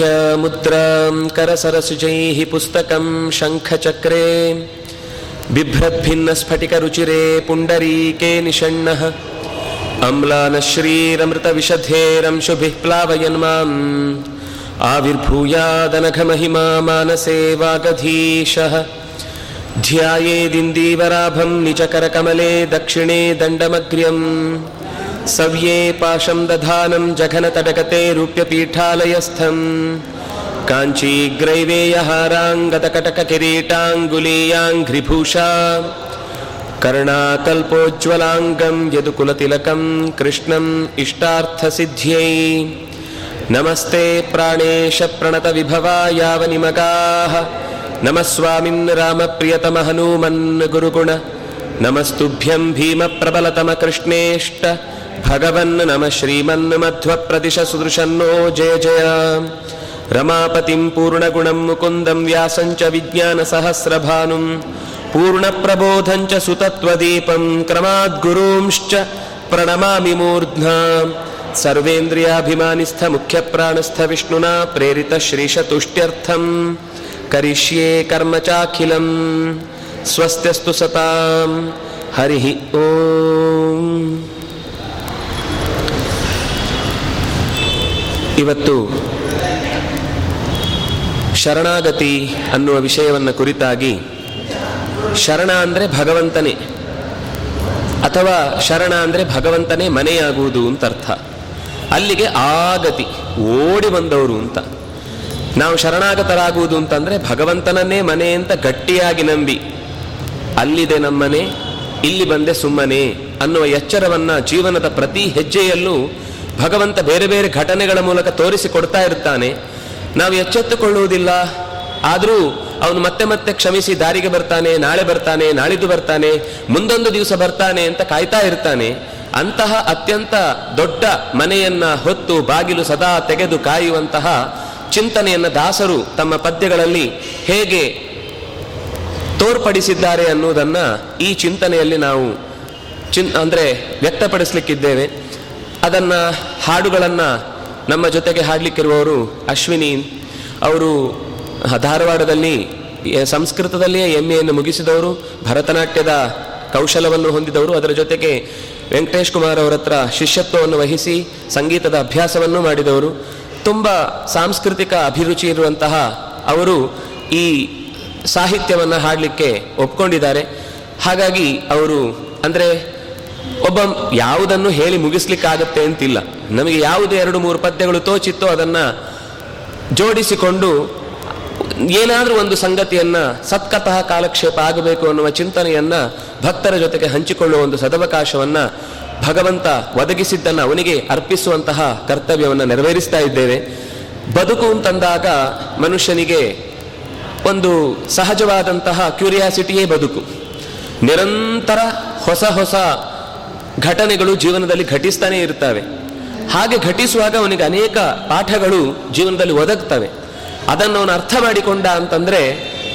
व्याख्यामुद्रां करसरसुजैः पुस्तकं शङ्खचक्रे बिभ्रद्भिन्नस्फटिकरुचिरे पुण्डरीके निषण्णः अम्लानश्रीरमृतविशधेरंशुभिः प्लावयन् माम् आविर्भूयादनघमहिमा मानसे वागधीशः ध्यायेदिन्दीवराभं निजकरकमले दक्षिणे दण्डमग्र्यम् सव्ये पाशं दधानं जघनतडकते रूप्यपीठालयस्थम् काञ्चीग्रैवेयहाराङ्गदकटककिरीटाङ्गुलीयाङ्घ्रिभूषा कर्णाकल्पोज्ज्वलाङ्गं यदुकुलतिलकं कृष्णम् इष्टार्थसिद्ध्यै। नमस्ते प्राणेशप्रणतविभवा यावनिमगाः। नमः स्वामिन् रामप्रियतमहनूमन् गुरुगुण। नमस्तुभ्यं भीमप्रबलतमकृष्णेष्ट भगवन् नमः सुदृशन्नो जय जय। रमापतिं पूर्णगुणं मुकुन्दं व्यासं च विज्ञानसहस्रभानुं पूर्णप्रबोधं च सुतत्वदीपं क्रमाद्गुरूंश्च प्रणमामि मूर्ध्ना। सर्वेन्द्रियाभिमानिस्थमुख्यप्राणस्थविष्णुना प्रेरितश्रीशतुष्ट्यर्थं करिष्ये कर्म चाखिलं स्वस्त्यस्तु सतां। हरिः ಓಂ ಇವತ್ತು ಶರಣಾಗತಿ ಅನ್ನುವ ವಿಷಯವನ್ನು ಕುರಿತಾಗಿ ಶರಣ ಅಂದರೆ ಭಗವಂತನೇ ಅಥವಾ ಶರಣ ಅಂದರೆ ಭಗವಂತನೇ ಮನೆಯಾಗುವುದು ಅಂತ ಅರ್ಥ. ಅಲ್ಲಿಗೆ ಆಗತಿ, ಓಡಿ ಬಂದವರು ಅಂತ. ನಾವು ಶರಣಾಗತರಾಗುವುದು ಅಂತಂದ್ರೆ ಭಗವಂತನನ್ನೇ ಮನೆ ಅಂತ ಗಟ್ಟಿಯಾಗಿ ನಂಬಿ, ಅಲ್ಲಿದೆ ನಮ್ಮನೆ, ಇಲ್ಲಿ ಬಂದೆ ಸುಮ್ಮನೆ ಅನ್ನುವ ಎಚ್ಚರವನ್ನ ಜೀವನದ ಪ್ರತಿ ಹೆಜ್ಜೆಯಲ್ಲೂ ಭಗವಂತ ಬೇರೆ ಬೇರೆ ಘಟನೆಗಳ ಮೂಲಕ ತೋರಿಸಿ ಕೊಡ್ತಾ ಇರ್ತಾನೆ. ನಾವು ಎಚ್ಚೆತ್ತುಕೊಳ್ಳುವುದಿಲ್ಲ. ಆದರೂ ಅವನು ಮತ್ತೆ ಮತ್ತೆ ಕ್ಷಮಿಸಿ ದಾರಿಗೆ ಬರ್ತಾನೆ, ನಾಳೆ ಬರ್ತಾನೆ, ನಾಳಿದ್ದು ಬರ್ತಾನೆ, ಮುಂದೊಂದು ದಿವಸ ಬರ್ತಾನೆ ಅಂತ ಕಾಯ್ತಾ ಇರ್ತಾನೆ. ಅಂತಹ ಅತ್ಯಂತ ದೊಡ್ಡ ಮನೆಯನ್ನ ಹೊತ್ತು ಬಾಗಿಲು ಸದಾ ತೆಗೆದು ಕಾಯುವಂತಹ ಚಿಂತನೆಯನ್ನ ದಾಸರು ತಮ್ಮ ಪದ್ಯಗಳಲ್ಲಿ ಹೇಗೆ ತೋರ್ಪಡಿಸಿದ್ದಾರೆ ಅನ್ನುವುದನ್ನ ಈ ಚಿಂತನೆಯಲ್ಲಿ ನಾವು ಚಿನ್ ಅಂದರೆ ವ್ಯಕ್ತಪಡಿಸಲಿಕ್ಕಿದ್ದೇವೆ. ಅದನ್ನ ಹಾಡುಗಳನ್ನು ನಮ್ಮ ಜೊತೆಗೆ ಹಾಡಲಿಕ್ಕಿರುವವರು ಅಶ್ವಿನಿ. ಅವರು ಧಾರವಾಡದಲ್ಲಿ ಸಂಸ್ಕೃತದಲ್ಲಿಯೇ ಎಂ ಎಯನ್ನು ಮುಗಿಸಿದವರು, ಭರತನಾಟ್ಯದ ಕೌಶಲವನ್ನು ಹೊಂದಿದವರು. ಅದರ ಜೊತೆಗೆ ವೆಂಕಟೇಶ್ ಕುಮಾರ್ ಅವರ ಹತ್ರ ಶಿಷ್ಯತ್ವವನ್ನು ವಹಿಸಿ ಸಂಗೀತದ ಅಭ್ಯಾಸವನ್ನು ಮಾಡಿದವರು. ತುಂಬ ಸಾಂಸ್ಕೃತಿಕ ಅಭಿರುಚಿ ಇರುವಂತಹ ಅವರು ಈ ಸಾಹಿತ್ಯವನ್ನು ಹಾಡಲಿಕ್ಕೆ ಒಪ್ಕೊಂಡಿದ್ದಾರೆ. ಹಾಗಾಗಿ ಅವರು, ಅಂದರೆ ಒಬ್ಬ ಯಾವುದನ್ನು ಹೇಳಿ ಮುಗಿಸ್ಲಿಕ್ಕಾಗತ್ತೆ ಅಂತಿಲ್ಲ. ನಮಗೆ ಯಾವುದು ಎರಡು ಮೂರು ಪದ್ಯಗಳು ತೋಚಿತ್ತೋ ಅದನ್ನ ಜೋಡಿಸಿಕೊಂಡು ಏನಾದರೂ ಒಂದು ಸಂಗತಿಯನ್ನ ಸತ್ಕತಃ ಕಾಲಕ್ಷೇಪ ಆಗಬೇಕು ಅನ್ನುವ ಚಿಂತನೆಯನ್ನ ಭಕ್ತರ ಜೊತೆಗೆ ಹಂಚಿಕೊಳ್ಳುವ ಒಂದು ಸದವಕಾಶವನ್ನ ಭಗವಂತ ಒದಗಿಸಿದ್ದನ್ನು ಅವನಿಗೆ ಅರ್ಪಿಸುವಂತಹ ಕರ್ತವ್ಯವನ್ನು ನೆರವೇರಿಸ್ತಾ ಇದ್ದೇವೆ. ಬದುಕು ಅಂತಂದಾಗ ಮನುಷ್ಯನಿಗೆ ಒಂದು ಸಹಜವಾದಂತಹ ಕ್ಯೂರಿಯಾಸಿಟಿಯೇ ಬದುಕು. ನಿರಂತರ ಹೊಸ ಹೊಸ ಘಟನೆಗಳು ಜೀವನದಲ್ಲಿ ಘಟಿಸ್ತಾನೆ ಇರ್ತವೆ ಹಾಗೆ ಘಟಿಸುವಾಗ ಅವನಿಗೆ ಅನೇಕ ಪಾಠಗಳು ಜೀವನದಲ್ಲಿ ಒದಗ್ತವೆ. ಅದನ್ನು ಅವನು ಅರ್ಥ ಮಾಡಿಕೊಂಡ ಅಂತಂದ್ರೆ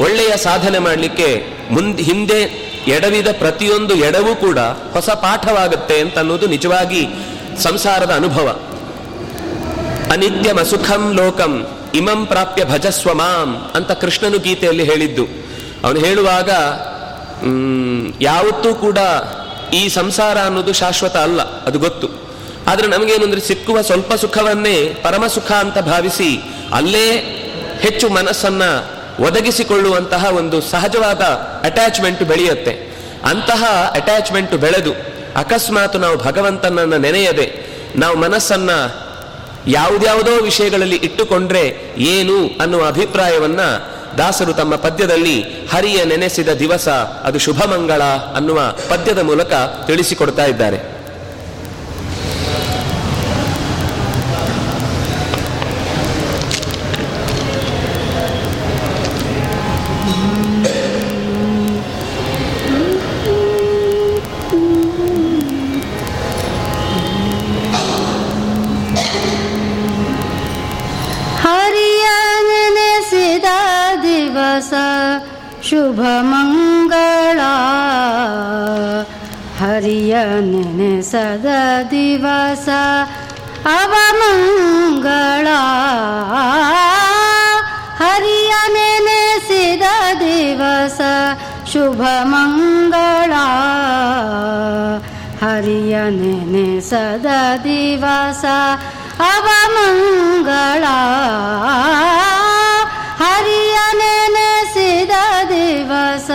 ಒಳ್ಳೆಯ ಸಾಧನೆ ಮಾಡಲಿಕ್ಕೆ ಮುಂದೆ ಹಿಂದೆ ಎಡವಿದ ಪ್ರತಿಯೊಂದು ಎಡವೂ ಕೂಡ ಹೊಸ ಪಾಠವಾಗುತ್ತೆ ಅಂತ ಅನ್ನೋದು ನಿಜವಾಗಿ ಸಂಸಾರದ ಅನುಭವ. ಅನಿತ್ಯಮ ಸುಖಂ ಲೋಕಂ ಇಮಂ ಪ್ರಾಪ್ಯ ಭಜಸ್ವ ಮಾಂ ಅಂತ ಕೃಷ್ಣನು ಗೀತೆಯಲ್ಲಿ ಹೇಳಿದ್ದು. ಅವನು ಹೇಳುವಾಗ ಯಾವತ್ತೂ ಕೂಡ ಈ ಸಂಸಾರ ಅನ್ನೋದು ಶಾಶ್ವತ ಅಲ್ಲ, ಅದು ಗೊತ್ತು. ಆದ್ರೆ ಏನಂದ್ರೆ ಸಿಕ್ಕುವ ಸ್ವಲ್ಪ ಸುಖವನ್ನೇ ಪರಮ ಸುಖ ಅಂತ ಭಾವಿಸಿ ಅಲ್ಲೇ ಹೆಚ್ಚು ಮನಸ್ಸನ್ನ ಒದಗಿಸಿಕೊಳ್ಳುವಂತಹ ಒಂದು ಸಹಜವಾದ ಅಟ್ಯಾಚ್ಮೆಂಟ್ ಬೆಳೆಯುತ್ತೆ. ಅಂತಹ ಅಟ್ಯಾಚ್ಮೆಂಟ್ ಬೆಳೆದು ಅಕಸ್ಮಾತ್ ನಾವು ಭಗವಂತನನ್ನ ನೆನೆಯದೆ ನಾವು ಮನಸ್ಸನ್ನ ಯಾವುದ್ಯಾವುದೋ ವಿಷಯಗಳಲ್ಲಿ ಇಟ್ಟುಕೊಂಡ್ರೆ ಏನು ಅನ್ನುವ ಅಭಿಪ್ರಾಯವನ್ನ ದಾಸರು ತಮ್ಮ ಪದ್ಯದಲ್ಲಿ ಹರಿಯ ನೆನೆಸಿದ ದಿವಸ ಅದು ಶುಭಮಂಗಳ ಅನ್ನುವ ಪದ್ಯದ ಮೂಲಕ ತಿಳಿಸಿಕೊಡ್ತಾ ಇದ್ದಾರೆ. सदा दिवस अवमङ्गला। मङ्गल हरियाणे दिवस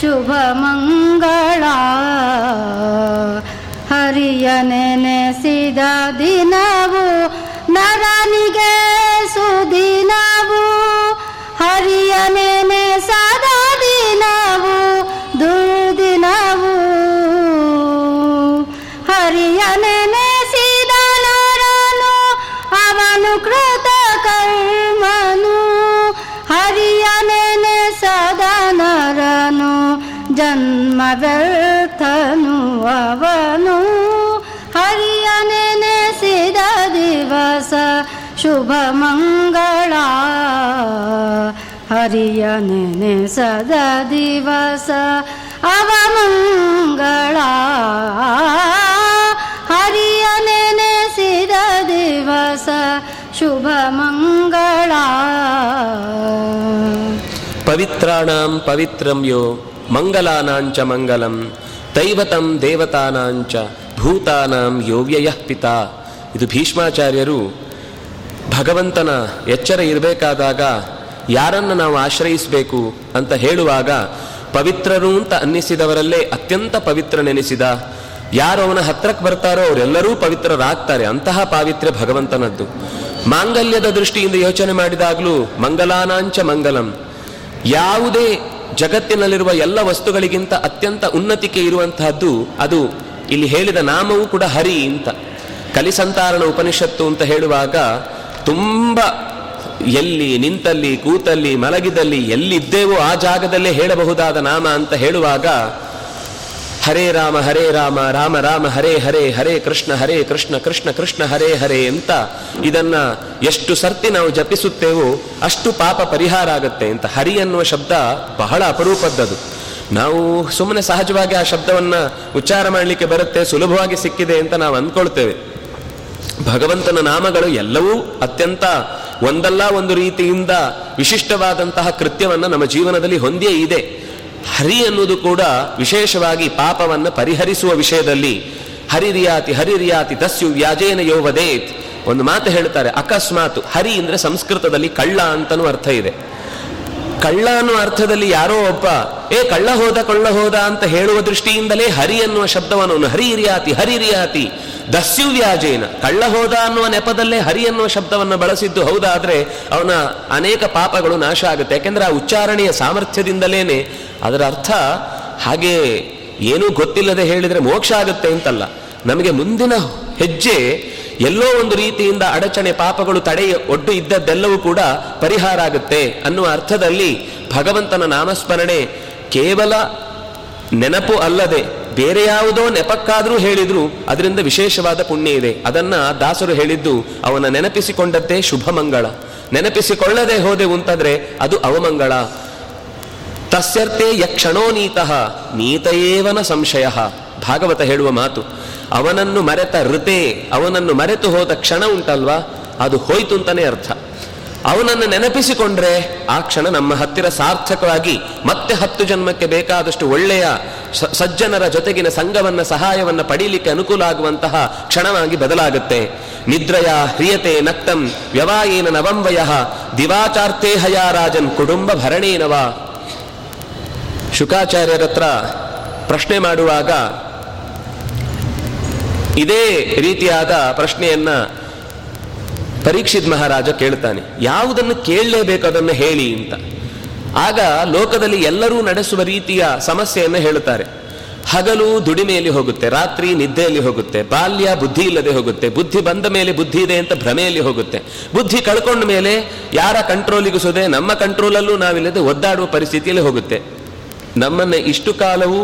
शुभमङ्गला। मङ्गल हरियाणे ने ಶುಭ ಮಂಗಳ, ಹರಿಯ ನೆನೆಸದ ದಿವಸ ಅವಮಂಗಳ ಹರಿಯ ನೆನೆಸಿದ ದಿವಸ, ಶುಭ ಮಂಗಳ. ಪವಿತ್ರಾಣಾಂ ಪವಿತ್ರಂ ಯೋ ಮಂಗಲಾನಾಂಚ ಮಂಗಲಂ, ದೈವತಂ ದೇವತಾನಾಂಚ ಭೂತಾನಾಂ ಯೋವ್ಯಯಃ ಪಿತಾ. ಇದು ಭೀಷ್ಮಾಚಾರ್ಯರು ಭಗವಂತನ ಎಚ್ಚರ ಇರಬೇಕಾದಾಗ ಯಾರನ್ನು ನಾವು ಆಶ್ರಯಿಸಬೇಕು ಅಂತ ಹೇಳುವಾಗ ಪವಿತ್ರರು ಅಂತ ಅನ್ನಿಸಿದವರಲ್ಲೇ ಅತ್ಯಂತ ಪವಿತ್ರನೆನಿಸಿದ ಯಾರು ಅವನ ಹತ್ರಕ್ಕೆ ಬರ್ತಾರೋ ಅವರೆಲ್ಲರೂ ಪವಿತ್ರರಾಗ್ತಾರೆ. ಅಂತಹ ಪಾವಿತ್ರ್ಯ ಭಗವಂತನದ್ದು. ಮಾಂಗಲ್ಯದ ದೃಷ್ಟಿಯಿಂದ ಯೋಚನೆ ಮಾಡಿದಾಗಲೂ ಮಂಗಲಾನಾಂಚ ಮಂಗಲಂ. ಯಾವುದೇ ಜಗತ್ತಿನಲ್ಲಿರುವ ಎಲ್ಲ ವಸ್ತುಗಳಿಗಿಂತ ಅತ್ಯಂತ ಉನ್ನತಿಕೆ ಇರುವಂತಹದ್ದು ಅದು ಇಲ್ಲಿ ಹೇಳಿದ ನಾಮವೂ ಕೂಡ ಹರಿ ಅಂತ. ಕಲಿಸಂತಾರಣ ಉಪನಿಷತ್ತು ಅಂತ ಹೇಳುವಾಗ ತುಂಬ ಎಲ್ಲಿ ನಿಂತಲ್ಲಿ ಕೂತಲ್ಲಿ ಮಲಗಿದಲ್ಲಿ ಎಲ್ಲಿದ್ದೇವೋ ಆ ಜಾಗದಲ್ಲೇ ಹೇಳಬಹುದಾದ ನಾಮ ಅಂತ ಹೇಳುವಾಗ, ಹರೇ ರಾಮ ಹರೇ ರಾಮ ರಾಮ ರಾಮ, ಹರೇ ಹರೇ ಹರೇ ಕೃಷ್ಣ ಹರೇ ಕೃಷ್ಣ ಕೃಷ್ಣ ಕೃಷ್ಣ, ಹರೇ ಹರೇ ಅಂತ ಇದನ್ನ ಎಷ್ಟು ಸರ್ತಿ ನಾವು ಜಪಿಸುತ್ತೇವೋ ಅಷ್ಟು ಪಾಪ ಪರಿಹಾರ ಆಗುತ್ತೆ ಅಂತ. ಹರಿ ಅನ್ನುವ ಶಬ್ದ ಬಹಳ ಅಪರೂಪದ್ದದು. ನಾವು ಸುಮ್ಮನೆ ಸಹಜವಾಗಿ ಆ ಶಬ್ದವನ್ನ ಉಚ್ಚಾರ ಮಾಡಲಿಕ್ಕೆ ಬರುತ್ತೆ, ಸುಲಭವಾಗಿ ಸಿಕ್ಕಿದೆ ಅಂತ ನಾವು ಅಂದ್ಕೊಳ್ತೇವೆ. ಭಗವಂತನ ನಾಮಗಳು ಎಲ್ಲವೂ ಅತ್ಯಂತ ಒಂದಲ್ಲ ಒಂದು ರೀತಿಯಿಂದ ವಿಶಿಷ್ಟವಾದಂತಹ ಕೃತ್ಯವನ್ನು ನಮ್ಮ ಜೀವನದಲ್ಲಿ ಹೊಂದಿಯೇ ಇದೆ. ಹರಿ ಅನ್ನುವುದು ಕೂಡ ವಿಶೇಷವಾಗಿ ಪಾಪವನ್ನು ಪರಿಹರಿಸುವ ವಿಷಯದಲ್ಲಿ ಹರಿರಿಯಾತಿ ಹರಿರಿಯಾತಿ ತಸ್ಯು ವ್ಯಾಜೇನ ಯೋವದೇತ್. ಒಂದು ಮಾತು ಹೇಳ್ತಾರೆ, ಅಕಸ್ಮಾತ್ ಹರಿ ಅಂದ್ರೆ ಸಂಸ್ಕೃತದಲ್ಲಿ ಕಳ್ಳ ಅಂತನೂ ಅರ್ಥ ಇದೆ. ಕಳ್ಳ ಅನ್ನುವ ಅರ್ಥದಲ್ಲಿ ಯಾರೋ ಒಬ್ಬ, ಏ ಕಳ್ಳ ಹೋದ ಕಳ್ಳ ಹೋದ ಅಂತ ಹೇಳುವ ದೃಷ್ಟಿಯಿಂದಲೇ ಹರಿ ಅನ್ನುವ ಶಬ್ದವನ್ನು ಹರಿರಿಯಾತಿ ಹರಿರಿಯಾತಿ ದಸ್ಯು ವ್ಯಾಜೇನ ಕಳ್ಳ ಹೋದ ಅನ್ನುವ ನೆಪದಲ್ಲೇ ಹರಿ ಅನ್ನುವ ಶಬ್ದವನ್ನು ಬಳಸಿದ್ದು ಹೌದಾದ್ರೆ ಅವನ ಅನೇಕ ಪಾಪಗಳು ನಾಶ ಆಗುತ್ತೆ. ಯಾಕೆಂದ್ರೆ ಆ ಉಚ್ಚಾರಣೆಯ ಸಾಮರ್ಥ್ಯದಿಂದಲೇನೆ ಅದರ ಅರ್ಥ ಹಾಗೆ ಏನೂ ಗೊತ್ತಿಲ್ಲದೆ ಹೇಳಿದರೆ ಮೋಕ್ಷ ಆಗುತ್ತೆ ಅಂತಲ್ಲ. ನಮಗೆ ಮುಂದಿನ ಹೆಜ್ಜೆ ಎಲ್ಲೋ ಒಂದು ರೀತಿಯಿಂದ ಅಡಚಣೆ ಪಾಪಗಳು ತಡೆ ಒಡ್ಡು ಇದ್ದದ್ದೆಲ್ಲವೂ ಕೂಡ ಪರಿಹಾರ ಆಗುತ್ತೆ ಅನ್ನುವ ಅರ್ಥದಲ್ಲಿ ಭಗವಂತನ ನಾಮಸ್ಮರಣೆ ಕೇವಲ ನೆನಪು ಅಲ್ಲದೆ ಬೇರೆ ಯಾವುದೋ ನೆಪಕ್ಕಾದರೂ ಹೇಳಿದ್ರು ಅದರಿಂದ ವಿಶೇಷವಾದ ಪುಣ್ಯ ಇದೆ. ಅದನ್ನ ದಾಸರು ಹೇಳಿದ್ದು, ಅವನ ನೆನಪಿಸಿಕೊಂಡದ್ದೇ ಶುಭ ಮಂಗಳ ನೆನಪಿಸಿಕೊಳ್ಳದೆ ಹೋದೆ ಅಂತಂದ್ರೆ ಅದು ಅವಮಂಗಳ. ತಸ್ಯರ್ಥೆ ಯಕ್ಷಣೋ ನೀತಃ ನೀತಯೇವನ ಸಂಶಯ. ಭಾಗವತ ಹೇಳುವ ಮಾತು, ಅವನನ್ನು ಮರೆತ ಋತೆ, ಅವನನ್ನು ಮರೆತು ಹೋದ ಕ್ಷಣ ಉಂಟಲ್ವಾ? ಅದು ಹೋಯ್ತು ಅಂತಾನೆ ಅರ್ಥ. ಅವನನ್ನು ನೆನಪಿಸಿಕೊಂಡ್ರೆ ಆ ಕ್ಷಣ ನಮ್ಮ ಹತ್ತಿರ ಸಾರ್ಥಕವಾಗಿ ಮತ್ತೆ ಹತ್ತು ಜನ್ಮಕ್ಕೆ ಬೇಕಾದಷ್ಟು ಒಳ್ಳೆಯ ಸಜ್ಜನರ ಜೊತೆಗಿನ ಸಂಘವನ್ನ, ಸಹಾಯವನ್ನ ಪಡೀಲಿಕ್ಕೆ ಅನುಕೂಲ ಆಗುವಂತಹ ಕ್ಷಣವಾಗಿ ಬದಲಾಗುತ್ತೆ. ನಿದ್ರಯ ಹ್ರಿಯತೆ ನಕ್ತಂ ವ್ಯವಾಯೇನ ನವಂವಯ ದಿವಾಚಾರ್ಥೇ ಹಯ ರಾಜನ್ ಕುಟುಂಬ ಭರಣೇನವ. ಶುಕಾಚಾರ್ಯರ ಹತ್ರ ಪ್ರಶ್ನೆ ಮಾಡುವಾಗ ಇದೇ ರೀತಿಯಾದ ಪ್ರಶ್ನೆಯನ್ನ ಪರೀಕ್ಷಿತ್ ಮಹಾರಾಜ ಕೇಳ್ತಾನೆ ಯಾವುದನ್ನು ಕೇಳಲೇಬೇಕು ಅದನ್ನು ಹೇಳಿ ಅಂತ. ಆಗ ಲೋಕದಲ್ಲಿ ಎಲ್ಲರೂ ನಡೆಸುವ ರೀತಿಯ ಸಮಸ್ಯೆಯನ್ನು ಹೇಳುತ್ತಾರೆ. ಹಗಲು ದುಡಿಮೆಯಲ್ಲಿ ಹೋಗುತ್ತೆ, ರಾತ್ರಿ ನಿದ್ದೆಯಲ್ಲಿ ಹೋಗುತ್ತೆ, ಬಾಲ್ಯ ಬುದ್ಧಿ ಇಲ್ಲದೆ ಹೋಗುತ್ತೆ, ಬುದ್ಧಿ ಬಂದ ಮೇಲೆ ಬುದ್ಧಿ ಇದೆ ಅಂತ ಭ್ರಮೆಯಲ್ಲಿ ಹೋಗುತ್ತೆ. ಬುದ್ಧಿ ಕಳ್ಕೊಂಡ ಮೇಲೆ ಯಾರ ಕಂಟ್ರೋಲಿಗೂ ಸುದೆ ನಮ್ಮ ಕಂಟ್ರೋಲಲ್ಲೂ ನಾವಿಲ್ಲದೆ ಒದ್ದಾಡುವ ಪರಿಸ್ಥಿತಿಯಲ್ಲಿ ಹೋಗುತ್ತೆ. ನಮ್ಮನ್ನು ಇಷ್ಟು ಕಾಲವೂ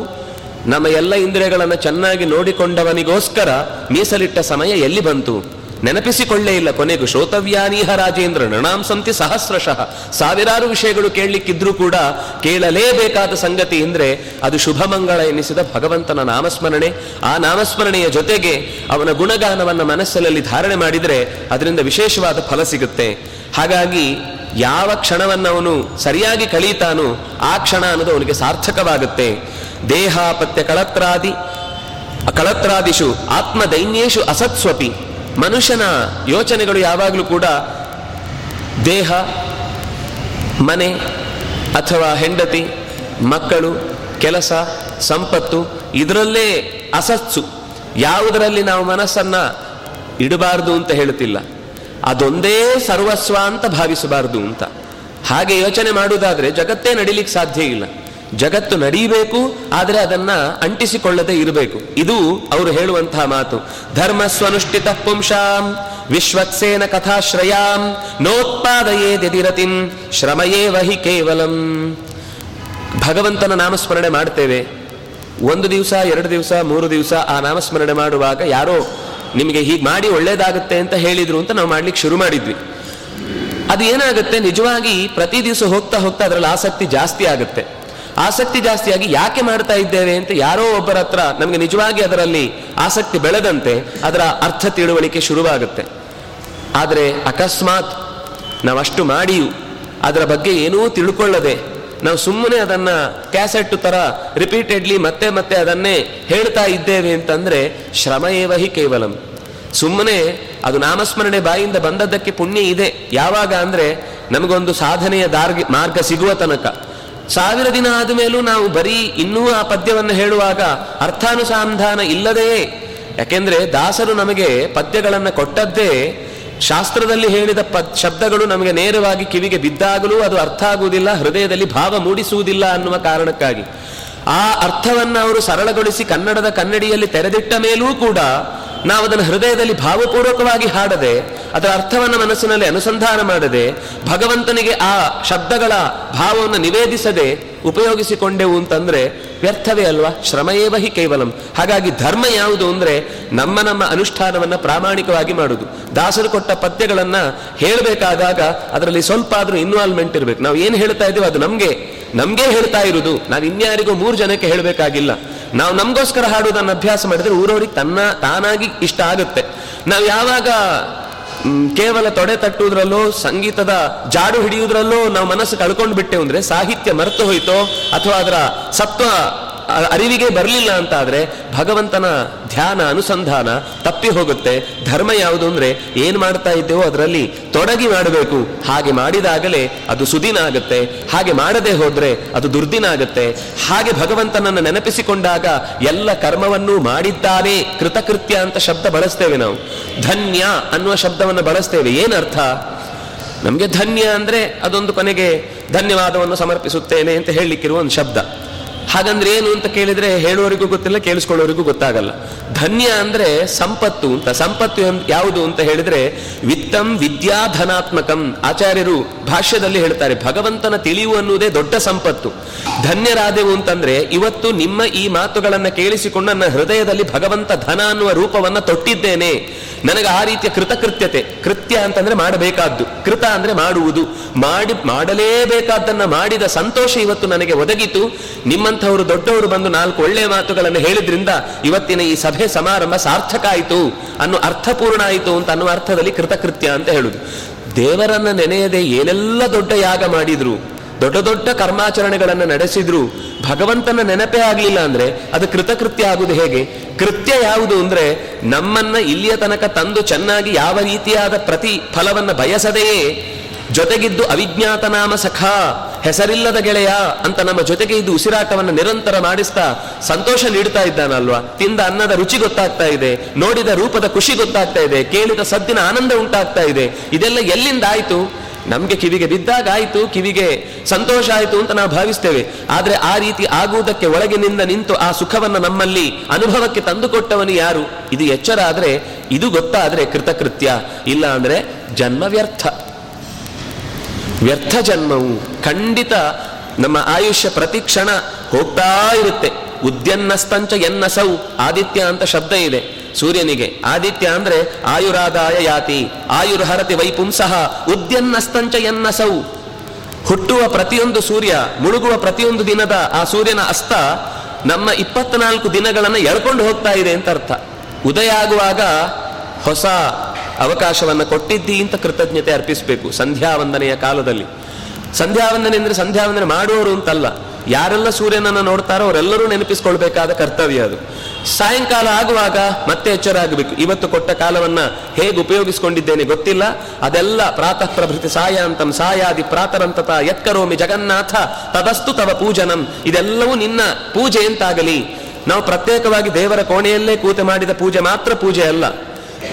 ನಮ್ಮ ಎಲ್ಲ ಇಂದ್ರಿಯಗಳನ್ನು ಚೆನ್ನಾಗಿ ನೋಡಿಕೊಂಡವನಿಗೋಸ್ಕರ ಮೀಸಲಿಟ್ಟ ಸಮಯ ಎಲ್ಲಿ ಬಂತು? ನೆನಪಿಸಿಕೊಳ್ಳೇ ಇಲ್ಲ ಕೊನೆಗೂ. ಶ್ರೋತವ್ಯಾನೀಹ ರಾಜೇಂದ್ರ ನೃಣಾಂಸಂತಿ ಸಹಸ್ರಶಃ. ಸಾವಿರಾರು ವಿಷಯಗಳು ಕೇಳಲಿಕ್ಕಿದ್ರೂ ಕೂಡ ಕೇಳಲೇಬೇಕಾದ ಸಂಗತಿ ಅಂದರೆ ಅದು ಶುಭಮಂಗಳ ಎನಿಸಿದ ಭಗವಂತನ ನಾಮಸ್ಮರಣೆ. ಆ ನಾಮಸ್ಮರಣೆಯ ಜೊತೆಗೆ ಅವನ ಗುಣಗಾನವನ್ನು ಮನಸ್ಸಲ್ಲಿ ಧಾರಣೆ ಮಾಡಿದರೆ ಅದರಿಂದ ವಿಶೇಷವಾದ ಫಲ ಸಿಗುತ್ತೆ. ಹಾಗಾಗಿ ಯಾವ ಕ್ಷಣವನ್ನು ಅವನು ಸರಿಯಾಗಿ ಕಳೀತಾನೋ ಆ ಕ್ಷಣ ಅನ್ನೋದು ಅವನಿಗೆ ಸಾರ್ಥಕವಾಗುತ್ತೆ. ದೇಹಾಪತ್ಯ ಕಳತ್ರಾದಿ, ಕಳತ್ರಾದಿಷು ಆತ್ಮದೈನ್ಯೇಶು ಅಸತ್ಸ್ವಪಿ. ಮನುಷ್ಯನ ಯೋಚನೆಗಳು ಯಾವಾಗಲೂ ಕೂಡ ದೇಹ, ಮನೆ ಅಥವಾ ಹೆಂಡತಿ, ಮಕ್ಕಳು, ಕೆಲಸ, ಸಂಪತ್ತು, ಇದರಲ್ಲೇ ಅಸತ್ಸು. ಯಾವುದರಲ್ಲಿ ನಾವು ಮನಸ್ಸನ್ನ ಇಡಬಾರದು ಅಂತ ಹೇಳುತ್ತಿಲ್ಲ. ಅದೊಂದೇ ಸರ್ವಸ್ವ ಅಂತ ಭಾವಿಸಬಾರದು ಅಂತ. ಹಾಗೆ ಯೋಚನೆ ಮಾಡುವುದಾದ್ರೆ ಜಗತ್ತೇ ನಡಿಲಿಕ್ಕೆ ಸಾಧ್ಯ ಇಲ್ಲ. ಜಗತ್ತು ನಡೀಬೇಕು, ಆದರೆ ಅದನ್ನ ಅಂಟಿಸಿಕೊಳ್ಳದೆ ಇರಬೇಕು. ಇದು ಅವರು ಹೇಳುವಂತಹ ಮಾತು. ಧರ್ಮ ಸ್ವನುಷ್ಠಿತ ಪುಂಸಾಂ ವಿಶ್ವತ್ಸೇನ ಕಥಾಶ್ರಯಾಂ, ನೋತ್ಪಾದಯೇ ದಿರತಿಂ ಶ್ರಮಯೇ ವಹಿ ಕೇವಲಂ. ಭಗವಂತನ ನಾಮಸ್ಮರಣೆ ಮಾಡ್ತೇವೆ. ಒಂದು ದಿವಸ, ಎರಡು ದಿವಸ, ಮೂರು ದಿವಸ ಆ ನಾಮಸ್ಮರಣೆ ಮಾಡುವಾಗ ಯಾರೋ ನಿಮಗೆ ಹೀಗೆ ಮಾಡಿ ಒಳ್ಳೇದಾಗುತ್ತೆ ಅಂತ ಹೇಳಿದ್ರು ಅಂತ ನಾವು ಮಾಡ್ಲಿಕ್ಕೆ ಶುರು ಮಾಡಿದ್ವಿ. ಅದು ಏನಾಗುತ್ತೆ ನಿಜವಾಗಿ ಪ್ರತಿ ದಿವಸ ಹೋಗ್ತಾ ಹೋಗ್ತಾ ಅದರಲ್ಲಿ ಆಸಕ್ತಿ ಜಾಸ್ತಿ ಆಗುತ್ತೆ. ಆಸಕ್ತಿ ಜಾಸ್ತಿಯಾಗಿ ಯಾಕೆ ಮಾಡ್ತಾ ಇದ್ದೇವೆ ಅಂತ ಯಾರೋ ಒಬ್ಬರ ಹತ್ರ ನಮಗೆ ನಿಜವಾಗಿ ಅದರಲ್ಲಿ ಆಸಕ್ತಿ ಬೆಳೆದಂತೆ ಅದರ ಅರ್ಥ ತಿಳುವಳಿಕೆ ಶುರುವಾಗುತ್ತೆ. ಆದರೆ ಅಕಸ್ಮಾತ್ ನಾವಷ್ಟು ಮಾಡಿಯೂ ಅದರ ಬಗ್ಗೆ ಏನೂ ತಿಳ್ಕೊಳ್ಳದೆ ನಾವು ಸುಮ್ಮನೆ ಅದನ್ನ ಕ್ಯಾಸೆಟ್ ತರ ರಿಪೀಟೆಡ್ಲಿ ಮತ್ತೆ ಮತ್ತೆ ಅದನ್ನೇ ಹೇಳ್ತಾ ಇದ್ದೇವೆ ಅಂತಂದ್ರೆ ಶ್ರಮ ಏವ ಹಿ ಕೇವಲಂ. ಸುಮ್ಮನೆ ಅದು ನಾಮಸ್ಮರಣೆ ಬಾಯಿಂದ ಬಂದದ್ದಕ್ಕೆ ಪುಣ್ಯ ಇದೆ. ಯಾವಾಗ ಅಂದ್ರೆ ನಮಗೊಂದು ಸಾಧನೆಯ ದಾರ್ಗ ಮಾರ್ಗ ಸಿಗುವ ತನಕ. ಸಾವಿರ ದಿನ ಆದ ಮೇಲೂ ನಾವು ಬರೀ ಇನ್ನೂ ಆ ಪದ್ಯವನ್ನು ಹೇಳುವಾಗ ಅರ್ಥಾನುಸಂಧಾನ ಇಲ್ಲದೆಯೇ? ಯಾಕೆಂದ್ರೆ ದಾಸರು ನಮಗೆ ಪದ್ಯಗಳನ್ನು ಕೊಟ್ಟದ್ದೇ ಶಾಸ್ತ್ರದಲ್ಲಿ ಹೇಳಿದ ಪದ್ ಶಬ್ದಗಳು ನಮಗೆ ನೇರವಾಗಿ ಕಿವಿಗೆ ಬಿದ್ದಾಗಲೂ ಅದು ಅರ್ಥ ಆಗುವುದಿಲ್ಲ, ಹೃದಯದಲ್ಲಿ ಭಾವ ಮೂಡಿಸುವುದಿಲ್ಲ ಅನ್ನುವ ಕಾರಣಕ್ಕಾಗಿ. ಆ ಅರ್ಥವನ್ನು ಅವರು ಸರಳಗೊಳಿಸಿ ಕನ್ನಡದ ಕನ್ನಡಿಯಲ್ಲಿ ತೆರೆದಿಟ್ಟ ಮೇಲೂ ಕೂಡ ನಾವು ಅದನ್ನು ಹೃದಯದಲ್ಲಿ ಭಾವಪೂರ್ವಕವಾಗಿ ಹಾಡದೆ, ಅದರ ಅರ್ಥವನ್ನು ಮನಸ್ಸಿನಲ್ಲಿ ಅನುಸಂಧಾನ ಮಾಡದೆ, ಭಗವಂತನಿಗೆ ಆ ಶಬ್ದಗಳ ಭಾವವನ್ನು ನಿವೇದಿಸದೆ ಉಪಯೋಗಿಸಿಕೊಂಡೆವು ಅಂತಂದ್ರೆ ವ್ಯರ್ಥವೇ ಅಲ್ವಾ? ಶ್ರಮಯೇವ ಹಿ ಕೇವಲಂ. ಹಾಗಾಗಿ ಧರ್ಮ ಯಾವುದು ಅಂದ್ರೆ ನಮ್ಮ ನಮ್ಮ ಅನುಷ್ಠಾನವನ್ನ ಪ್ರಾಮಾಣಿಕವಾಗಿ ಮಾಡುವುದು ದಾಸರು ಕೊಟ್ಟ ಪದ್ಯಗಳನ್ನ ಹೇಳಬೇಕಾದಾಗ ಅದರಲ್ಲಿ ಸ್ವಲ್ಪ ಆದರೂ ಇನ್ವಾಲ್ವ್ಮೆಂಟ್ ಇರಬೇಕು. ನಾವು ಏನು ಹೇಳ್ತಾ ಇದ್ದೀವಿ ಅದು ನಮಗೆ ನಮಗೆ ಹೇಳ್ತಾ ಇರುವುದು ನಾವು ಇನ್ಯಾರಿಗೂ ಮೂರು ಜನಕ್ಕೆ ಹೇಳಬೇಕಾಗಿಲ್ಲ. ನಾವು ನಮಗೋಸ್ಕರ ಹಾಡುವುದನ್ನು ಅಭ್ಯಾಸ ಮಾಡಿದ್ರೆ ಊರವರಿಗೆ ತನ್ನ ತಾನಾಗಿ ಇಷ್ಟ ಆಗುತ್ತೆ. ನಾವು ಯಾವಾಗ ಕೇವಲ ತೊಡೆ ತಟ್ಟುವುದರಲ್ಲೋ, ಸಂಗೀತದ ಜಾಡು ಹಿಡಿಯುವುದರಲ್ಲೋ ನಾವು ಮನಸ್ಸು ಕಳ್ಕೊಂಡು ಬಿಟ್ಟೆವು ಅಂದರೆ ಸಾಹಿತ್ಯ ಮರೆತು ಹೋಯ್ತೋ, ಅಥವಾ ಅದರ ಸತ್ವ ಅರಿವಿಗೆ ಬರಲಿಲ್ಲ ಅಂತ ಆದರೆ ಭಗವಂತನ ಧ್ಯಾನ, ಅನುಸಂಧಾನ ತಪ್ಪಿ ಹೋಗುತ್ತೆ. ಧರ್ಮ ಯಾವುದು ಅಂದ್ರೆ ಏನು ಮಾಡ್ತಾ ಇದ್ದೇವೋ ಅದರಲ್ಲಿ ತೊಡಗಿ ಮಾಡಬೇಕು. ಹಾಗೆ ಮಾಡಿದಾಗಲೇ ಅದು ಸುದಿನ ಆಗುತ್ತೆ. ಹಾಗೆ ಮಾಡದೆ ಹೋದ್ರೆ ಅದು ದುರ್ದಿನ ಆಗುತ್ತೆ. ಹಾಗೆ ಭಗವಂತನನ್ನು ನೆನಪಿಸಿಕೊಂಡಾಗ ಎಲ್ಲ ಕರ್ಮವನ್ನೂ ಮಾಡಿದ್ದಾನೆ ಕೃತಕೃತ್ಯ ಅಂತ ಶಬ್ದ ಬಳಸ್ತೇವೆ ನಾವು. ಧನ್ಯ ಅನ್ನುವ ಶಬ್ದವನ್ನು ಬಳಸ್ತೇವೆ. ಏನರ್ಥ? ನಮಗೆ ಧನ್ಯ ಅಂದ್ರೆ ಅದೊಂದು ಕೊನೆಗೆ ಧನ್ಯವಾದವನ್ನು ಸಮರ್ಪಿಸುತ್ತೇನೆ ಅಂತ ಹೇಳಲಿಕ್ಕಿರುವ ಒಂದು ಶಬ್ದ. ಹಾಗಂದ್ರೆ ಏನು ಅಂತ ಕೇಳಿದ್ರೆ ಹೇಳುವವರಿಗೂ ಗೊತ್ತಿಲ್ಲ ಕೇಳಿಸ್ಕೊಳ್ಳೋರಿಗೂ ಗೊತ್ತಾಗಲ್ಲ. ಧನ್ಯ ಅಂದ್ರೆ ಸಂಪತ್ತು ಅಂತ. ಸಂಪತ್ತು ಯಾವುದು ಅಂತ ಹೇಳಿದ್ರೆ ವಿತ್ತಂ ವಿದ್ಯಾಧನಾತ್ಮಕಂ ಆಚಾರ್ಯರು ಭಾಷ್ಯದಲ್ಲಿ ಹೇಳ್ತಾರೆ, ಭಗವಂತನ ತಿಳಿವು ಅನ್ನುವುದೇ ದೊಡ್ಡ ಸಂಪತ್ತು. ಧನ್ಯರಾದೆವು ಅಂತಂದ್ರೆ ಇವತ್ತು ನಿಮ್ಮ ಈ ಮಾತುಗಳನ್ನ ಕೇಳಿಸಿಕೊಂಡು ನನ್ನ ಹೃದಯದಲ್ಲಿ ಭಗವಂತ ಧನ ಅನ್ನುವ ರೂಪವನ್ನ ತೊಟ್ಟಿದ್ದೇನೆ. ನನಗೆ ಆ ರೀತಿಯ ಕೃತಕೃತ್ಯತೆ, ಕೃತ್ಯ ಅಂತಂದ್ರೆ ಮಾಡಬೇಕಾದ್ದು. ಕೃತ ಅಂದ್ರೆ ಮಾಡುವುದು. ಮಾಡಿ, ಮಾಡಲೇಬೇಕಾದ್ದನ್ನ ಮಾಡಿದ ಸಂತೋಷ ಇವತ್ತು ನನಗೆ ಒದಗಿತು. ನಿಮ್ಮಂಥವರು ದೊಡ್ಡವರು ಬಂದು ನಾಲ್ಕು ಒಳ್ಳೆಯ ಮಾತುಗಳನ್ನು ಹೇಳಿದ್ರಿಂದ ಇವತ್ತಿನ ಈ ಸಭೆ ಸಮಾರಂಭ ಸಾರ್ಥಕ ಆಯಿತು ಅನ್ನೋ ಅರ್ಥಪೂರ್ಣ ಆಯಿತು ಅಂತ ಅನ್ನುವ ಅರ್ಥದಲ್ಲಿ ಕೃತಕೃತ್ಯ ಅಂತ ಹೇಳುದು. ದೇವರನ್ನ ನೆನೆಯದೆ ಏನೆಲ್ಲ ದೊಡ್ಡ ಯಾಗ ಮಾಡಿದ್ರು, ದೊಡ್ಡ ದೊಡ್ಡ ಕರ್ಮಾಚರಣೆಗಳನ್ನು ನಡೆಸಿದ್ರು, ಭಗವಂತನ ನೆನಪೇ ಆಗಲಿಲ್ಲ ಅಂದ್ರೆ ಅದು ಕೃತಕೃತ್ಯ ಆಗುವುದು ಹೇಗೆ? ಕೃತ್ಯ ಯಾವುದು ಅಂದ್ರೆ ನಮ್ಮನ್ನ ಇಲ್ಲಿಯ ತನಕ ತಂದು ಚೆನ್ನಾಗಿ ಯಾವ ರೀತಿಯಾದ ಪ್ರತಿ ಫಲವನ್ನ ಬಯಸದೆಯೇ ಜೊತೆಗಿದ್ದು ಅವಿಜ್ಞಾತ ನಾಮ ಸಖ, ಹೆಸರಿಲ್ಲದ ಗೆಳೆಯ ಅಂತ ನಮ್ಮ ಜೊತೆಗೆ ಇದ್ದು ಉಸಿರಾಟವನ್ನು ನಿರಂತರ ಮಾಡಿಸ್ತಾ ಸಂತೋಷ ನೀಡ್ತಾ ಇದ್ದಾನಲ್ವಾ? ತಿಂದ ಅನ್ನದ ರುಚಿ ಗೊತ್ತಾಗ್ತಾ ಇದೆ, ನೋಡಿದ ರೂಪದ ಖುಷಿ ಗೊತ್ತಾಗ್ತಾ ಇದೆ, ಕೇಳಿದ ಸದ್ದಿನ ಆನಂದ ಉಂಟಾಗ್ತಾ ಇದೆ. ಇದೆಲ್ಲ ಎಲ್ಲಿಂದ ಆಯ್ತು? ನಮ್ಗೆ ಕಿವಿಗೆ ಬಿದ್ದಾಗ ಆಯಿತು, ಕಿವಿಗೆ ಸಂತೋಷ ಆಯ್ತು ಅಂತ ನಾವು ಭಾವಿಸ್ತೇವೆ. ಆದ್ರೆ ಆ ರೀತಿ ಆಗುವುದಕ್ಕೆ ಒಳಗಿನಿಂದ ನಿಂತು ಆ ಸುಖವನ್ನ ನಮ್ಮಲ್ಲಿ ಅನುಭವಕ್ಕೆ ತಂದುಕೊಟ್ಟವನು ಯಾರು? ಇದು ಎಚ್ಚರ ಆದ್ರೆ, ಇದು ಗೊತ್ತಾದ್ರೆ ಕೃತಕೃತ್ಯ. ಇಲ್ಲ ಅಂದ್ರೆ ಜನ್ಮ ವ್ಯರ್ಥ. ವ್ಯರ್ಥ ಜನ್ಮವು ಖಂಡಿತ ನಮ್ಮ ಆಯುಷ್ಯ ಪ್ರತಿ ಕ್ಷಣ ಹೋಗ್ತಾ ಇರುತ್ತೆ. ಉದ್ಯನ್ನಸ್ತಂಚ ಎನ್ನಸೌ ಆದಿತ್ಯ ಅಂತ ಶಬ್ದ ಇದೆ. ಸೂರ್ಯನಿಗೆ ಆದಿತ್ಯ ಅಂದ್ರೆ ಆಯುರಾದಾಯ ಯಾತಿ, ಆಯುರ್ಹರತಿ ವೈಪುಂಸಃ, ಉದ್ಯನ್ನಸ್ತಂಚ ಎನ್ನಸೌ. ಹುಟ್ಟುವ ಪ್ರತಿಯೊಂದು ಸೂರ್ಯ, ಮುಳುಗುವ ಪ್ರತಿಯೊಂದು ದಿನದ ಆ ಸೂರ್ಯನ ಅಸ್ತ ನಮ್ಮ ಇಪ್ಪತ್ನಾಲ್ಕು ದಿನಗಳನ್ನು ಎಳ್ಕೊಂಡು ಹೋಗ್ತಾ ಇದೆ ಅಂತ ಅರ್ಥ. ಉದಯ ಆಗುವಾಗ ಹೊಸ ಅವಕಾಶವನ್ನು ಕೊಟ್ಟಿದ್ದಿ ಅಂತ ಕೃತಜ್ಞತೆ ಅರ್ಪಿಸಬೇಕು ಸಂಧ್ಯಾ ವಂದನೆಯ ಕಾಲದಲ್ಲಿ. ಸಂಧ್ಯಾ ವಂದನೆ ಅಂದರೆ ಸಂಧ್ಯಾ ವಂದನೆ ಮಾಡುವವರು ಅಂತಲ್ಲ. ಯಾರೆಲ್ಲ ಸೂರ್ಯನನ್ನು ನೋಡ್ತಾರೋ ಅವರೆಲ್ಲರೂ ನೆನಪಿಸ್ಕೊಳ್ಬೇಕಾದ ಕರ್ತವ್ಯ ಅದು. ಸಾಯಂಕಾಲ ಆಗುವಾಗ ಮತ್ತೆ ಎಚ್ಚರ ಆಗಬೇಕು ಇವತ್ತು ಕೊಟ್ಟ ಕಾಲವನ್ನ ಹೇಗೆ ಉಪಯೋಗಿಸಿಕೊಂಡಿದ್ದೇನೆ ಗೊತ್ತಿಲ್ಲ. ಅದೆಲ್ಲ ಪ್ರಾತಃ ಪ್ರಭೃತಿ ಸಾಯಾಂತಂ ಸಾಯಾದಿ ಪ್ರಾತರಂತತ ಯತ್ಕರೋಮಿ ಜಗನ್ನಾಥ ತದಸ್ತು ತವ ಪೂಜನಂ. ಇದೆಲ್ಲವೂ ನಿನ್ನ ಪೂಜೆ ಅಂತಾಗಲಿ ನಾವು ಪ್ರತ್ಯೇಕವಾಗಿ ದೇವರ ಕೋಣೆಯಲ್ಲೇ ಕೂತೆ ಮಾಡಿದ ಪೂಜೆ ಮಾತ್ರ ಪೂಜೆ ಅಲ್ಲ.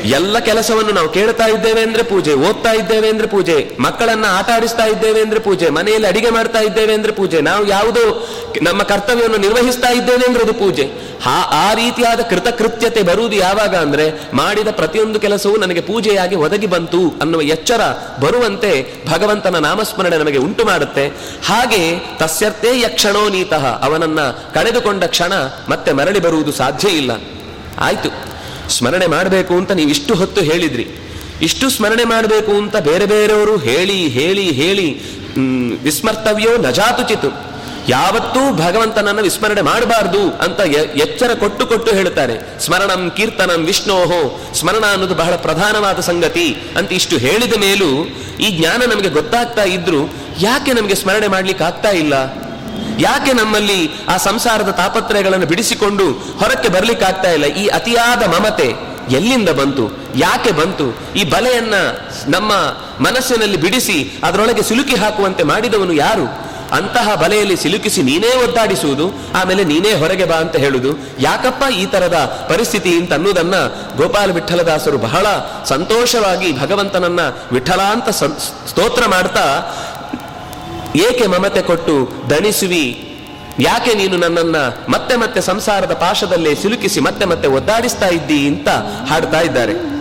ಎಲ್ಲ ಕೆಲಸವನ್ನು ನಾವು ಕೇಳ್ತಾ ಇದ್ದೇವೆ ಅಂದ್ರೆ ಪೂಜೆ, ಓದ್ತಾ ಇದ್ದೇವೆ ಅಂದ್ರೆ ಪೂಜೆ, ಮಕ್ಕಳನ್ನ ಆಟ ಆಡಿಸ್ತಾ ಇದ್ದೇವೆ ಅಂದ್ರೆ ಪೂಜೆ, ಮನೆಯಲ್ಲಿ ಅಡಿಗೆ ಮಾಡ್ತಾ ಇದ್ದೇವೆ ಅಂದ್ರೆ ಪೂಜೆ, ನಾವು ಯಾವುದೋ ನಮ್ಮ ಕರ್ತವ್ಯವನ್ನು ನಿರ್ವಹಿಸ್ತಾ ಇದ್ದೇವೆ ಅಂದ್ರೆ ಅದು ಪೂಜೆ. ಆ ಆ ರೀತಿಯಾದ ಕೃತಕೃತ್ಯತೆ ಬರುವುದು ಯಾವಾಗ ಅಂದ್ರೆ ಮಾಡಿದ ಪ್ರತಿಯೊಂದು ಕೆಲಸವೂ ನನಗೆ ಪೂಜೆಯಾಗಿ ಒದಗಿ ಬಂತು ಅನ್ನುವ ಎಚ್ಚರ ಬರುವಂತೆ ಭಗವಂತನ ನಾಮಸ್ಮರಣೆ ನಮಗೆ ಉಂಟು ಮಾಡುತ್ತೆ. ಹಾಗೆ ತಸ್ಯರ್ಥೇ ಯಕ್ಷಣೋ ನೀತಃ, ಅವನನ್ನ ಕಳೆದುಕೊಂಡ ಕ್ಷಣ ಮತ್ತೆ ಮರಳಿ ಬರುವುದು ಸಾಧ್ಯ ಇಲ್ಲ. ಆಯ್ತು. ಸ್ಮರಣೆ ಮಾಡಬೇಕು ಅಂತ ನೀವು ಇಷ್ಟು ಹೊತ್ತು ಹೇಳಿದ್ರಿ. ಇಷ್ಟು ಸ್ಮರಣೆ ಮಾಡಬೇಕು ಅಂತ ಬೇರೆ ಬೇರೆಯವರು ಹೇಳಿ ಹೇಳಿ ಹೇಳಿ ವಿಸ್ಮರ್ತವ್ಯೋ ನಜಾತುಚಿತು ಯಾವತ್ತೂ ಭಗವಂತನನ್ನು ವಿಸ್ಮರಣೆ ಮಾಡಬಾರ್ದು ಅಂತ ಎಚ್ಚರ ಕೊಟ್ಟು ಕೊಟ್ಟು ಹೇಳ್ತಾರೆ ಸ್ಮರಣಂ ಕೀರ್ತನಂ ವಿಷ್ಣೋಹೋ, ಸ್ಮರಣ ಅನ್ನೋದು ಬಹಳ ಪ್ರಧಾನವಾದ ಸಂಗತಿ ಅಂತ ಇಷ್ಟು ಹೇಳಿದ ಮೇಲೂ ಈ ಜ್ಞಾನ ನಮಗೆ ಗೊತ್ತಾಗ್ತಾ ಇದ್ರು ಯಾಕೆ ನಮಗೆ ಸ್ಮರಣೆ ಮಾಡ್ಲಿಕ್ಕೆ ಆಗ್ತಾ ಇಲ್ಲ? ಯಾಕೆ ನಮ್ಮಲ್ಲಿ ಆ ಸಂಸಾರದ ತಾಪತ್ರಯಗಳನ್ನು ಬಿಡಿಸಿಕೊಂಡು ಹೊರಕ್ಕೆ ಬರ್ಲಿಕ್ಕಾಗ್ತಾ ಇಲ್ಲ? ಈ ಅತಿಯಾದ ಮಮತೆ ಎಲ್ಲಿಂದ ಬಂತು? ಯಾಕೆ ಬಂತು? ಈ ಬಲೆಯನ್ನ ನಮ್ಮ ಮನಸ್ಸಿನಲ್ಲಿ ಬಿಡಿಸಿ ಅದರೊಳಗೆ ಸಿಲುಕಿ ಹಾಕುವಂತೆ ಮಾಡಿದವನು ಯಾರು? ಅಂತಹ ಬಲೆಯಲ್ಲಿ ಸಿಲುಕಿಸಿ ನೀನೇ ಒದ್ದಾಡಿಸುವುದು, ಆಮೇಲೆ ನೀನೇ ಹೊರಗೆ ಬಾ ಅಂತ ಹೇಳುದು. ಯಾಕಪ್ಪ ಈ ತರದ ಪರಿಸ್ಥಿತಿ ಅಂತ ಅನ್ನೋದನ್ನ ಗೋಪಾಲ ವಿಠಲದಾಸರು ಬಹಳ ಸಂತೋಷವಾಗಿ ಭಗವಂತನನ್ನ ವಿಠಲ ಅಂತ ಸ್ತೋತ್ರ ಮಾಡ್ತಾ ಏಕೆ ಮಮತೆ ಕೊಟ್ಟು ದಣಿಸುವಿ? ಯಾಕೆ ನೀನು ನನ್ನನ್ನ ಮತ್ತೆ ಮತ್ತೆ ಸಂಸಾರದ ಪಾಶದಲ್ಲೇ ಸಿಲುಕಿಸಿ ಮತ್ತೆ ಮತ್ತೆ ಒದ್ದಾಡಿಸ್ತಾ ಇದ್ದೀ ಅಂತ ಹಾಡ್ತಾ ಇದ್ದಾರೆ.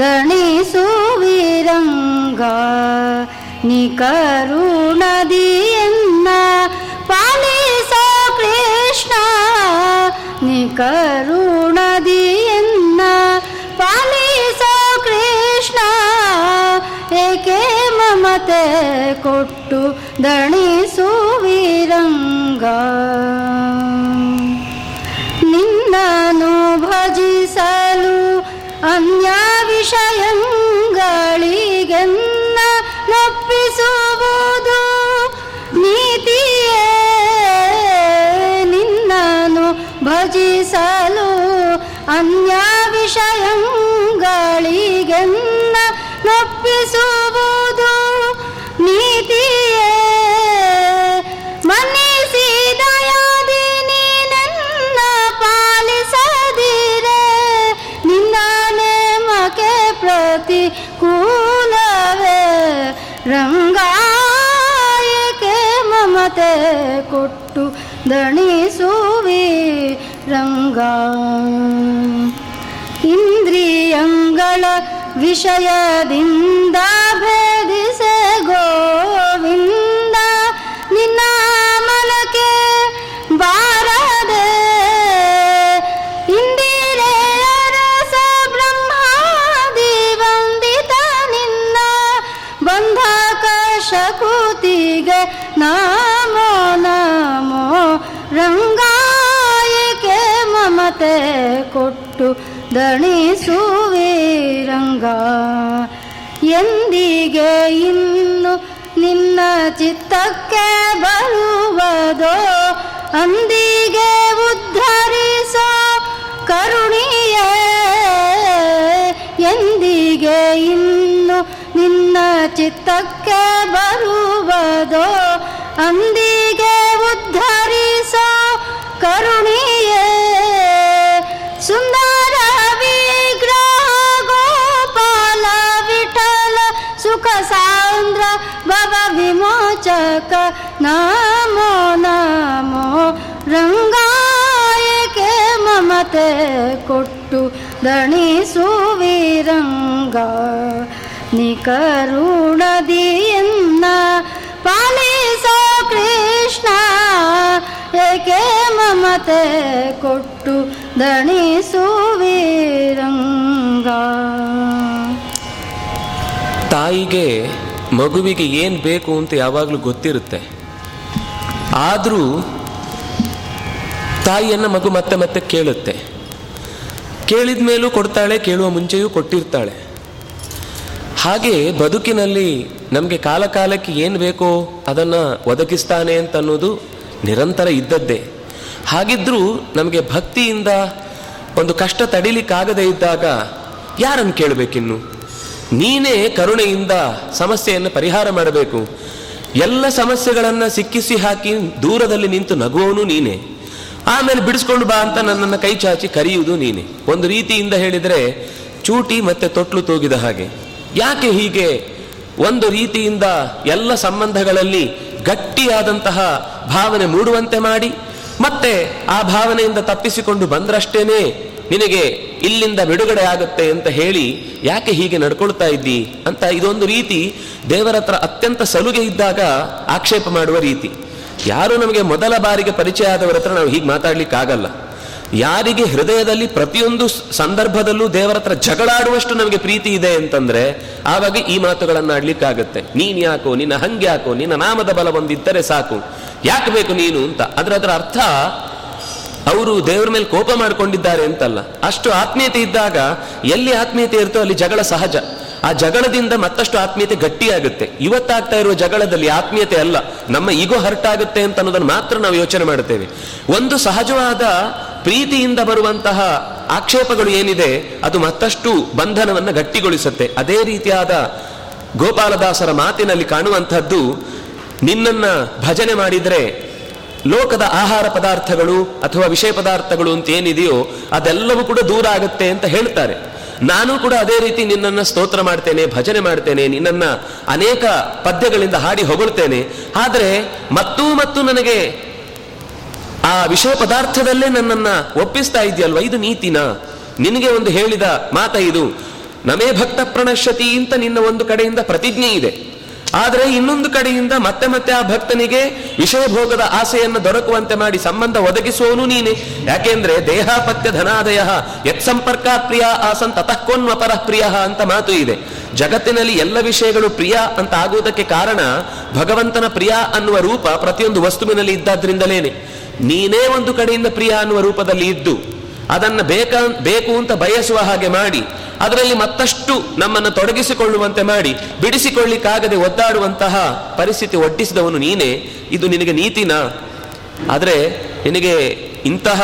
गणेशो धनि निकरु ಇಂದ್ರಿಯಂಗಳ ವಿಷಯದಿಂದ ಭೇದಿಸೆ ದಣಿಸುವೆ ರಂಗ. ಎಂದಿಗೆ ಇನ್ನು ನಿನ್ನ ಚಿತ್ತಕ್ಕೆ ಬರುವುದೋ, ಅಂದಿಗೆ ಉದ್ಧರಿಸೋ ಕರುಣಿಯೇ. ಎಂದಿಗೆ ಇನ್ನು ನಿನ್ನ ಚಿತ್ತಕ್ಕೆ ಬರುವುದೋ, ಅಂದಿಗೆ ಉದ್ಧರಿಸೋ ಕರುಣಿಯೇ ವಿಮೋಚಕ ನಮೋ ನಮೋ ರಂಗಾಯಕ ಮಮತೆ ಕೊಟ್ಟು ದಣಿಸುವಿರಂಗ ನಿಕರುಣದಿಯನ್ನ ಪಾಲಿಸೋ ಕೃಷ್ಣ, ಏಕೆ ಮಮತೆ ಕೊಟ್ಟು ದಣಿಸುವಿರಂಗ ತಾಯಿಗೆ ಮಗುವಿಗೆ ಏನು ಬೇಕು ಅಂತ ಯಾವಾಗಲೂ ಗೊತ್ತಿರುತ್ತೆ. ಆದರೂ ತಾಯಿಯನ್ನು ಮಗು ಮತ್ತೆ ಮತ್ತೆ ಕೇಳುತ್ತೆ. ಕೇಳಿದ ಮೇಲೂ ಕೊಡ್ತಾಳೆ, ಕೇಳುವ ಮುಂಚೆಯೂ ಕೊಟ್ಟಿರ್ತಾಳೆ. ಹಾಗೆ ಬದುಕಿನಲ್ಲಿ ನಮಗೆ ಕಾಲಕಾಲಕ್ಕೆ ಏನು ಬೇಕೋ ಅದನ್ನು ಒದಗಿಸ್ತಾನೆ ಅಂತ ಅನ್ನೋದು ನಿರಂತರ ಇದ್ದದ್ದೇ. ಹಾಗಿದ್ರೂ ನಮಗೆ ಭಕ್ತಿಯಿಂದ ಒಂದು ಕಷ್ಟ ತಡಿಲಿಕ್ಕಾಗದೇ ಇದ್ದಾಗ ಯಾರನ್ನು ಕೇಳಬೇಕಿನ್ನು? ನೀನೇ ಕರುಣೆಯಿಂದ ಸಮಸ್ಯೆಯನ್ನು ಪರಿಹಾರ ಮಾಡಬೇಕು. ಎಲ್ಲ ಸಮಸ್ಯೆಗಳನ್ನು ಸಿಕ್ಕಿಸಿ ಹಾಕಿ ದೂರದಲ್ಲಿ ನಿಂತು ನಗುವವನು ನೀನೇ. ಆಮೇಲೆ ಬಿಡಿಸ್ಕೊಂಡು ಬಾ ಅಂತ ನನ್ನನ್ನು ಕೈ ಚಾಚಿ ಕರೆಯುವುದು ನೀನೆ. ಒಂದು ರೀತಿಯಿಂದ ಹೇಳಿದರೆ ಚೂಟಿ ಮತ್ತೆ ತೊಟ್ಲು ತೂಗಿದ ಹಾಗೆ. ಯಾಕೆ ಹೀಗೆ? ಒಂದು ರೀತಿಯಿಂದ ಎಲ್ಲ ಸಂಬಂಧಗಳಲ್ಲಿ ಗಟ್ಟಿಯಾದಂತಹ ಭಾವನೆ ಮೂಡುವಂತೆ ಮಾಡಿ. ಮತ್ತೆ ಆ ಭಾವನೆಯಿಂದ ತಪ್ಪಿಸಿಕೊಂಡು ಬಂದ್ರಷ್ಟೇನೆ ನಿನಗೆ ಇಲ್ಲಿಂದ ಬಿಡುಗಡೆ ಆಗುತ್ತೆ ಅಂತ ಹೇಳಿ ಯಾಕೆ ಹೀಗೆ ನಡ್ಕೊಳ್ತಾ ಇದ್ದಿ? ಅಂತ ಇದೊಂದು ರೀತಿ ದೇವರ ಹತ್ರ ಅತ್ಯಂತ ಸಲುಗೆ ಇದ್ದಾಗ ಆಕ್ಷೇಪ ಮಾಡುವ ರೀತಿ. ಯಾರು ನಮಗೆ ಮೊದಲ ಬಾರಿಗೆ ಪರಿಚಯ ಆದವರ ಹತ್ರ ನಾವು ಹೀಗೆ ಮಾತಾಡ್ಲಿಕ್ಕಾಗಲ್ಲ. ಯಾರಿಗೆ ಹೃದಯದಲ್ಲಿ ಪ್ರತಿಯೊಂದು ಸಂದರ್ಭದಲ್ಲೂ ದೇವರ ಹತ್ರ ಜಗಳಾಡುವಷ್ಟು ನಮಗೆ ಪ್ರೀತಿ ಇದೆ ಅಂತಂದ್ರೆ ಆವಾಗ ಈ ಮಾತುಗಳನ್ನು ಆಡ್ಲಿಕ್ಕಾಗತ್ತೆ. ನೀನ್ ಯಾಕೋ, ನಿನ್ನ ಹಂಗ್ಯಾಕೋ, ನಿನ್ನ ನಾಮದ ಬಲ ಬಂದಿದ್ದರೆ ಸಾಕು. ಯಾಕೆ ಬೇಕು ನೀನು ಅಂತ. ಅದ್ರ ಅದರ ಅರ್ಥ ಅವರು ದೇವರ ಮೇಲೆ ಕೋಪ ಮಾಡಿಕೊಂಡಿದ್ದಾರೆ ಅಂತಲ್ಲ. ಅಷ್ಟು ಆತ್ಮೀಯತೆ ಇದ್ದಾಗ ಎಲ್ಲಿ ಆತ್ಮೀಯತೆ ಇರ್ತೋ ಅಲ್ಲಿ ಜಗಳ ಸಹಜ. ಆ ಜಗಳದಿಂದ ಮತ್ತಷ್ಟು ಆತ್ಮೀಯತೆ ಗಟ್ಟಿಯಾಗುತ್ತೆ. ಇವತ್ತಾಗ್ತಾ ಇರುವ ಜಗಳದಲ್ಲಿ ಆತ್ಮೀಯತೆ ಅಲ್ಲ. ನಮ್ಮ ಈಗೋ ಹರ್ಟ್ ಆಗುತ್ತೆ ಅಂತ ಅನ್ನೋದನ್ನು ಮಾತ್ರ ನಾವು ಯೋಚನೆ ಮಾಡುತ್ತೇವೆ. ಒಂದು ಸಹಜವಾದ ಪ್ರೀತಿಯಿಂದ ಬರುವಂತಹ ಆಕ್ಷೇಪಗಳು ಏನಿದೆ, ಅದು ಮತ್ತಷ್ಟು ಬಂಧನವನ್ನು ಗಟ್ಟಿಗೊಳಿಸುತ್ತೆ. ಅದೇ ರೀತಿಯಾದ ಗೋಪಾಲದಾಸರ ಮಾತಿನಲ್ಲಿ ಕಾಣುವಂಥದ್ದು, ನಿನ್ನನ್ನು ಭಜನೆ ಮಾಡಿದರೆ ಲೋಕದ ಆಹಾರ ಪದಾರ್ಥಗಳು ಅಥವಾ ವಿಷಯ ಪದಾರ್ಥಗಳು ಅಂತ ಏನಿದೆಯೋ ಅದೆಲ್ಲವೂ ಕೂಡ ದೂರ ಆಗುತ್ತೆ ಅಂತ ಹೇಳ್ತಾರೆ. ನಾನು ಕೂಡ ಅದೇ ರೀತಿ ನಿನ್ನನ್ನು ಸ್ತೋತ್ರ ಮಾಡ್ತೇನೆ, ಭಜನೆ ಮಾಡ್ತೇನೆ, ನಿನ್ನನ್ನ ಅನೇಕ ಪದ್ಯಗಳಿಂದ ಹಾಡಿ ಹೊಗಳ್ತೇನೆ. ಆದರೆ ಮತ್ತೂ ಮತ್ತು ನನಗೆ ಆ ವಿಷಯ ಪದಾರ್ಥದಲ್ಲೇ ನನ್ನನ್ನ ಒಪ್ಪಿಸ್ತಾ ಇದೆಯಲ್ವ ಇದು ನೀತಿನ? ನಿನಗೆ ಒಂದು ಹೇಳಿದ ಮಾತ ಇದು, ನಮೇ ಭಕ್ತ ಪ್ರಣಶ್ಯತಿ ಅಂತ ನಿನ್ನ ಒಂದು ಕಡೆಯಿಂದ ಪ್ರತಿಜ್ಞೆ ಇದೆ. ಆದರೆ ಇನ್ನೊಂದು ಕಡೆಯಿಂದ ಮತ್ತೆ ಮತ್ತೆ ಆ ಭಕ್ತನಿಗೆ ವಿಷಯ ಭೋಗದ ಆಸೆಯನ್ನು ದೊರಕುವಂತೆ ಮಾಡಿ ಸಂಬಂಧ ಒದಗಿಸುವವನು ನೀನೆ. ಯಾಕೆಂದ್ರೆ ದೇಹಾಪತ್ಯ ಧನಾದಯ, ಯತ್ ಸಂಪರ್ಕ ಪ್ರಿಯ ಆಸನ್ ತತಃಕೋನ್ವಪರ ಪ್ರಿಯ ಅಂತ ಮಾತು ಇದೆ. ಜಗತ್ತಿನಲ್ಲಿ ಎಲ್ಲ ವಿಷಯಗಳು ಪ್ರಿಯ ಅಂತ ಆಗುವುದಕ್ಕೆ ಕಾರಣ ಭಗವಂತನ ಪ್ರಿಯ ಅನ್ನುವ ರೂಪ ಪ್ರತಿಯೊಂದು ವಸ್ತುವಿನಲ್ಲಿ ಇದ್ದಾದ್ರಿಂದಲೇನೆ. ನೀನೇ ಒಂದು ಕಡೆಯಿಂದ ಪ್ರಿಯ ಅನ್ನುವ ರೂಪದಲ್ಲಿ ಇದ್ದು ಅದನ್ನು ಬೇಕ, ಬೇಕು ಅಂತ ಬಯಸುವ ಹಾಗೆ ಮಾಡಿ, ಅದರಲ್ಲಿ ಮತ್ತಷ್ಟು ನಮ್ಮನ್ನು ತೊಡಗಿಸಿಕೊಳ್ಳುವಂತೆ ಮಾಡಿ, ಬಿಡಿಸಿಕೊಳ್ಳಿಕ್ಕಾಗದೆ ಒದ್ದಾಡುವಂತಹ ಪರಿಸ್ಥಿತಿ ಒಡ್ಡಿಸಿದವನು ನೀನೇ, ಇದು ನಿನಗೆ ನೀತಿನ. ಆದರೆ ನಿನಗೆ ಇಂತಹ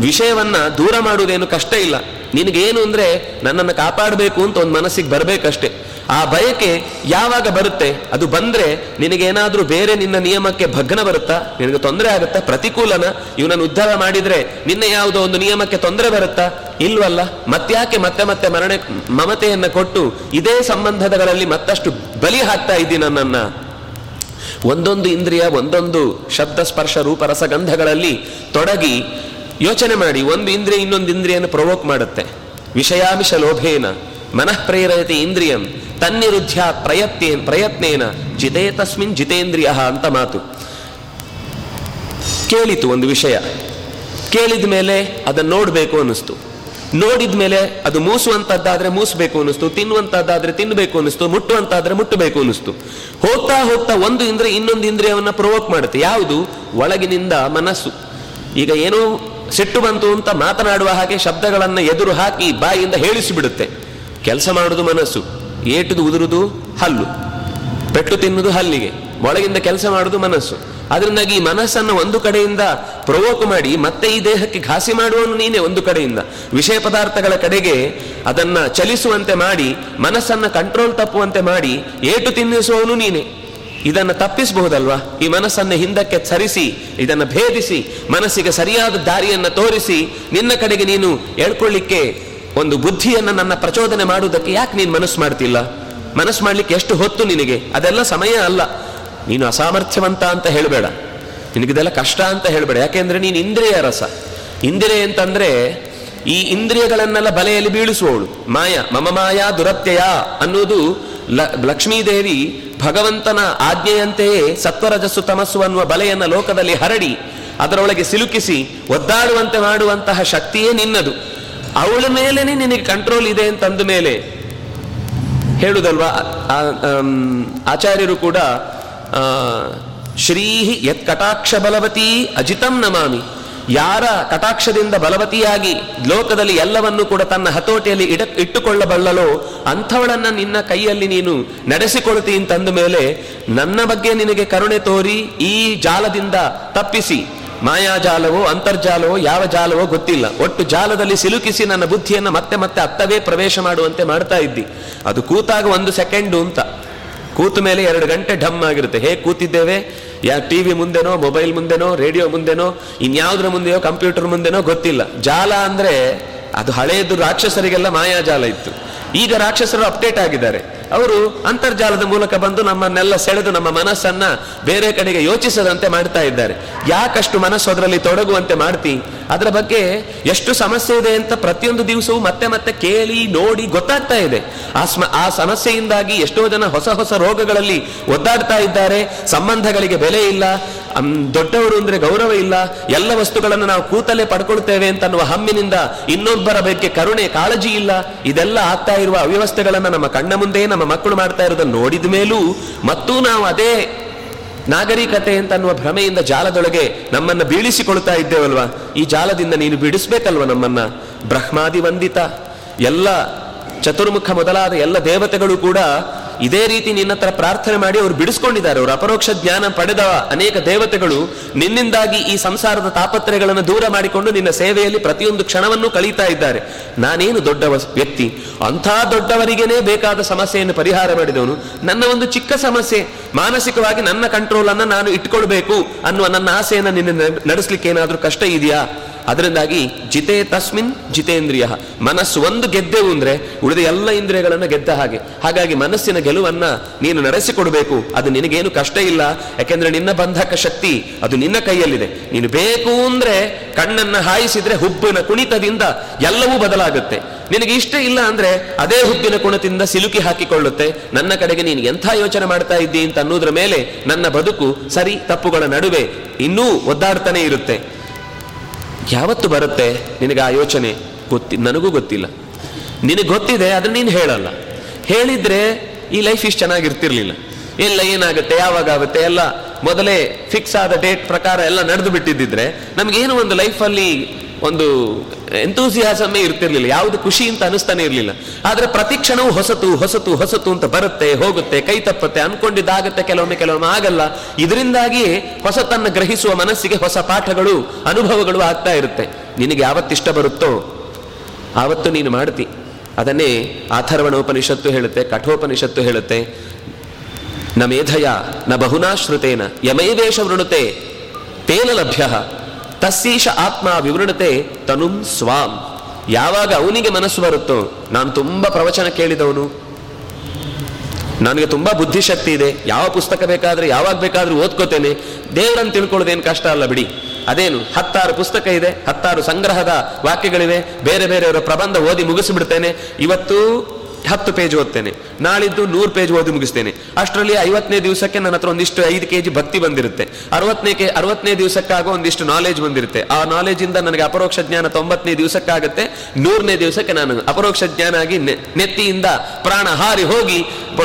ವಿಷಯವನ್ನು ದೂರ ಮಾಡುವುದೇನು ಕಷ್ಟ ಇಲ್ಲ. ನಿನಗೇನು ಅಂದರೆ ನನ್ನನ್ನು ಕಾಪಾಡಬೇಕು ಅಂತ ಒಂದು ಮನಸ್ಸಿಗೆ ಬರಬೇಕಷ್ಟೇ. ಆ ಬಯಕೆ ಯಾವಾಗ ಬರುತ್ತೆ? ಅದು ಬಂದ್ರೆ ನಿನಗೇನಾದ್ರೂ ಬೇರೆ ನಿನ್ನ ನಿಯಮಕ್ಕೆ ಭಗ್ನ ಬರುತ್ತಾ? ನಿನಗೆ ತೊಂದರೆ ಆಗುತ್ತಾ? ಪ್ರತಿಕೂಲನ ಇವನನ್ನು ಉದ್ಧಾರ ಮಾಡಿದ್ರೆ ನಿನ್ನ ಯಾವುದೋ ಒಂದು ನಿಯಮಕ್ಕೆ ತೊಂದರೆ ಬರುತ್ತಾ? ಇಲ್ವಲ್ಲ? ಮತ್ತ್ಯಾಕೆ ಮತ್ತೆ ಮತ್ತೆ ಮರಣೆ, ಮಮತೆಯನ್ನ ಕೊಟ್ಟು ಇದೇ ಸಂಬಂಧಗಳಲ್ಲಿ ಮತ್ತಷ್ಟು ಬಲಿ ಹಾಕ್ತಾ ಇದ್ದೀನಿ ನನ್ನನ್ನ? ಒಂದೊಂದು ಇಂದ್ರಿಯ, ಒಂದೊಂದು ಶಬ್ದ, ಸ್ಪರ್ಶ, ರೂಪ ರಸಗಂಧಗಳಲ್ಲಿ ತೊಡಗಿ ಯೋಚನೆ ಮಾಡಿ. ಒಂದು ಇಂದ್ರಿಯ ಇನ್ನೊಂದು ಇಂದ್ರಿಯನ್ನು ಪ್ರವೋಕ್ ಮಾಡುತ್ತೆ. ವಿಷಯಾಮಿಷ ಲೋಭೇನ. ಮನಃ ಪ್ರೇರಯತೆ ಇಂದ್ರಿಯಂ ತನ್ನಿರುದ್ಧ ಪ್ರಯತ್ನೇ, ಪ್ರಯತ್ನೇನ ಜಿತೇ ತಸ್ಮಿನ್ ಜಿತೇಂದ್ರಿಯ ಅಂತ ಮಾತು. ಕೇಳಿತು ಒಂದು ವಿಷಯ. ಕೇಳಿದ ಮೇಲೆ ಅದನ್ನು ನೋಡಬೇಕು ಅನ್ನಿಸ್ತು. ನೋಡಿದ ಮೇಲೆ ಅದು ಮೂಸುವಂತದ್ದಾದ್ರೆ ಮೂಸಬೇಕು ಅನ್ನಿಸ್ತು, ತಿನ್ನುವಂತದ್ದಾದ್ರೆ ತಿನ್ನಬೇಕು ಅನ್ನಿಸ್ತು, ಮುಟ್ಟುವಂತಾದ್ರೆ ಮುಟ್ಟಬೇಕು ಅನ್ನಿಸ್ತು. ಹೋಗ್ತಾ ಹೋಗ್ತಾ ಒಂದು ಇಂದ್ರಿಯ ಇನ್ನೊಂದು ಇಂದ್ರಿಯವನ್ನ ಪ್ರವೋಕ್ ಮಾಡುತ್ತೆ. ಯಾವುದು? ಒಳಗಿನಿಂದ ಮನಸ್ಸು. ಈಗ ಏನೋ ಸಿಟ್ಟು ಬಂತು ಅಂತ ಮಾತನಾಡುವ ಹಾಗೆ ಶಬ್ದಗಳನ್ನು ಎದುರು ಹಾಕಿ ಬಾಯಿಯಿಂದ ಹೇಳಿಸಿಬಿಡುತ್ತೆ. ಕೆಲಸ ಮಾಡುವುದು ಮನಸ್ಸು, ಏಟುದು ಉದುರುದು ಹಲ್ಲು, ಪೆಟ್ಟು ತಿನ್ನುವುದು ಹಲ್ಲಿಗೆ, ಒಳಗಿಂದ ಕೆಲಸ ಮಾಡುವುದು ಮನಸ್ಸು. ಅದರಿಂದಾಗಿ ಈ ಮನಸ್ಸನ್ನು ಒಂದು ಕಡೆಯಿಂದ ಪ್ರವೋಕ್ ಮಾಡಿ ಮತ್ತೆ ಈ ದೇಹಕ್ಕೆ ಘಾಸಿ ಮಾಡುವನು ನೀನೆ ಒಂದು ಕಡೆಯಿಂದ. ವಿಷಯ ಪದಾರ್ಥಗಳ ಕಡೆಗೆ ಅದನ್ನ ಚಲಿಸುವಂತೆ ಮಾಡಿ, ಮನಸ್ಸನ್ನು ಕಂಟ್ರೋಲ್ ತಪ್ಪುವಂತೆ ಮಾಡಿ, ಏಟು ತಿನ್ನಿಸುವವನು ನೀನೆ. ಇದನ್ನು ತಪ್ಪಿಸಬಹುದಲ್ವಾ? ಈ ಮನಸ್ಸನ್ನು ಹಿಂದಕ್ಕೆ ಸರಿಸಿ, ಇದನ್ನು ಭೇದಿಸಿ, ಮನಸ್ಸಿಗೆ ಸರಿಯಾದ ದಾರಿಯನ್ನು ತೋರಿಸಿ, ನಿನ್ನ ಕಡೆಗೆ ನೀನು ಹೇಳ್ಕೊಳ್ಳಿಕ್ಕೆ ಒಂದು ಬುದ್ಧಿಯನ್ನು ನನ್ನ ಪ್ರಚೋದನೆ ಮಾಡುವುದಕ್ಕೆ ಯಾಕೆ ನೀನು ಮನಸ್ಸು ಮಾಡ್ತಿಲ್ಲ? ಮನಸ್ಸು ಮಾಡ್ಲಿಕ್ಕೆ ಎಷ್ಟು ಹೊತ್ತು ನಿನಗೆ? ಅದೆಲ್ಲ ಸಮಯ ಅಲ್ಲ. ನೀನು ಅಸಾಮರ್ಥ್ಯವಂತ ಅಂತ ಹೇಳಬೇಡ. ನಿನಗಿದೆಲ್ಲ ಕಷ್ಟ ಅಂತ ಹೇಳಬೇಡ. ಯಾಕೆಂದರೆ ನೀನು ಇಂದ್ರಿಯ ರಸ. ಇಂದ್ರಿಯ ಅಂತಂದರೆ ಈ ಇಂದ್ರಿಯಗಳನ್ನೆಲ್ಲ ಬಲೆಯಲ್ಲಿ ಬೀಳಿಸುವವಳು. ಮಾಯ, ಮಮ ಮಾಯಾ, ದುರತ್ಯಯ ಅನ್ನೋದು ಲ, ಲಕ್ಷ್ಮೀದೇವಿ ಭಗವಂತನ ಆಜ್ಞೆಯಂತೆಯೇ ಸತ್ವರಜಸ್ಸು ತಮಸ್ಸು ಅನ್ನುವ ಬಲೆಯನ್ನು ಲೋಕದಲ್ಲಿ ಹರಡಿ ಅದರೊಳಗೆ ಸಿಲುಕಿಸಿ ಒದ್ದಾಡುವಂತೆ ಮಾಡುವಂತಹ ಶಕ್ತಿಯೇ ನಿನ್ನದು. ಅವಳ ಮೇಲೇನೆ ನಿನಗೆ ಕಂಟ್ರೋಲ್ ಇದೆ ಅಂತಂದ ಮೇಲೆ ಹೇಳುದಲ್ವಾ? ಆಚಾರ್ಯರು ಕೂಡ ಶ್ರೀ ಯತ್ ಕಟಾಕ್ಷ ಬಲವತಿ ಅಜಿತಂ ನಮಾಮಿ. ಯಾರ ಕಟಾಕ್ಷದಿಂದ ಬಲವತಿಯಾಗಿ ಲೋಕದಲ್ಲಿ ಎಲ್ಲವನ್ನೂ ಕೂಡ ತನ್ನ ಹತೋಟಿಯಲ್ಲಿ ಇಡ ಇಟ್ಟುಕೊಳ್ಳಬಲ್ಲಲೋ ಅಂಥವಳನ್ನ ನಿನ್ನ ಕೈಯಲ್ಲಿ ನೀನು ನಡೆಸಿಕೊಳ್ತಿ ಅಂತಂದ ಮೇಲೆ ನನ್ನ ಬಗ್ಗೆ ನಿನಗೆ ಕರುಣೆ ತೋರಿ ಈ ಜಾಲದಿಂದ ತಪ್ಪಿಸಿ. ಮಾಯಾಜಾಲವೋ, ಅಂತರ್ಜಾಲವೋ, ಯಾವ ಜಾಲವೋ ಗೊತ್ತಿಲ್ಲ. ಒಟ್ಟು ಜಾಲದಲ್ಲಿ ಸಿಲುಕಿಸಿ ನನ್ನ ಬುದ್ಧಿಯನ್ನು ಮತ್ತೆ ಮತ್ತೆ ಅತ್ತವೇ ಪ್ರವೇಶ ಮಾಡುವಂತೆ ಮಾಡ್ತಾ ಇದ್ದಿ. ಅದು ಕೂತಾಗ ಒಂದು ಸೆಕೆಂಡು ಅಂತ. ಕೂತ ಮೇಲೆ ಎರಡು ಗಂಟೆ ಢಮ್ ಆಗಿರುತ್ತೆ. ಹೇಗೆ ಕೂತಿದ್ದೇವೆ? ಯಾ ಟಿ ವಿ ಮುಂದೆನೋ, ಮೊಬೈಲ್ ಮುಂದೆನೋ, ರೇಡಿಯೋ ಮುಂದೆನೋ, ಇನ್ಯಾವುದ್ರ ಮುಂದೆಯೋ, ಕಂಪ್ಯೂಟರ್ ಮುಂದೆನೋ ಗೊತ್ತಿಲ್ಲ. ಜಾಲ ಅಂದರೆ ಅದು ಹಳೆಯದು ರಾಕ್ಷಸರಿಗೆಲ್ಲ ಮಾಯಾಜಾಲ ಇತ್ತು. ಈಗ ರಾಕ್ಷಸರು ಅಪ್ಡೇಟ್ ಆಗಿದ್ದಾರೆ. ಅವರು ಅಂತರ್ಜಾಲದ ಮೂಲಕ ಬಂದು ನಮ್ಮನ್ನೆಲ್ಲ ಸೆಳೆದು ನಮ್ಮ ಮನಸ್ಸನ್ನ ಬೇರೆ ಕಡೆಗೆ ಯೋಚಿಸದಂತೆ ಮಾಡ್ತಾ ಇದ್ದಾರೆ. ಯಾಕಷ್ಟು ಮನಸ್ಸು ಅದರಲ್ಲಿ ತೊಡಗುವಂತೆ ಮಾಡ್ತಿ? ಅದರ ಬಗ್ಗೆ ಎಷ್ಟು ಸಮಸ್ಯೆ ಇದೆ ಅಂತ ಪ್ರತಿಯೊಂದು ದಿವಸವೂ ಮತ್ತೆ ಮತ್ತೆ ಕೇಳಿ, ನೋಡಿ ಗೊತ್ತಾಗ್ತಾ ಇದೆ. ಆ ಆ ಸಮಸ್ಯೆಯಿಂದಾಗಿ ಎಷ್ಟೋ ಜನ ಹೊಸ ಹೊಸ ರೋಗಗಳಲ್ಲಿ ಒದ್ದಾಡ್ತಾ ಇದ್ದಾರೆ. ಸಂಬಂಧಗಳಿಗೆ ಬೆಲೆ ಇಲ್ಲ. ದೊಡ್ಡವರು ಅಂದ್ರೆ ಗೌರವ ಇಲ್ಲ. ಎಲ್ಲ ವಸ್ತುಗಳನ್ನು ನಾವು ಕೂತಲ್ಲೇ ಪಡ್ಕೊಳ್ತೇವೆ ಅಂತ ಅನ್ನುವ ಹಮ್ಮಿನಿಂದ ಇನ್ನೊಬ್ಬರ ಬಗ್ಗೆ ಕರುಣೆ, ಕಾಳಜಿ ಇಲ್ಲ. ಇದೆಲ್ಲ ಆಗ್ತಾ ಇರುವ ಅವ್ಯವಸ್ಥೆಗಳನ್ನು ನಮ್ಮ ಕಣ್ಣ ಮುಂದೆ ನಮ್ಮ ಮಕ್ಕಳು ಮಾಡ್ತಾ ಇರೋದನ್ನು ನೋಡಿದ ಮೇಲೂ ಮತ್ತೂ ನಾವು ಅದೇ ನಾಗರಿಕತೆ ಅಂತ ಅನ್ನುವ ಭ್ರಮೆಯಿಂದ ಜಾಲದೊಳಗೆ ನಮ್ಮನ್ನ ಬೀಳಿಸಿಕೊಳ್ತಾ ಇದ್ದೇವಲ್ವಾ? ಈ ಜಾಲದಿಂದ ನೀನು ಬಿಡಿಸ್ಬೇಕಲ್ವ ನಮ್ಮನ್ನ? ಬ್ರಹ್ಮಾದಿ ವಂದಿತ. ಎಲ್ಲ ಚತುರ್ಮುಖ ಮೊದಲಾದ ಎಲ್ಲ ದೇವತೆಗಳು ಕೂಡ ಇದೇ ರೀತಿ ನಿನ್ನ ಹತ್ರ ಪ್ರಾರ್ಥನೆ ಮಾಡಿ ಅವರು ಬಿಡಿಸ್ಕೊಂಡಿದ್ದಾರೆ. ಅವರು ಅಪರೋಕ್ಷ ಜ್ಞಾನ ಪಡೆದ ಅನೇಕ ದೇವತೆಗಳು ನಿನ್ನಿಂದಾಗಿ ಈ ಸಂಸಾರದ ತಾಪತ್ರಯಗಳನ್ನು ದೂರ ಮಾಡಿಕೊಂಡು ನಿನ್ನ ಸೇವೆಯಲ್ಲಿ ಪ್ರತಿಯೊಂದು ಕ್ಷಣವನ್ನು ಕಳೀತಾ ಇದ್ದಾರೆ. ನಾನೇನು ದೊಡ್ಡ ವ್ಯಕ್ತಿ? ಅಂಥ ದೊಡ್ಡವರಿಗೇನೆ ಬೇಕಾದ ಸಮಸ್ಯೆಯನ್ನು ಪರಿಹಾರ ಮಾಡಿದವನು ನನ್ನ ಒಂದು ಚಿಕ್ಕ ಸಮಸ್ಯೆ. ಮಾನಸಿಕವಾಗಿ ನನ್ನ ಕಂಟ್ರೋಲ್ ಅನ್ನು ನಾನು ಇಟ್ಕೊಳ್ಬೇಕು ಅನ್ನುವ ನನ್ನ ಆಸೆಯನ್ನು ನಿನ್ನ ನಡೆಸಲಿಕ್ಕೆ ಏನಾದ್ರೂ ಕಷ್ಟ ಇದೆಯಾ? ಅದರಿಂದಾಗಿ ಜಿತೇ ತಸ್ಮಿನ್ ಜಿತೇಂದ್ರಿಯ. ಮನಸ್ಸು ಒಂದು ಗೆದ್ದೆವು ಅಂದ್ರೆ ಉಳಿದ ಎಲ್ಲ ಇಂದ್ರಿಯಗಳನ್ನು ಗೆದ್ದ ಹಾಗೆ. ಹಾಗಾಗಿ ಮನಸ್ಸಿನ ಗೆಲುವನ್ನ ನೀನು ನಡೆಸಿಕೊಡಬೇಕು. ಅದು ನಿನಗೇನು ಕಷ್ಟ ಇಲ್ಲ. ಯಾಕೆಂದ್ರೆ ನಿನ್ನ ಬಂಧಕ ಶಕ್ತಿ ಅದು ನಿನ್ನ ಕೈಯಲ್ಲಿದೆ. ನೀನು ಬೇಕು ಅಂದ್ರೆ ಕಣ್ಣನ್ನು ಹಾಯಿಸಿದ್ರೆ ಹುಬ್ಬಿನ ಕುಣಿತದಿಂದ ಎಲ್ಲವೂ ಬದಲಾಗುತ್ತೆ. ನಿನಗೆ ಇಷ್ಟ ಇಲ್ಲ ಅಂದ್ರೆ ಅದೇ ಹುಬ್ಬಿನ ಕುಣಿತದಿಂದ ಸಿಲುಕಿ ಹಾಕಿಕೊಳ್ಳುತ್ತೆ. ನನ್ನ ಕಡೆಗೆ ನೀನು ಎಂಥ ಯೋಚನೆ ಮಾಡ್ತಾ ಇದ್ದೀ ಅಂತ ಅನ್ನೋದ್ರ ಮೇಲೆ ನನ್ನ ಬದುಕು ಸರಿ ತಪ್ಪುಗಳ ನಡುವೆ ಇನ್ನೂ ಒದ್ದಾಡ್ತಾನೆ ಇರುತ್ತೆ. ಯಾವತ್ತು ಬರುತ್ತೆ? ನಿನಗೆ ಆ ಯೋಚನೆ ಗೊತ್ತಿ, ನನಗೂ ಗೊತ್ತಿಲ್ಲ. ನಿನಗೆ ಗೊತ್ತಿದೆ ಅದನ್ನ ನೀನು ಹೇಳಲ್ಲ. ಹೇಳಿದ್ರೆ ಈ ಲೈಫ್ ಇಷ್ಟು ಚೆನ್ನಾಗಿರ್ತಿರ್ಲಿಲ್ಲ. ಎಲ್ಲ ಏನಾಗುತ್ತೆ, ಯಾವಾಗ ಆಗುತ್ತೆ, ಎಲ್ಲ ಮೊದಲೇ ಫಿಕ್ಸ್ ಆದ ಡೇಟ್ ಪ್ರಕಾರ ಎಲ್ಲ ನಡೆದು ಬಿಟ್ಟಿದ್ದಿದ್ರೆ, ನಮಗೇನು ಒಂದು ಲೈಫಲ್ಲಿ ಒಂದು ಎಂತೂಸಿಯಾಸಮೇ ಇರ್ತಿರ್ಲಿಲ್ಲ, ಯಾವುದು ಖುಷಿ ಅಂತ ಅನಿಸ್ತಾನೆ ಇರಲಿಲ್ಲ. ಆದ್ರೆ ಪ್ರತಿ ಕ್ಷಣವೂ ಹೊಸತು ಹೊಸತು ಹೊಸತು ಅಂತ ಬರುತ್ತೆ, ಹೋಗುತ್ತೆ, ಕೈ ತಪ್ಪತ್ತೆ, ಅನ್ಕೊಂಡಿದ್ದಾಗತ್ತೆ, ಕೆಲವೊಮ್ಮೆ ಕೆಲವೊಮ್ಮೆ ಆಗಲ್ಲ. ಇದರಿಂದಾಗಿ ಹೊಸತನ್ನು ಗ್ರಹಿಸುವ ಮನಸ್ಸಿಗೆ ಹೊಸ ಪಾಠಗಳು, ಅನುಭವಗಳು ಆಗ್ತಾ ಇರುತ್ತೆ. ನಿನಗೆ ಯಾವತ್ತಿಷ್ಟ ಬರುತ್ತೋ, ಆವತ್ತು ನೀನು ಮಾಡ್ತಿ. ಅದನ್ನೇ ಆಥರ್ವಣೋಪನಿಷತ್ತು ಹೇಳುತ್ತೆ, ಕಠೋಪನಿಷತ್ತು ಹೇಳುತ್ತೆ. ನ ಮೇಧಯ, ನ ಬಹುನಾ ಶ್ರುತೇನ ಯಮೈವೇಶ ವೃಣುತೆ, ತೇನ ಲಭ್ಯ. ತಸ್ಸೀಶ ಆತ್ಮ ವಿವೃಣತೆ ತನುಂ ಸ್ವಾಂ. ಯಾವಾಗ ಅವನಿಗೆ ಮನಸ್ಸು ಬರುತ್ತೋ, ನಾನು ತುಂಬಾ ಪ್ರವಚನ ಕೇಳಿದವನು. ನನಗೆ ತುಂಬಾ ಬುದ್ಧಿಶಕ್ತಿ ಇದೆ. ಯಾವ ಪುಸ್ತಕ ಬೇಕಾದ್ರೆ, ಯಾವಾಗ ಬೇಕಾದ್ರೂ ಓದ್ಕೋತೇನೆ. ದೇವರನ್ನು ತಿಳ್ಕೊಳ್ಳೋದೇನು ಕಷ್ಟ ಅಲ್ಲ ಬಿಡಿ. ಅದೇನು, ಹತ್ತಾರು ಪುಸ್ತಕ ಇದೆ, ಹತ್ತಾರು ಸಂಗ್ರಹದ ವಾಕ್ಯಗಳಿವೆ. ಬೇರೆ ಬೇರೆಯವರ ಪ್ರಬಂಧ ಓದಿ ಮುಗಿಸಿಬಿಡ್ತೇನೆ. ಇವತ್ತು ಹತ್ತು ಪೇಜ್ ಓದ್ತೇನೆ. ನಾಳಿದ್ದು ನೂರು ಪೇಜ್ ಓದಿ ಮುಗಿಸ್ತೇನೆ. ಅಷ್ಟರಲ್ಲಿ ಐವತ್ತನೇ ದಿವಸಕ್ಕೆ ನನ್ನ ಹತ್ರ ಒಂದಿಷ್ಟು ಐದು ಕೆಜಿ ಭಕ್ತಿ ಬಂದಿರುತ್ತೆ. ಅರವತ್ತನೇ ಕೆ, ಅರವತ್ತನೇ ದಿವಸಕ್ಕಾಗ ಒಂದಿಷ್ಟು ನಾಲೆಜ್ ಬಂದಿರುತ್ತೆ. ಆ ನಾಲೆಜಿಂದ ನನಗೆ ಅಪರೋಕ್ಷ ಜ್ಞಾನ ತೊಂಬತ್ತನೇ ದಿವಸಕ್ಕಾಗುತ್ತೆ. ನೂರನೇ ದಿವಸಕ್ಕೆ ನಾನು ಅಪರೋಕ್ಷ ಜ್ಞಾನ ಆಗಿ ನೆತ್ತಿಯಿಂದ ಪ್ರಾಣ ಹಾರಿ ಹೋಗಿ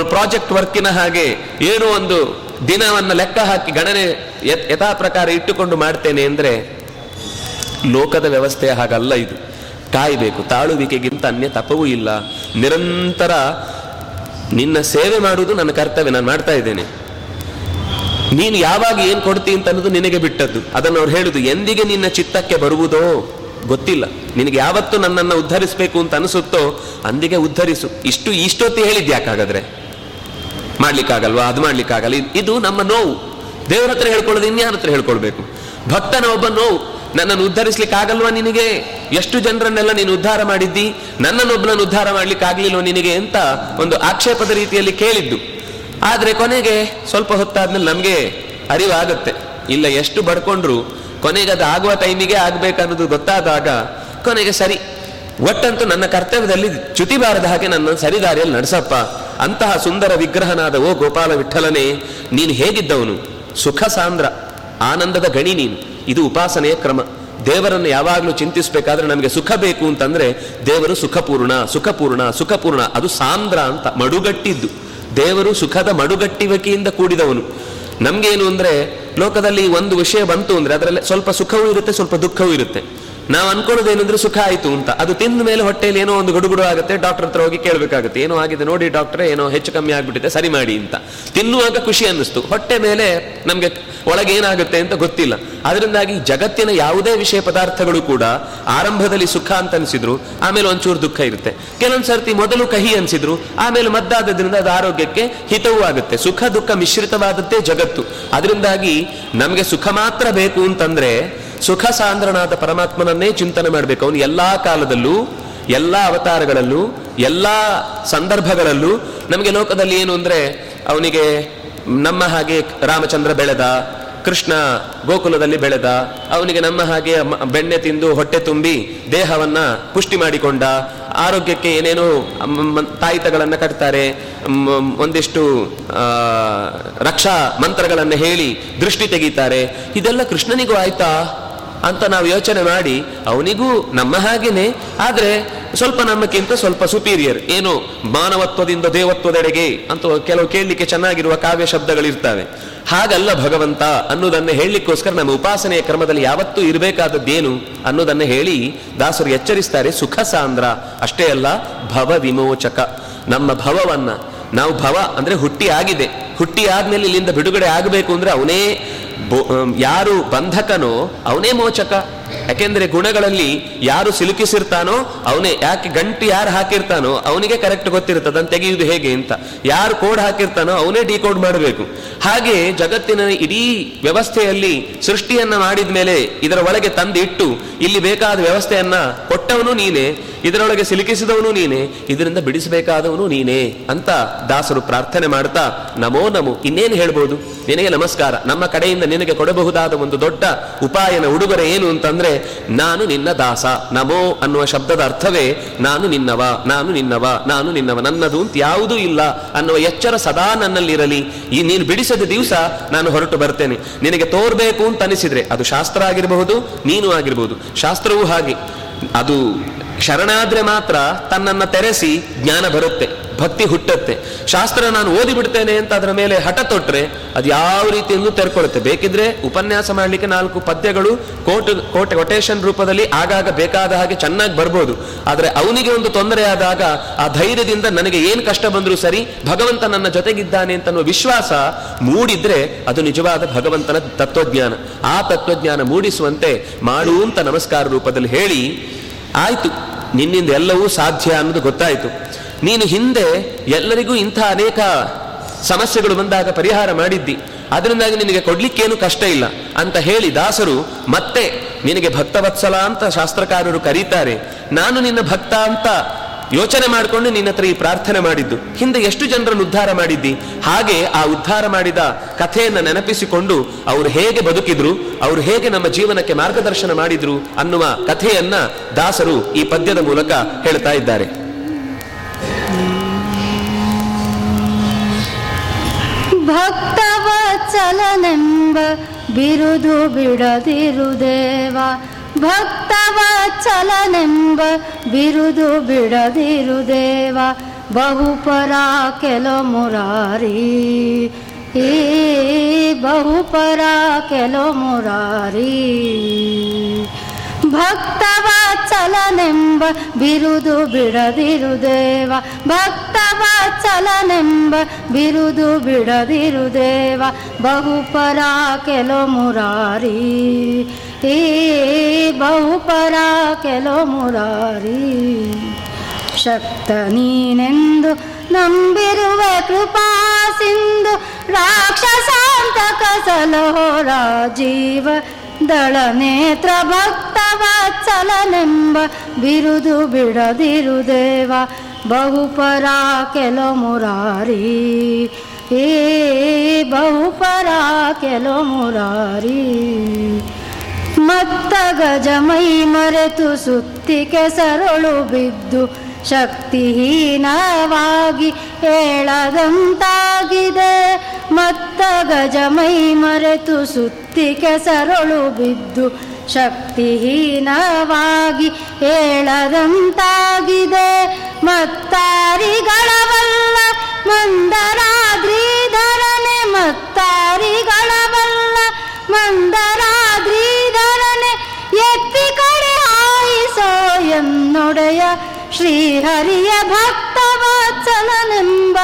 ಪ್ರಾಜೆಕ್ಟ್ ವರ್ಕಿನ ಹಾಗೆ ಏನೋ ಒಂದು ದಿನವನ್ನು ಲೆಕ್ಕ ಹಾಕಿ ಗಣನೆ ಯಥಾ ಪ್ರಕಾರ ಇಟ್ಟುಕೊಂಡು ಮಾಡ್ತೇನೆ ಅಂದ್ರೆ ಲೋಕದ ವ್ಯವಸ್ಥೆ ಹಾಗಲ್ಲ ಇದು. ಕಾಯಬೇಕು. ತಾಳುವಿಕೆಗಿಂತ ಅನ್ಯ ತಪವೂ ಇಲ್ಲ. ನಿರಂತರ ನಿನ್ನ ಸೇವೆ ಮಾಡುವುದು ನನ್ನ ಕರ್ತವ್ಯ. ನಾನು ಮಾಡ್ತಾ ಇದ್ದೇನೆ. ನೀನು ಯಾವಾಗ ಏನು ಕೊಡ್ತೀನಿ ಅಂತ ಅನ್ನೋದು ನಿನಗೆ ಬಿಟ್ಟದ್ದು. ಅದನ್ನು ಅವ್ರು ಹೇಳುದು, ಎಂದಿಗೆ ನಿನ್ನ ಚಿತ್ತಕ್ಕೆ ಬರುವುದೋ? ಗೊತ್ತಿಲ್ಲ. ನಿನಗೆ ಯಾವತ್ತು ನನ್ನನ್ನು ಉದ್ಧರಿಸಬೇಕು ಅಂತ ಅನಿಸುತ್ತೋ, ಅಂದಿಗೆ ಉದ್ಧರಿಸು. ಇಷ್ಟು ಇಷ್ಟೊತ್ತಿ ಹೇಳಿದ್ಯಾಕಾಗಾದ್ರೆ ಮಾಡ್ಲಿಕ್ಕಾಗಲ್ವಾ? ಅದು ಮಾಡ್ಲಿಕ್ಕಾಗಲ್ಲ. ಇದ್- ನಮ್ಮ ನೋವು. ದೇವರ ಹತ್ರ ಹೇಳ್ಕೊಳ್ಳೋದು, ಇನ್ಯಾರ ಹತ್ರ ಹೇಳ್ಕೊಳ್ಬೇಕು? ಭಕ್ತನ ಒಬ್ಬ ನೋವು. ನನ್ನನ್ನು ಉದ್ಧರಿಸ್ಲಿಕ್ಕೆ ಆಗಲ್ವಾ ನಿನಗೆ? ಎಷ್ಟು ಜನರನ್ನೆಲ್ಲ ನೀನು ಉದ್ಧಾರ ಮಾಡಿದ್ದಿ? ನನ್ನನ್ನೊಬ್ಬನನ್ನು ಉದ್ಧಾರ ಮಾಡ್ಲಿಕ್ಕೆ ಆಗ್ಲಿಲ್ವ ನಿನಗೆ ಅಂತ ಒಂದು ಆಕ್ಷೇಪದ ರೀತಿಯಲ್ಲಿ ಕೇಳಿದ್ದು. ಆದ್ರೆ ಕೊನೆಗೆ ಸ್ವಲ್ಪ ಹೊತ್ತಾದ್ಮೇಲೆ ನಮ್ಗೆ ಅರಿವಾಗುತ್ತೆ. ಇಲ್ಲ, ಎಷ್ಟು ಬಡ್ಕೊಂಡ್ರು, ಕೊನೆಗೆ ಅದು ಆಗುವ ಟೈಮಿಗೆ ಆಗ್ಬೇಕನ್ನೋದು ಗೊತ್ತಾದಾಗ ಕೊನೆಗೆ ಸರಿ. ಒಟ್ಟಂತೂ ನನ್ನ ಕರ್ತವ್ಯದಲ್ಲಿ ಚ್ಯುತಿ ಬಾರದ ಹಾಗೆ ನನ್ನ ಸರಿದಾರಿಯಲ್ಲಿ ನಡೆಸಪ್ಪ. ಅಂತಹ ಸುಂದರ ವಿಗ್ರಹನಾದ ಓ ಗೋಪಾಲ ವಿಠಲನೇ ನೀನು ಹೇಗಿದ್ದವನು? ಸುಖ ಸಾಂದ್ರ, ಆನಂದದ ಗಣಿ ನೀನು. ಇದು ಉಪಾಸನೆಯ ಕ್ರಮ. ದೇವರನ್ನು ಯಾವಾಗಲೂ ಚಿಂತಿಸಬೇಕಾದ್ರೆ ನಮಗೆ ಸುಖ ಬೇಕು ಅಂತಂದ್ರೆ ದೇವರು ಸುಖಪೂರ್ಣ ಸುಖಪೂರ್ಣ ಸುಖಪೂರ್ಣ. ಅದು ಸಾಂದ್ರ ಅಂತ, ಮಡುಗಟ್ಟಿದ್ದು. ದೇವರು ಸುಖದ ಮಡುಗಟ್ಟಿವಿಕೆಯಿಂದ ಕೂಡಿದವನು. ನಮಗೇನು ಅಂದ್ರೆ, ಲೋಕದಲ್ಲಿ ಒಂದು ವಿಷಯ ಬಂತು ಅಂದ್ರೆ ಅದರಲ್ಲಿ ಸ್ವಲ್ಪ ಸುಖವೂ ಇರುತ್ತೆ, ಸ್ವಲ್ಪ ದುಃಖವೂ ಇರುತ್ತೆ. ನಾವು ಅನ್ಕೊಳ್ಳೋದೇನಂದ್ರೆ ಸುಖ ಆಯ್ತು ಅಂತ. ಅದು ತಿಂದ ಮೇಲೆ ಹೊಟ್ಟೆಯಲ್ಲಿ ಏನೋ ಒಂದು ಗುಡುಗುಡು ಆಗುತ್ತೆ ಡಾಕ್ಟರ್ ಹತ್ರ ಹೋಗಿ ಕೇಳಬೇಕಾಗುತ್ತೆ. ಏನೋ ಆಗಿದೆ ನೋಡಿ ಡಾಕ್ಟ್ರೆ ಏನೋ ಹೆಚ್ಚು ಕಮ್ಮಿ ಆಗ್ಬಿಟ್ಟಿದೆ, ಸರಿ ಮಾಡಿ ಅಂತ. ತಿನ್ನುವಾಗ ಖುಷಿ ಅನ್ನಿಸ್ತು. ಹೊಟ್ಟೆ ಮೇಲೆ ನಮ್ಗೆ ಒಳಗೆ ಏನಾಗುತ್ತೆ ಅಂತ ಗೊತ್ತಿಲ್ಲ. ಅದರಿಂದಾಗಿ ಜಗತ್ತಿನ ಯಾವುದೇ ವಿಷಯ ಪದಾರ್ಥಗಳು ಕೂಡ ಆರಂಭದಲ್ಲಿ ಸುಖ ಅಂತ ಅನಿಸಿದ್ರು, ಆಮೇಲೆ ಒಂಚೂರು ದುಃಖ ಇರುತ್ತೆ. ಕೆಲವೊಂದ್ ಸರ್ತಿ ಮೊದಲು ಕಹಿ ಅನಿಸಿದ್ರು, ಆಮೇಲೆ ಮದ್ದಾದದ್ರಿಂದ ಅದು ಆರೋಗ್ಯಕ್ಕೆ ಹಿತವೂ ಆಗುತ್ತೆ. ಸುಖ ದುಃಖ ಮಿಶ್ರಿತವಾದದ್ದೇ ಜಗತ್ತು. ಅದರಿಂದಾಗಿ ನಮಗೆ ಸುಖ ಮಾತ್ರ ಬೇಕು ಅಂತಂದ್ರೆ ಸುಖ ಸಾಂದ್ರನಾದ ಪರಮಾತ್ಮನನ್ನೇ ಚಿಂತನೆ ಮಾಡಬೇಕು. ಅವನು ಎಲ್ಲಾ ಕಾಲದಲ್ಲೂ, ಎಲ್ಲಾ ಅವತಾರಗಳಲ್ಲೂ, ಎಲ್ಲ ಸಂದರ್ಭಗಳಲ್ಲೂ ನಮಗೆ ಲೋಕದಲ್ಲಿ ಏನು ಅಂದರೆ ಅವನಿಗೆ ನಮ್ಮ ಹಾಗೆ ರಾಮಚಂದ್ರ ಬೆಳೆದ, ಕೃಷ್ಣ ಗೋಕುಲದಲ್ಲಿ ಬೆಳೆದ, ಅವನಿಗೆ ನಮ್ಮ ಹಾಗೆ ಬೆಣ್ಣೆ ತಿಂದು ಹೊಟ್ಟೆ ತುಂಬಿ ದೇಹವನ್ನ ಪುಷ್ಟಿ ಮಾಡಿಕೊಂಡ, ಆರೋಗ್ಯಕ್ಕೆ ಏನೇನೋ ತಾಯಿತಗಳನ್ನು ಕಟ್ತಾರೆ ಒಂದಿಷ್ಟು ರಕ್ಷಾ ಮಂತ್ರಗಳನ್ನು ಹೇಳಿ ದೃಷ್ಟಿ ತೆಗೀತಾರೆ. ಇದೆಲ್ಲ ಕೃಷ್ಣನಿಗೂ ಆಯ್ತಾ? ಅಂತ ನಾವು ಯೋಚನೆ ಮಾಡಿ, ಅವನಿಗೂ ನಮ್ಮ ಹಾಗೇನೆ, ಆದರೆ ಸ್ವಲ್ಪ ನಮ್ಮಕ್ಕಿಂತ ಸ್ವಲ್ಪ ಸುಪೀರಿಯರ್ ಏನು? ಮಾನವತ್ವದಿಂದ ದೇವತ್ವದೆಡೆಗೆ ಅಂತ ಕೆಲವು ಕೇಳಲಿಕ್ಕೆ ಚೆನ್ನಾಗಿರುವ ಕಾವ್ಯ ಶಬ್ದಗಳಿರ್ತವೆ. ಹಾಗಲ್ಲ ಭಗವಂತ, ಅನ್ನೋದನ್ನು ಹೇಳಲಿಕ್ಕೋಸ್ಕರ ನಮ್ಮ ಉಪಾಸನೆಯ ಕ್ರಮದಲ್ಲಿ ಯಾವತ್ತೂ ಇರಬೇಕಾದದ್ದೇನು ಅನ್ನೋದನ್ನು ಹೇಳಿ ದಾಸರು ಎಚ್ಚರಿಸ್ತಾರೆ, ಸುಖ ಸಾಂದ್ರ, ಅಷ್ಟೇ ಅಲ್ಲ ಭವ ವಿಮೋಚಕ. ನಮ್ಮ ಭವವನ್ನ, ನಾವು ಭವ ಅಂದ್ರೆ ಹುಟ್ಟಿ ಆಗಿದೆ. ಹುಟ್ಟಿ ಆದ್ಮೇಲೆ ಇಲ್ಲಿಂದ ಬಿಡುಗಡೆ ಆಗಬೇಕು ಅಂದ್ರೆ ಅವನೇ ಯಾರು ಬಂಧಕನೋ ಅವನೇ ಮೋಚಕ. ಯಾಕೆಂದ್ರೆ ಗುಣಗಳಲ್ಲಿ ಯಾರು ಸಿಲುಕಿಸಿರ್ತಾನೋ ಅವನೇ, ಯಾಕೆ ಗಂಟು ಯಾರು ಹಾಕಿರ್ತಾನೋ ಅವನಿಗೆ ಕರೆಕ್ಟ್ ಗೊತ್ತಿರ್ತದೆ ಅದನ್ನು ತೆಗೆಯುವುದು ಹೇಗೆ ಅಂತ. ಯಾರು ಕೋಡ್ ಹಾಕಿರ್ತಾನೋ ಅವನೇ ಡಿಕೋಡ್ ಮಾಡಬೇಕು. ಹಾಗೆ ಜಗತ್ತಿನ ಇಡೀ ವ್ಯವಸ್ಥೆಯಲ್ಲಿ ಸೃಷ್ಟಿಯನ್ನ ಮಾಡಿದ ಮೇಲೆ ಇದರ ಒಳಗೆ ತಂದಿಟ್ಟು, ಇಲ್ಲಿ ಬೇಕಾದ ವ್ಯವಸ್ಥೆಯನ್ನ ಕೊಟ್ಟವನು ನೀನೇ, ಇದರೊಳಗೆ ಸಿಲುಕಿಸಿದವನು ನೀನೇ, ಇದರಿಂದ ಬಿಡಿಸಬೇಕಾದವನು ನೀನೇ ಅಂತ ದಾಸರು ಪ್ರಾರ್ಥನೆ ಮಾಡ್ತಾ, ನಮೋ ನಮೋ. ಇನ್ನೇನು ಹೇಳ್ಬೋದು? ನಿನಗೆ ನಮಸ್ಕಾರ. ನಮ್ಮ ಕಡೆಯಿಂದ ನಿನಗೆ ಕೊಡಬಹುದಾದ ಒಂದು ದೊಡ್ಡ ಉಪಾಯನ ಉಡುಗೊರೆ ಏನು ಅಂತಂದ್ರೆ, ನಾನು ನಿನ್ನ ದಾಸ. ನಮೋ ಅನ್ನುವ ಶಬ್ದದ ಅರ್ಥವೇ, ನಾನು ನಿನ್ನವ ನಾನು ನಿನ್ನವ ನಾನು ನಿನ್ನವ. ನನ್ನದು ಅಂತ ಯಾವುದೂ ಇಲ್ಲ ಅನ್ನುವ ಎಚ್ಚರ ಸದಾ ನನ್ನಲ್ಲಿರಲಿ. ಈ ನೀನು ಬಿಡಿಸದ ದಿವಸ ನಾನು ಹೊರಟು ಬರ್ತೇನೆ. ನಿನಗೆ ತೋರ್ಬೇಕು ಅಂತ ಅನಿಸಿದ್ರೆ ಅದು ಶಾಸ್ತ್ರ ಆಗಿರಬಹುದು, ನೀನು ಆಗಿರಬಹುದು ಶಾಸ್ತ್ರವೂ ಹಾಗೆ. ಅದು ಶರಣಾದ್ರೆ ಮಾತ್ರ ತನ್ನನ್ನು ತೆರೆಸಿ ಜ್ಞಾನ ಬರುತ್ತೆ, ಭಕ್ತಿ ಹುಟ್ಟುತ್ತೆ. ಶಾಸ್ತ್ರ ನಾನು ಓದಿ ಬಿಡ್ತೇನೆ ಅಂತ ಅದರ ಮೇಲೆ ಹಠ ತೊಟ್ಟರೆ ಅದು ಯಾವ ರೀತಿಯಿಂದ ತೆರ್ಕೊಳ್ಳುತ್ತೆ ಬೇಕಿದ್ರೆ ಉಪನ್ಯಾಸ ಮಾಡಲಿಕ್ಕೆ ನಾಲ್ಕು ಪದ್ಯಗಳು ಕೋಟ್, ಕೋಟೆ ಕೊಟೇಶನ್ ರೂಪದಲ್ಲಿ ಆಗಾಗ ಬೇಕಾದ ಹಾಗೆ ಚೆನ್ನಾಗಿ ಬರ್ಬೋದು. ಆದರೆ ಅವನಿಗೆ ಒಂದು ತೊಂದರೆ ಆದಾಗ ಆ ಧೈರ್ಯದಿಂದ ನನಗೆ ಏನು ಕಷ್ಟ ಬಂದರೂ ಸರಿ, ಭಗವಂತ ನನ್ನ ಜೊತೆಗಿದ್ದಾನೆ ಅಂತ ಅನ್ನೋ ವಿಶ್ವಾಸ ಮೂಡಿದ್ರೆ ಅದು ನಿಜವಾದ ಭಗವಂತನ ತತ್ವಜ್ಞಾನ. ಆ ತತ್ವಜ್ಞಾನ ಮೂಡಿಸುವಂತೆ ಮಾಡುವಂತ ನಮಸ್ಕಾರ ರೂಪದಲ್ಲಿ ಹೇಳಿ ಆಯ್ತು, ನಿನ್ನಿಂದ ಎಲ್ಲವೂ ಸಾಧ್ಯ ಅನ್ನೋದು ಗೊತ್ತಾಯಿತು. ನೀನು ಹಿಂದೆ ಎಲ್ಲರಿಗೂ ಇಂಥ ಅನೇಕ ಸಮಸ್ಯೆಗಳು ಬಂದಾಗ ಪರಿಹಾರ ಮಾಡಿದ್ದಿ. ಅದರಿಂದಾಗಿ ನಿನಗೆ ಕೊಡ್ಲಿಕ್ಕೇನು ಕಷ್ಟ ಇಲ್ಲ. ಅಂತ ಹೇಳಿ ದಾಸರು, ಮತ್ತೆ ನಿನಗೆ ಭಕ್ತವತ್ಸಲ ಅಂತ ಶಾಸ್ತ್ರಕಾರರು ಕರೀತಾರೆ. ನಾನು ನಿನ್ನ ಭಕ್ತ ಅಂತ ಯೋಚನೆ ಮಾಡಿಕೊಂಡು ನಿನ್ನ ಈ ಪ್ರಾರ್ಥನೆ ಮಾಡಿದ್ದು. ಹಿಂದೆ ಎಷ್ಟು ಜನರನ್ನು ಉದ್ಧಾರ ಮಾಡಿದ್ದಿ? ಹಾಗೆ ಆ ಉದ್ಧಾರ ಮಾಡಿದ ಕಥೆಯನ್ನು ನೆನಪಿಸಿಕೊಂಡು ಅವರು ಹೇಗೆ ಬದುಕಿದ್ರು, ಅವರು ಹೇಗೆ ನಮ್ಮ ಜೀವನಕ್ಕೆ ಮಾರ್ಗದರ್ಶನ ಮಾಡಿದ್ರು ಅನ್ನುವ ಕಥೆಯನ್ನ ದಾಸರು ಈ ಪದ್ಯದ ಮೂಲಕ ಹೇಳ್ತಾ ಇದ್ದಾರೆ. ಭಕ್ತವ ಚಲನೆಂಬ ಬಿರುದು ಬಿಡದಿರು ದೇವ ಭಕ್ತವತ್ಸಲನೆಂಬ ಬಿರುದು ಬಿಡದಿರು ದೇವ ಬಹುಪರ ಕೆಲ ಮುರಾರಿ ಈ ಬಹುಪರ ಕೆಲ ಮುರಾರಿ ಭಕ್ತವತ್ಸಲನೆಂಬ ಬಿರುದು ಬಿಡದಿರು ದೇವ ಭಕ್ತವತ್ಸಲನೆಂಬ ಬಿರುದು ಬಿಡದಿರು ದೇವ ಬಹುಪರ ಕೆಲೋ ಮುರಾರಿ ಬಹುಪರ ಕೆಲೋ ಮುರಾರಿ ಶಕ್ತ ನೀನೆಂದು ನಂಬಿರುವ ಕೃಪಾ ಸಿಂಧು, ರಾಕ್ಷಸಾಂತಕ ಕಸಲೋ ರಾಜೀವ. ದಳ ನೇತ್ರ ಭಕ್ತವ ಚಲನೆಂಬ ಬಿರುದು ಬಿಡದಿರು ದೇವ ಬಹುಪರ ಕೆಲೋ ಮುರಾರಿ ಏ, ಬಹುಪರ ಕೆಲೋ ಮುರಾರಿ ಮತ್ತ ಗಜ ಮೈ ಮರೆತು ಸುತ್ತಿ ಸರಳು ಬಿದ್ದು ಶಕ್ತಿಹೀನವಾಗಿ ಏಳದಂತಾಗಿದೆ ಮತ್ತ ಗಜ ಮೈ ಮರೆತು ಸುತ್ತಿ ಕೆಸರೊಳು ಬಿದ್ದು ಶಕ್ತಿಹೀನವಾಗಿ ಹೇಳದಂತಾಗಿದೆ. ಮತ್ತಾರಿಗಳವಲ್ಲ ಮಂದರಾದ್ರಿಧರನೆ ಮತ್ತಾರಿಗಳವಲ್ಲ ಮಂದರಾದ್ರಿಧರನೆ, ಎತ್ತಿ ಕಡೆ ಆಯಿಸೋ ಎನ್ನೊಡೆಯ ಶ್ರೀಹರಿಯ ಭಕ್ತ ವಾತ್ಸಲನೆಂಬ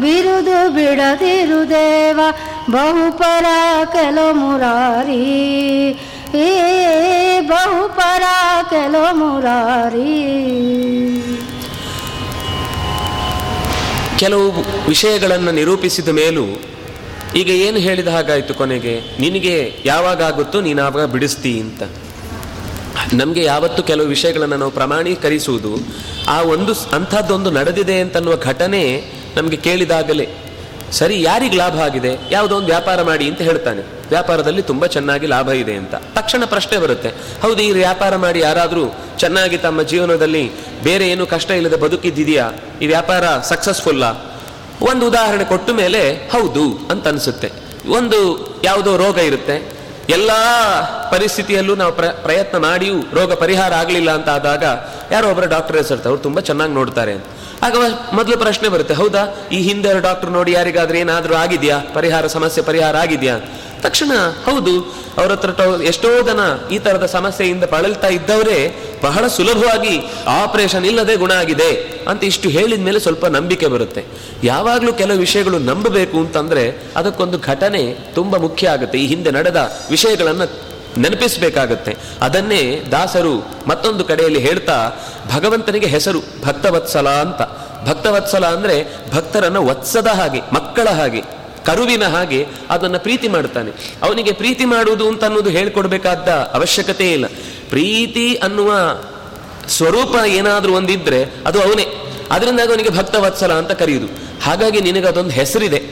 ಬಿರುದು ಬಿಡದಿರು ದೇವ ಬಹುಪರ ಕೆಲೋ ಮುರಾರಿ. ಏ, ಬಹುಪರ ಕೆಲೋ ಮುರಾರಿ. ಕೆಲವು ವಿಷಯಗಳನ್ನು ನಿರೂಪಿಸಿದ ಮೇಲೂ ಈಗ ಏನು ಹೇಳಿದ ಹಾಗಾಯಿತು ಕೊನೆಗೆ, ನಿನಗೆ ಯಾವಾಗ ಆಗುತ್ತೋ ನೀನು ಆವಾಗ ಬಿಡಿಸ್ತಿ ಅಂತ. ನಮಗೆ ಯಾವತ್ತು ಕೆಲವು ವಿಷಯಗಳನ್ನು ನಾವು ಪ್ರಮಾಣೀಕರಿಸುವುದು, ಆ ಒಂದು ಅಂಥದ್ದೊಂದು ನಡೆದಿದೆ ಅಂತನ್ನುವ ಘಟನೆ ನಮಗೆ ಕೇಳಿದಾಗಲೇ, ಸರಿ ಯಾರಿಗೆ ಲಾಭ ಆಗಿದೆ, ಯಾವುದೋ ಒಂದು ವ್ಯಾಪಾರ ಮಾಡಿ ಅಂತ ಹೇಳ್ತಾನೆ, ವ್ಯಾಪಾರದಲ್ಲಿ ತುಂಬ ಚೆನ್ನಾಗಿ ಲಾಭ ಇದೆ ಅಂತ. ತಕ್ಷಣ ಪ್ರಶ್ನೆ ಬರುತ್ತೆ, ಹೌದು ಈ ವ್ಯಾಪಾರ ಮಾಡಿ ಯಾರಾದರೂ ಚೆನ್ನಾಗಿ ತಮ್ಮ ಜೀವನದಲ್ಲಿ ಬೇರೆ ಏನು ಕಷ್ಟ ಇಲ್ಲದೆ ಬದುಕಿದ್ದಿದೆಯಾ, ಈ ವ್ಯಾಪಾರ ಸಕ್ಸಸ್ಫುಲ್ಲಾ? ಒಂದು ಉದಾಹರಣೆ ಕೊಟ್ಟ ಮೇಲೆ ಹೌದು ಅಂತ ಅನಿಸುತ್ತೆ. ಒಂದು ಯಾವುದೋ ರೋಗ ಇರುತ್ತೆ ಎಲ್ಲ ಪರಿಸ್ಥಿತಿಯಲ್ಲೂ ನಾವು ಪ್ರ, ಪ್ರಯತ್ನ ಮಾಡಿಯೂ ರೋಗ ಪರಿಹಾರ ಆಗಲಿಲ್ಲ ಅಂತ ಆದಾಗ ಯಾರೋ ಒಬ್ಬರು ಡಾಕ್ಟರ್ ಹೆಸರ್ತಾರೆ ಅವ್ರು ತುಂಬ ಚೆನ್ನಾಗಿ ನೋಡ್ತಾರೆ ಆಗ ಮೊದಲು ಪ್ರಶ್ನೆ ಬರುತ್ತೆ, ಹೌದಾ? ಈ ಹಿಂದೆ ಡಾಕ್ಟರ್ ನೋಡಿ ಯಾರಿಗಾದ್ರೂ ಏನಾದರೂ ಆಗಿದೆಯಾ? ಪರಿಹಾರ, ಸಮಸ್ಯೆ ಪರಿಹಾರ ಆಗಿದೆಯಾ? ತಕ್ಷಣ, ಹೌದು, ಅವ್ರ ಹತ್ರ ಎಷ್ಟೋ ಜನ ಈ ತರದ ಸಮಸ್ಯೆಯಿಂದ ಬಳಲ್ತಾ ಇದ್ದವರೇ, ಬಹಳ ಸುಲಭವಾಗಿ ಆಪರೇಷನ್ ಇಲ್ಲದೆ ಗುಣ ಆಗಿದೆ ಅಂತ ಇಷ್ಟು ಹೇಳಿದ ಮೇಲೆ ಸ್ವಲ್ಪ ನಂಬಿಕೆ ಬರುತ್ತೆ. ಯಾವಾಗಲೂ ಕೆಲವು ವಿಷಯಗಳು ನಂಬಬೇಕು ಅಂತಂದ್ರೆ ಅದಕ್ಕೊಂದು ಘಟನೆ ತುಂಬಾ ಮುಖ್ಯ ಆಗುತ್ತೆ. ಈ ಹಿಂದೆ ನಡೆದ ವಿಷಯಗಳನ್ನ ನೆನಪಿಸಬೇಕಾಗತ್ತೆ. ಅದನ್ನೇ ದಾಸರು ಮತ್ತೊಂದು ಕಡೆಯಲ್ಲಿ ಹೇಳ್ತಾ, ಭಗವಂತನಿಗೆ ಹೆಸರು ಭಕ್ತವತ್ಸಲ ಅಂತ. ಭಕ್ತವತ್ಸಲ ಅಂದ್ರೆ ಭಕ್ತರನ್ನು ವತ್ಸದ ಹಾಗೆ, ಮಕ್ಕಳ ಹಾಗೆ. ಕರುವಿನ ಹಾಗೆ ಅದನ್ನು ಪ್ರೀತಿ ಮಾಡ್ತಾನೆ ಅವನಿಗೆ ಪ್ರೀತಿ ಮಾಡುವುದು ಅಂತ ಅನ್ನೋದು ಹೇಳ್ಕೊಡ್ಬೇಕಾದ ಅವಶ್ಯಕತೆ ಇಲ್ಲ. ಪ್ರೀತಿ ಅನ್ನುವ ಸ್ವರೂಪ ಏನಾದರೂ ಒಂದಿದ್ರೆ ಅದು ಅವನೇ. ಅದರಿಂದಾಗಿ ಅವನಿಗೆ ಭಕ್ತವತ್ಸಲ ಅಂತ ಕರೆಯುವುದು ಹಾಗಾಗಿ ನಿನಗೆ ಅದೊಂದು ಹೆಸರಿದೆ.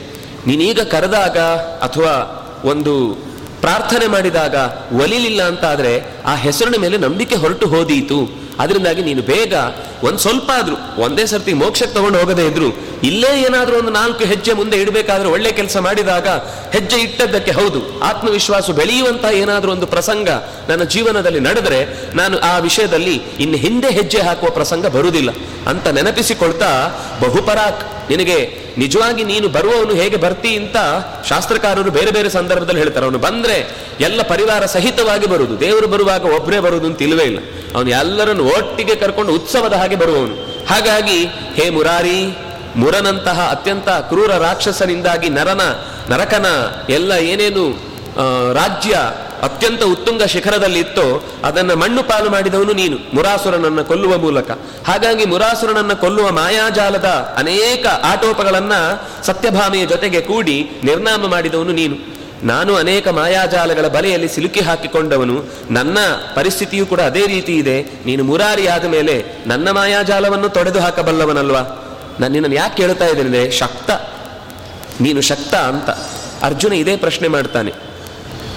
ನೀನೀಗ ಕರೆದಾಗ ಅಥವಾ ಒಂದು ಪ್ರಾರ್ಥನೆ ಮಾಡಿದಾಗ ಒಲಿಲಿಲ್ಲ ಅಂತ ಆದ್ರೆ ಆ ಹೆಸರಿನ ಮೇಲೆ ನಂಬಿಕೆ ಹೊರಟು ಹೋದೀತು. ಅದರಿಂದಾಗಿ ನೀನು ಬೇಗ ಒಂದು ಸ್ವಲ್ಪ ಆದರೂ, ಒಂದೇ ಸರ್ತಿ ಮೋಕ್ಷಕ್ಕೆ ತಗೊಂಡು ಹೋಗದೇ ಇದ್ರು, ಇಲ್ಲೇ ಏನಾದ್ರೂ ಒಂದು ನಾಲ್ಕು ಹೆಜ್ಜೆ ಮುಂದೆ ಇಡಬೇಕಾದ್ರೆ ಒಳ್ಳೆ ಕೆಲಸ ಮಾಡಿದಾಗ ಹೆಜ್ಜೆ ಇಟ್ಟದ್ದಕ್ಕೆ ಹೌದು. ಆತ್ಮವಿಶ್ವಾಸ ಬೆಳೆಯುವಂತಹ ಏನಾದ್ರೂ ಒಂದು ಪ್ರಸಂಗ ನನ್ನ ಜೀವನದಲ್ಲಿ ನಡೆದರೆ ನಾನು ಆ ವಿಷಯದಲ್ಲಿ ಇನ್ನು ಹಿಂದೆ ಹೆಜ್ಜೆ ಹಾಕುವ ಪ್ರಸಂಗ ಬರುವುದಿಲ್ಲ. ಅಂತ ನೆನಪಿಸಿಕೊಳ್ತಾ, ಬಹುಪರಾಕ್, ನಿನಗೆ ನಿಜವಾಗಿ ನೀನು ಬರುವವನು ಹೇಗೆ ಬರ್ತಿ ಅಂತ ಶಾಸ್ತ್ರಕಾರರು ಬೇರೆ ಬೇರೆ ಸಂದರ್ಭದಲ್ಲಿ ಹೇಳ್ತಾರೆ. ಅವನು ಬಂದ್ರೆ ಎಲ್ಲ ಪರಿವಾರ ಸಹಿತವಾಗಿ ಬರುವುದು. ದೇವರು ಬರುವಾಗ ಒಬ್ಬರೇ ಬರುವುದು ಅಂತ ಇಲ್ಲವೇ ಇಲ್ಲ. ಅವನು ಎಲ್ಲರನ್ನು ಒಟ್ಟಿಗೆ ಕರ್ಕೊಂಡು ಉತ್ಸವದ ಹಾಗೆ ಬರುವವನು. ಹಾಗಾಗಿ, ಹೇ ಮುರಾರಿ, ಮುರನಂತಹ ಅತ್ಯಂತ ಕ್ರೂರ ರಾಕ್ಷಸನಿಂದಾಗಿ ನರನ, ನರಕನ ಎಲ್ಲ ಏನೇನು ರಾಜ್ಯ ಅತ್ಯಂತ ಉತ್ತುಂಗ ಶಿಖರದಲ್ಲಿ ಇತ್ತೋ, ಅದನ್ನು ಮಣ್ಣು ಪಾಲು ಮಾಡಿದವನು ನೀನು, ಮುರಾಸುರನನ್ನ ಕೊಲ್ಲುವ ಮೂಲಕ. ಹಾಗಾಗಿ ಮುರಾಸುರನನ್ನ ಕೊಲ್ಲುವ ಮಾಯಾಜಾಲದ ಅನೇಕ ಆಟೋಪಗಳನ್ನ ಸತ್ಯಭಾಮೆಯ ಜೊತೆಗೆ ಕೂಡಿ ನಿರ್ನಾಮ ಮಾಡಿದವನು ನೀನು. ನಾನು ಅನೇಕ ಮಾಯಾಜಾಲಗಳ ಬಲೆಯಲ್ಲಿ ಸಿಲುಕಿ ಹಾಕಿಕೊಂಡವನು, ನನ್ನ ಪರಿಸ್ಥಿತಿಯೂ ಕೂಡ ಅದೇ ರೀತಿ ಇದೆ. ನೀನು ಮುರಾರಿಯಾದ ಮೇಲೆ ನನ್ನ ಮಾಯಾಜಾಲವನ್ನು ತೊಡೆದು ಹಾಕಬಲ್ಲವನಲ್ವಾ? ನಾನು ನಿನ್ನನ್ನು ಯಾಕೆ ಕೇಳ್ತಾ ಇದ್ದೇನೆ ಶಕ್ತ. ನೀನು ಶಕ್ತ ಅಂತ. ಅರ್ಜುನ ಇದೇ ಪ್ರಶ್ನೆ ಮಾಡ್ತಾನೆ.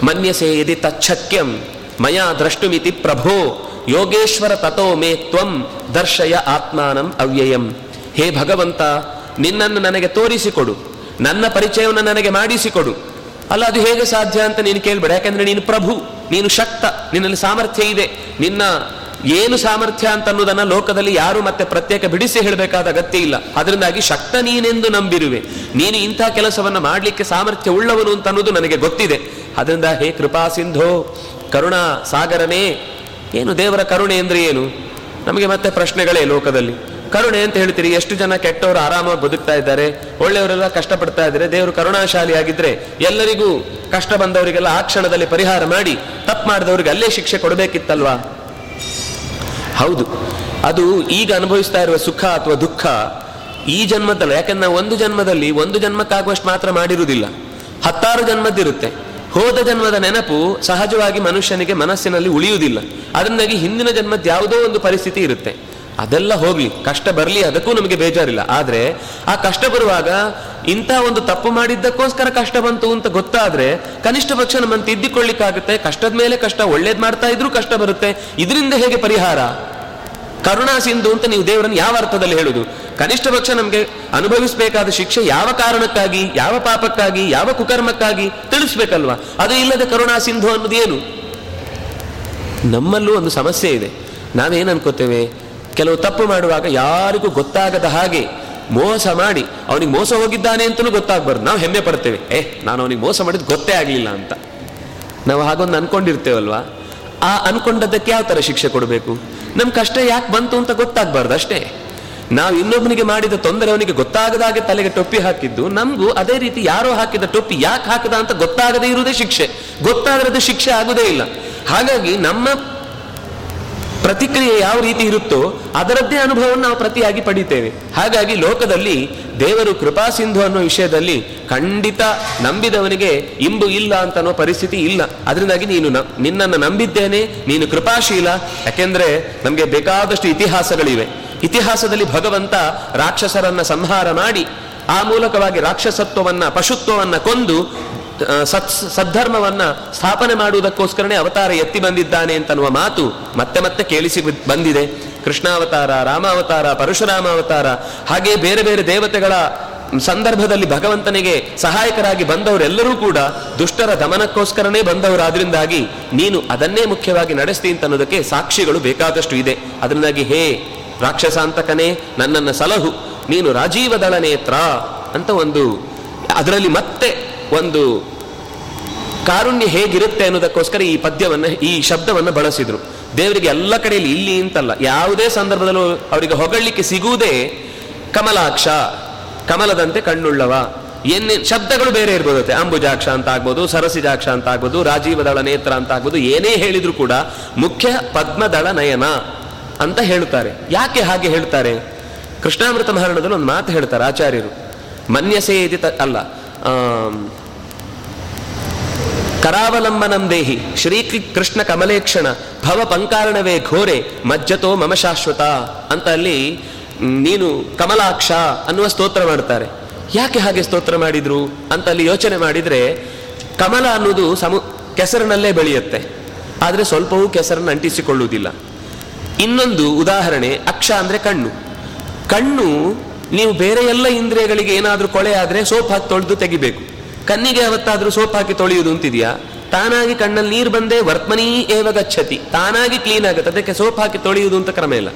ಮನ್ಯಸೆ ಯದಿ ತಚ್ಛಕ್ಯಂ ಮಯಾ ದ್ರಷ್ಟುಮಿತಿ ಪ್ರಭೋ, ಯೋಗೇಶ್ವರ ತಥೋ ಮೇ ತ್ವಂ, ದರ್ಶಯ ಆತ್ಮಾನಂ ಅವ್ಯಯಂ. ಹೇ ಭಗವಂತ, ನಿನ್ನನ್ನು ನನಗೆ ತೋರಿಸಿಕೊಡು. ನನ್ನ ಪರಿಚಯವನ್ನು ನನಗೆ ಮಾಡಿಸಿಕೊಡು. ಅಲ್ಲ, ಅದು ಹೇಗೆ ಸಾಧ್ಯ ಅಂತ ನೀನು ಕೇಳ್ಬೇಡ. ಯಾಕಂದ್ರೆ ನೀನು ಪ್ರಭು, ನೀನು ಶಕ್ತ, ನಿನ್ನಲ್ಲಿ ಸಾಮರ್ಥ್ಯ ಇದೆ. ನಿನ್ನ ಏನು ಸಾಮರ್ಥ್ಯ ಅಂತ ಅನ್ನೋದನ್ನ ಲೋಕದಲ್ಲಿ ಯಾರು ಮತ್ತೆ ಪ್ರತ್ಯೇಕ ಬಿಡಿಸಿ ಹೇಳಬೇಕಾದ ಅಗತ್ಯ ಇಲ್ಲ. ಅದರಿಂದಾಗಿ ಶಕ್ತ ನೀನೆಂದು ನಂಬಿರುವೆ. ನೀನು ಇಂಥ ಕೆಲಸವನ್ನ ಮಾಡಲಿಕ್ಕೆ ಸಾಮರ್ಥ್ಯ ಉಳ್ಳವನು ಅಂತ ಅನ್ನೋದು ನನಗೆ ಗೊತ್ತಿದೆ. ಅದರಿಂದ ಹೇ ಕೃಪಾ ಸಿಂಧೋ, ಕರುಣಾ ಸಾಗರನೇ, ಏನು ದೇವರ ಕರುಣೆ ಅಂದ್ರೆ ಏನು? ನಮಗೆ ಮತ್ತೆ ಪ್ರಶ್ನೆಗಳೇ ಲೋಕದಲ್ಲಿ. ಕರುಣೆ ಅಂತ ಹೇಳ್ತೀರಿ. ಎಷ್ಟು ಜನ ಕೆಟ್ಟವರು ಆರಾಮಾಗಿ ಬದುಕ್ತಾ ಇದ್ದಾರೆ, ಒಳ್ಳೆಯವರೆಲ್ಲ ಕಷ್ಟಪಡ್ತಾ ಇದ್ದಾರೆ, ದೇವರು ಕರುಣಾಶಾಲಿ ಆಗಿದ್ರೆ ಎಲ್ಲರಿಗೂ ಕಷ್ಟ ಬಂದವರಿಗೆಲ್ಲ ಆ ಕ್ಷಣದಲ್ಲಿ ಪರಿಹಾರ ಮಾಡಿ, ತಪ್ಪು ಮಾಡಿದವರಿಗೆ ಅಲ್ಲೇ ಶಿಕ್ಷೆ ಕೊಡಬೇಕಿತ್ತಲ್ವಾ? ಹೌದು. ಅದು ಈಗ ಅನುಭವಿಸ್ತಾ ಇರುವ ಸುಖ ಅಥವಾ ದುಃಖ ಈ ಜನ್ಮದಲ್ಲ, ಯಾಕಂದ್ರೆ ನಾವು ಒಂದು ಜನ್ಮದಲ್ಲಿ ಒಂದು ಜನ್ಮಕ್ಕಾಗುವಷ್ಟು ಮಾತ್ರ ಮಾಡಿರುವುದಿಲ್ಲ. ಹತ್ತಾರು ಜನ್ಮದ್ದಿರುತ್ತೆ ಹೋದ ಜನ್ಮದ ನೆನಪು ಸಹಜವಾಗಿ ಮನುಷ್ಯನಿಗೆ ಮನಸ್ಸಿನಲ್ಲಿ ಉಳಿಯುವುದಿಲ್ಲ. ಅದರಿಂದಾಗಿ ಹಿಂದಿನ ಜನ್ಮದ ಯಾವುದೋ ಒಂದು ಪರಿಸ್ಥಿತಿ ಇರುತ್ತೆ. ಅದೆಲ್ಲ ಹೋಗ್ಲಿ, ಕಷ್ಟ ಬರಲಿ, ಅದಕ್ಕೂ ನಮಗೆ ಬೇಜಾರಿಲ್ಲ. ಆದರೆ, ಆ ಕಷ್ಟ ಬರುವಾಗ ಇಂಥ ಒಂದು ತಪ್ಪು ಮಾಡಿದ್ದಕ್ಕೋಸ್ಕರ ಕಷ್ಟ ಬಂತು ಅಂತ ಗೊತ್ತಾದ್ರೆ, ಕನಿಷ್ಠ ಪಕ್ಷ ನಮ್ಮನ್ನು ತಿದ್ದಿಕೊಳ್ಳಿಕ್ಕಾಗುತ್ತೆ. ಕಷ್ಟದ ಮೇಲೆ ಕಷ್ಟ, ಒಳ್ಳೇದು ಮಾಡ್ತಾ ಇದ್ರೂ ಕಷ್ಟ ಬರುತ್ತೆ. ಇದರಿಂದ ಹೇಗೆ ಪರಿಹಾರ? ಕರುಣಾ ಸಿಂಧು ಅಂತ ನೀವು ದೇವರನ್ನು ಯಾವ ಅರ್ಥದಲ್ಲಿ ಹೇಳುದು? ಕನಿಷ್ಠ ಪಕ್ಷ ನಮಗೆ ಅನುಭವಿಸಬೇಕಾದ ಶಿಕ್ಷೆ ಯಾವ ಕಾರಣಕ್ಕಾಗಿ, ಯಾವ ಪಾಪಕ್ಕಾಗಿ, ಯಾವ ಕುಕರ್ಮಕ್ಕಾಗಿ ತಿಳಿಸ್ಬೇಕಲ್ವಾ? ಅದು ಇಲ್ಲದೆ ಕರುಣಾ ಸಿಂಧು ಅನ್ನೋದು ಏನು? ನಮ್ಮಲ್ಲೂ ಒಂದು ಸಮಸ್ಯೆ ಇದೆ. ನಾವೇನು ಅನ್ಕೋತೇವೆ? ಕೆಲವು ತಪ್ಪು ಮಾಡುವಾಗ ಯಾರಿಗೂ ಗೊತ್ತಾಗದ ಹಾಗೆ ಮೋಸ ಮಾಡಿ, ಅವನಿಗೆ ಮೋಸ ಹೋಗಿದ್ದಾನೆ ಅಂತಲೂ ಗೊತ್ತಾಗ್ಬಾರ್ದು. ನಾವು ಹೆಮ್ಮೆ ಪಡ್ತೇವೆ. ಏ, ನಾನು ಅವನಿಗೆ ಮೋಸ ಮಾಡಿದ್ದು ಗೊತ್ತೇ ಆಗಲಿಲ್ಲ ಅಂತ. ನಾವು ಹಾಗೊಂದು ಅನ್ಕೊಂಡಿರ್ತೇವಲ್ವಾ? ಆ ಅನ್ಕೊಂಡದ್ದಕ್ಕೆ ಯಾವ ತರ ಶಿಕ್ಷೆ ಕೊಡಬೇಕು? ನಮ್ ಕಷ್ಟ ಯಾಕೆ ಬಂತು ಅಂತ ಗೊತ್ತಾಗಬಾರ್ದು ಅಷ್ಟೇ. ನಾವು ಇನ್ನೊಬ್ಬನಿಗೆ ಮಾಡಿದ ತೊಂದರೆ ಅವನಿಗೆ ಗೊತ್ತಾಗದಾಗೆ ತಲೆಗೆ ಟೊಪ್ಪಿ ಹಾಕಿದ್ದು, ನಮಗೂ ಅದೇ ರೀತಿ ಯಾರೋ ಹಾಕಿದ ಟೊಪ್ಪಿ ಯಾಕೆ ಹಾಕದ ಅಂತ ಗೊತ್ತಾಗದೇ ಇರುವುದೇ ಶಿಕ್ಷೆ. ಗೊತ್ತಾಗದ ಶಿಕ್ಷೆ ಆಗುದೇ ಇಲ್ಲ. ಹಾಗಾಗಿ ನಮ್ಮ ಪ್ರತಿಕ್ರಿಯೆ ಯಾವ ರೀತಿ ಇರುತ್ತೋ ಅದರದ್ದೇ ಅನುಭವವನ್ನು ನಾವು ಪ್ರತಿಯಾಗಿ ಪಡಿತೇವೆ. ಹಾಗಾಗಿ ಲೋಕದಲ್ಲಿ ದೇವರು ಕೃಪಾ ಸಿಂಧು ಅನ್ನೋ ವಿಷಯದಲ್ಲಿ ಖಂಡಿತ ನಂಬಿದವನಿಗೆ ಇಂಬು ಇಲ್ಲ ಅಂತ ಅನ್ನೋ ಪರಿಸ್ಥಿತಿ ಇಲ್ಲ. ಅದರಿಂದಾಗಿ ನೀನು ನಿನ್ನನ್ನು ನಂಬಿದ್ದೇನೆ, ನೀನು ಕೃಪಾಶೀಲ. ಯಾಕೆಂದ್ರೆ ನಮಗೆ ಬೇಕಾದಷ್ಟು ಇತಿಹಾಸಗಳಿವೆ. ಇತಿಹಾಸದಲ್ಲಿ ಭಗವಂತ ರಾಕ್ಷಸರನ್ನ ಸಂಹಾರ ಮಾಡಿ ಆ ಮೂಲಕವಾಗಿ ರಾಕ್ಷಸತ್ವವನ್ನ ಪಶುತ್ವವನ್ನ ಕೊಂದು ಸತ್ ಸದ್ಧರ್ಮವನ್ನ ಸ್ಥಾಪನೆ ಮಾಡುವುದಕ್ಕೋಸ್ಕರನೇ ಅವತಾರ ಎತ್ತಿ ಬಂದಿದ್ದಾನೆ ಅಂತನ್ನುವ ಮಾತು ಮತ್ತೆ ಮತ್ತೆ ಕೇಳಿಸಿ ಬಂದಿದೆ. ಕೃಷ್ಣಾವತಾರ, ರಾಮಾವತಾರ ಪರಶುರಾಮ ಅವತಾರ ಹಾಗೆ ಬೇರೆ ಬೇರೆ ದೇವತೆಗಳ ಸಂದರ್ಭದಲ್ಲಿ ಭಗವಂತನಿಗೆ ಸಹಾಯಕರಾಗಿ ಬಂದವರೆಲ್ಲರೂ ಕೂಡ ದುಷ್ಟರ ದಮನಕ್ಕೋಸ್ಕರನೇ ಬಂದವರಾದ್ರಿಂದಾಗಿ ನೀನು ಅದನ್ನೇ ಮುಖ್ಯವಾಗಿ ನಡೆಸ್ತಿ ಅಂತ ಅನ್ನೋದಕ್ಕೆ ಸಾಕ್ಷಿಗಳು ಬೇಕಾದಷ್ಟು ಇದೆ. ಅದರಿಂದಾಗಿ ಹೇ ರಾಕ್ಷಸಾಂತಕನೇ, ನನ್ನನ್ನು ಸಲಹು, ನೀನು ರಾಜೀವದಳ ನೇತ್ರ ಅಂತ ಒಂದು ಅದರಲ್ಲಿ ಮತ್ತೆ ಒಂದು ಕಾರುಣ್ಯ ಹೇಗಿರುತ್ತೆ ಅನ್ನೋದಕ್ಕೋಸ್ಕರ ಈ ಪದ್ಯವನ್ನ, ಈ ಶಬ್ದವನ್ನ ಬಳಸಿದ್ರು. ದೇವರಿಗೆ ಎಲ್ಲ ಕಡೆಯಲ್ಲಿ ಇಲ್ಲಿ ಅಂತಲ್ಲ, ಯಾವುದೇ ಸಂದರ್ಭದಲ್ಲೂ ಅವರಿಗೆ ಹೊಗಳಿಕ್ಕೆ ಸಿಗುವುದೇ ಕಮಲಾಕ್ಷ, ಕಮಲದಂತೆ ಕಣ್ಣುಳ್ಳವ. ಏನೇ ಶಬ್ದಗಳು ಬೇರೆ ಇರ್ಬೋದತ್ತೆ ಅಂಬುಜಾಕ್ಷ ಅಂತ ಆಗ್ಬೋದು ಸರಸಿಜಾಕ್ಷ ಅಂತ ಆಗ್ಬೋದು ರಾಜೀವದಳ ನೇತ್ರ ಅಂತ ಆಗ್ಬೋದು ಏನೇ ಹೇಳಿದ್ರು ಕೂಡ ಮುಖ್ಯ ಪದ್ಮದಳ ನಯನ ಅಂತ ಹೇಳುತ್ತಾರೆ. ಯಾಕೆ ಹಾಗೆ ಹೇಳ್ತಾರೆ ಕೃಷ್ಣಾಮೃತ ಮಹರಣದಲ್ಲಿ ಒಂದು ಮಾತು ಹೇಳ್ತಾರೆ ಆಚಾರ್ಯರು. ಮನ್ಯಸೇ ಅಲ್ಲ ಕರಾವಲಂಬನಂ ದೇಹಿ, ಶ್ರೀ ಕೃಷ್ಣ ಕಮಲೇಕ್ಷಣ, ಭವ ಪಂಕಾರಣವೇ ಘೋರೆ, ಮಜ್ಜತೋ ಮಮ ಶಾಶ್ವತ ಅಂತ ಅಲ್ಲಿ ನೀನು ಕಮಲಾಕ್ಷ ಅನ್ನುವ ಸ್ತೋತ್ರ ಮಾಡ್ತಾರೆ. ಯಾಕೆ ಹಾಗೆ ಸ್ತೋತ್ರ ಮಾಡಿದ್ರು ಅಂತ ಅಲ್ಲಿ ಯೋಚನೆ ಮಾಡಿದ್ರೆ ಕಮಲ ಅನ್ನೋದು ಸಮು ಕೆಸರಿನಲ್ಲೇ ಬೆಳೆಯುತ್ತೆ. ಆದರೆ ಸ್ವಲ್ಪವೂ ಕೆಸರನ್ನು ಅಂಟಿಸಿಕೊಳ್ಳುವುದಿಲ್ಲ. ಇನ್ನೊಂದು ಉದಾಹರಣೆ ಅಕ್ಷ ಅಂದ್ರೆ ಕಣ್ಣು. ಕಣ್ಣು ನೀವು ಬೇರೆ ಎಲ್ಲ ಇಂದ್ರಿಯಗಳಿಗೆ ಏನಾದರೂ ಕೊಳೆ ಆದ್ರೆ ಸೋಪ್ ಹಾಕಿ ತೊಳೆದು ತೆಗಿಬೇಕು. ಕಣ್ಣಿಗೆ ಅವತ್ತಾದರೂ ಸೋಪ್ ಹಾಕಿ ತೊಳೆಯುವುದು ಅಂತಿದೆಯಾ? ತಾನಾಗಿ ಕಣ್ಣಲ್ಲಿ ನೀರು ಬಂದೇ ವರ್ತಮನೀ ಏವ ಗಚ್ಚತಿ. ತಾನಾಗಿ ಕ್ಲೀನ್ ಆಗುತ್ತೆ. ಅದಕ್ಕೆ ಸೋಪ್ ಹಾಕಿ ತೊಳೆಯುವುದು ಅಂತ ಕ್ರಮ ಇಲ್ಲ.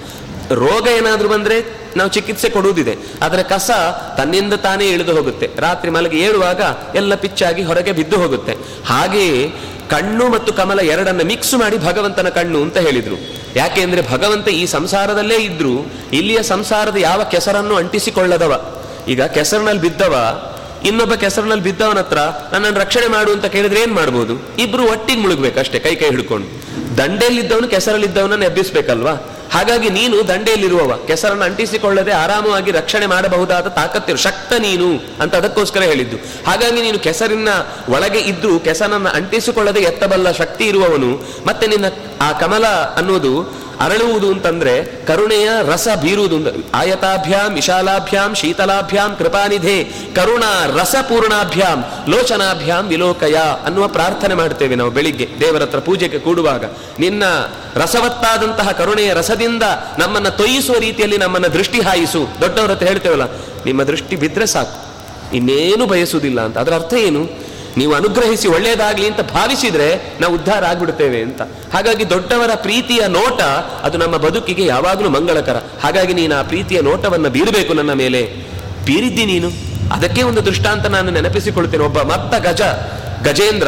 ರೋಗ ಏನಾದ್ರೂ ಬಂದ್ರೆ ನಾವು ಚಿಕಿತ್ಸೆ ಕೊಡುವುದಿದೆ. ಆದರೆ ಕಸ ತನ್ನಿಂದ ತಾನೇ ಇಳಿದು ಹೋಗುತ್ತೆ. ರಾತ್ರಿ ಮಲಗಿ ಏಳುವಾಗ ಎಲ್ಲ ಪಿಚ್ಚಾಗಿ ಹೊರಗೆ ಬಿದ್ದು ಹೋಗುತ್ತೆ. ಹಾಗೆಯೇ ಕಣ್ಣು ಮತ್ತು ಕಮಲ ಎರಡನ್ನ ಮಿಕ್ಸ್ ಮಾಡಿ ಭಗವಂತನ ಕಣ್ಣು ಅಂತ ಹೇಳಿದ್ರು. ಯಾಕೆ ಅಂದ್ರೆ ಭಗವಂತ ಈ ಸಂಸಾರದಲ್ಲೇ ಇದ್ರು. ಇಲ್ಲಿಯ ಸಂಸಾರದ ಯಾವ ಕೆಸರನ್ನು ಅಂಟಿಸಿಕೊಳ್ಳದವ. ಈಗ ಕೆಸರಿನಲ್ಲಿ ಬಿದ್ದವ, ಇನ್ನೊಬ್ಬ ಕೆಸರಿನಲ್ಲಿ ಬಿದ್ದವನ ಹತ್ರ ನನ್ನನ್ನು ರಕ್ಷಣೆ ಮಾಡು ಅಂತ ಕೇಳಿದ್ರೆ ಏನ್ ಮಾಡ್ಬೋದು? ಇಬ್ರು ಒಟ್ಟಿಗೆ ಮುಳುಗ್ಬೇಕಷ್ಟೇ, ಕೈ ಕೈ ಹಿಡ್ಕೊಂಡು. ದಂಡೆಯಲ್ಲಿದ್ದವನು ಕೆಸರಲ್ಲಿದ್ದವನನ್ನು ಎಬ್ಬಿಸ್ಬೇಕಲ್ವಾ? ಹಾಗಾಗಿ ನೀನು ದಂಡೆಯಲ್ಲಿರುವವ. ಕೆಸರನ್ನು ಅಂಟಿಸಿಕೊಳ್ಳದೆ ಆರಾಮವಾಗಿ ರಕ್ಷಣೆ ಮಾಡಬಹುದಾದ ತಾಕತ್ತಿರು, ಶಕ್ತ ನೀನು ಅಂತ ಅದಕ್ಕೋಸ್ಕರ ಹೇಳಿದ್ದು. ಹಾಗಾಗಿ ನೀನು ಕೆಸರಿನ ಒಳಗೆ ಇದ್ದು ಕೆಸರನ್ನು ಅಂಟಿಸಿಕೊಳ್ಳದೆ ಎತ್ತಬಲ್ಲ ಶಕ್ತಿ ಇರುವವನು. ಮತ್ತೆ ನಿನ್ನ ಆ ಕಮಲ ಅನ್ನೋದು ಅರಳುವುದು ಅಂತಂದ್ರೆ ಕರುಣೆಯ ರಸ ಬೀರುವುದು ಆಯತಾಭ್ಯಾಂ, ವಿಶಾಲಾಭ್ಯಾಂ, ಶೀತಲಾಭ್ಯಾಂ, ಕೃಪಾನಿಧೆ. ಕರುಣಾ ರಸಪೂರ್ಣಾಭ್ಯಾಂ ಲೋಚನಾಭ್ಯಾಂ, ವಿಲೋಕಯ ಅನ್ನುವ ಪ್ರಾರ್ಥನೆ ಮಾಡ್ತೇವೆ ನಾವು ಬೆಳಿಗ್ಗೆ ದೇವರ ಹತ್ರ ಪೂಜೆಗೆ ಕೂಡುವಾಗ. ನಿನ್ನ ರಸವತ್ತಾದಂತಹ ಕರುಣೆಯ ರಸದಿಂದ ನಮ್ಮನ್ನ ತೊಯಿಸುವ ರೀತಿಯಲ್ಲಿ ನಮ್ಮನ್ನ ದೃಷ್ಟಿ ಹಾಯಿಸು. ದೊಡ್ಡವರ ಹತ್ರ ಹೇಳ್ತೇವಲ್ಲ, ನಿಮ್ಮ ದೃಷ್ಟಿ ಬಿದ್ರೆ ಸಾಕು. ಇನ್ನೇನು ಬಯಸುವುದಿಲ್ಲ ಅಂತ. ಅದರ ಅರ್ಥ ಏನು? ನೀವು ಅನುಗ್ರಹಿಸಿ ಒಳ್ಳೆಯದಾಗ್ಲಿ ಅಂತ ಭಾವಿಸಿದ್ರೆ ನಾವು ಉದ್ಧಾರ ಆಗ್ಬಿಡ್ತೇವೆ ಅಂತ. ಹಾಗಾಗಿ ದೊಡ್ಡವರ ಪ್ರೀತಿಯ ನೋಟ ಅದು ನಮ್ಮ ಬದುಕಿಗೆ ಯಾವಾಗಲೂ ಮಂಗಳಕರ. ಹಾಗಾಗಿ ನೀನು ಆ ಪ್ರೀತಿಯ ನೋಟವನ್ನ ಬೀರಬೇಕು ನನ್ನ ಮೇಲೆ. ಬೀರಿದ್ದಿ ನೀನು? ಅದಕ್ಕೆ ಒಂದು ದೃಷ್ಟಾಂತ ನಾನು ನೆನಪಿಸಿಕೊಳ್ತೇನೆ. ಒಬ್ಬ ಮತ್ತ ಗಜ, ಗಜೇಂದ್ರ,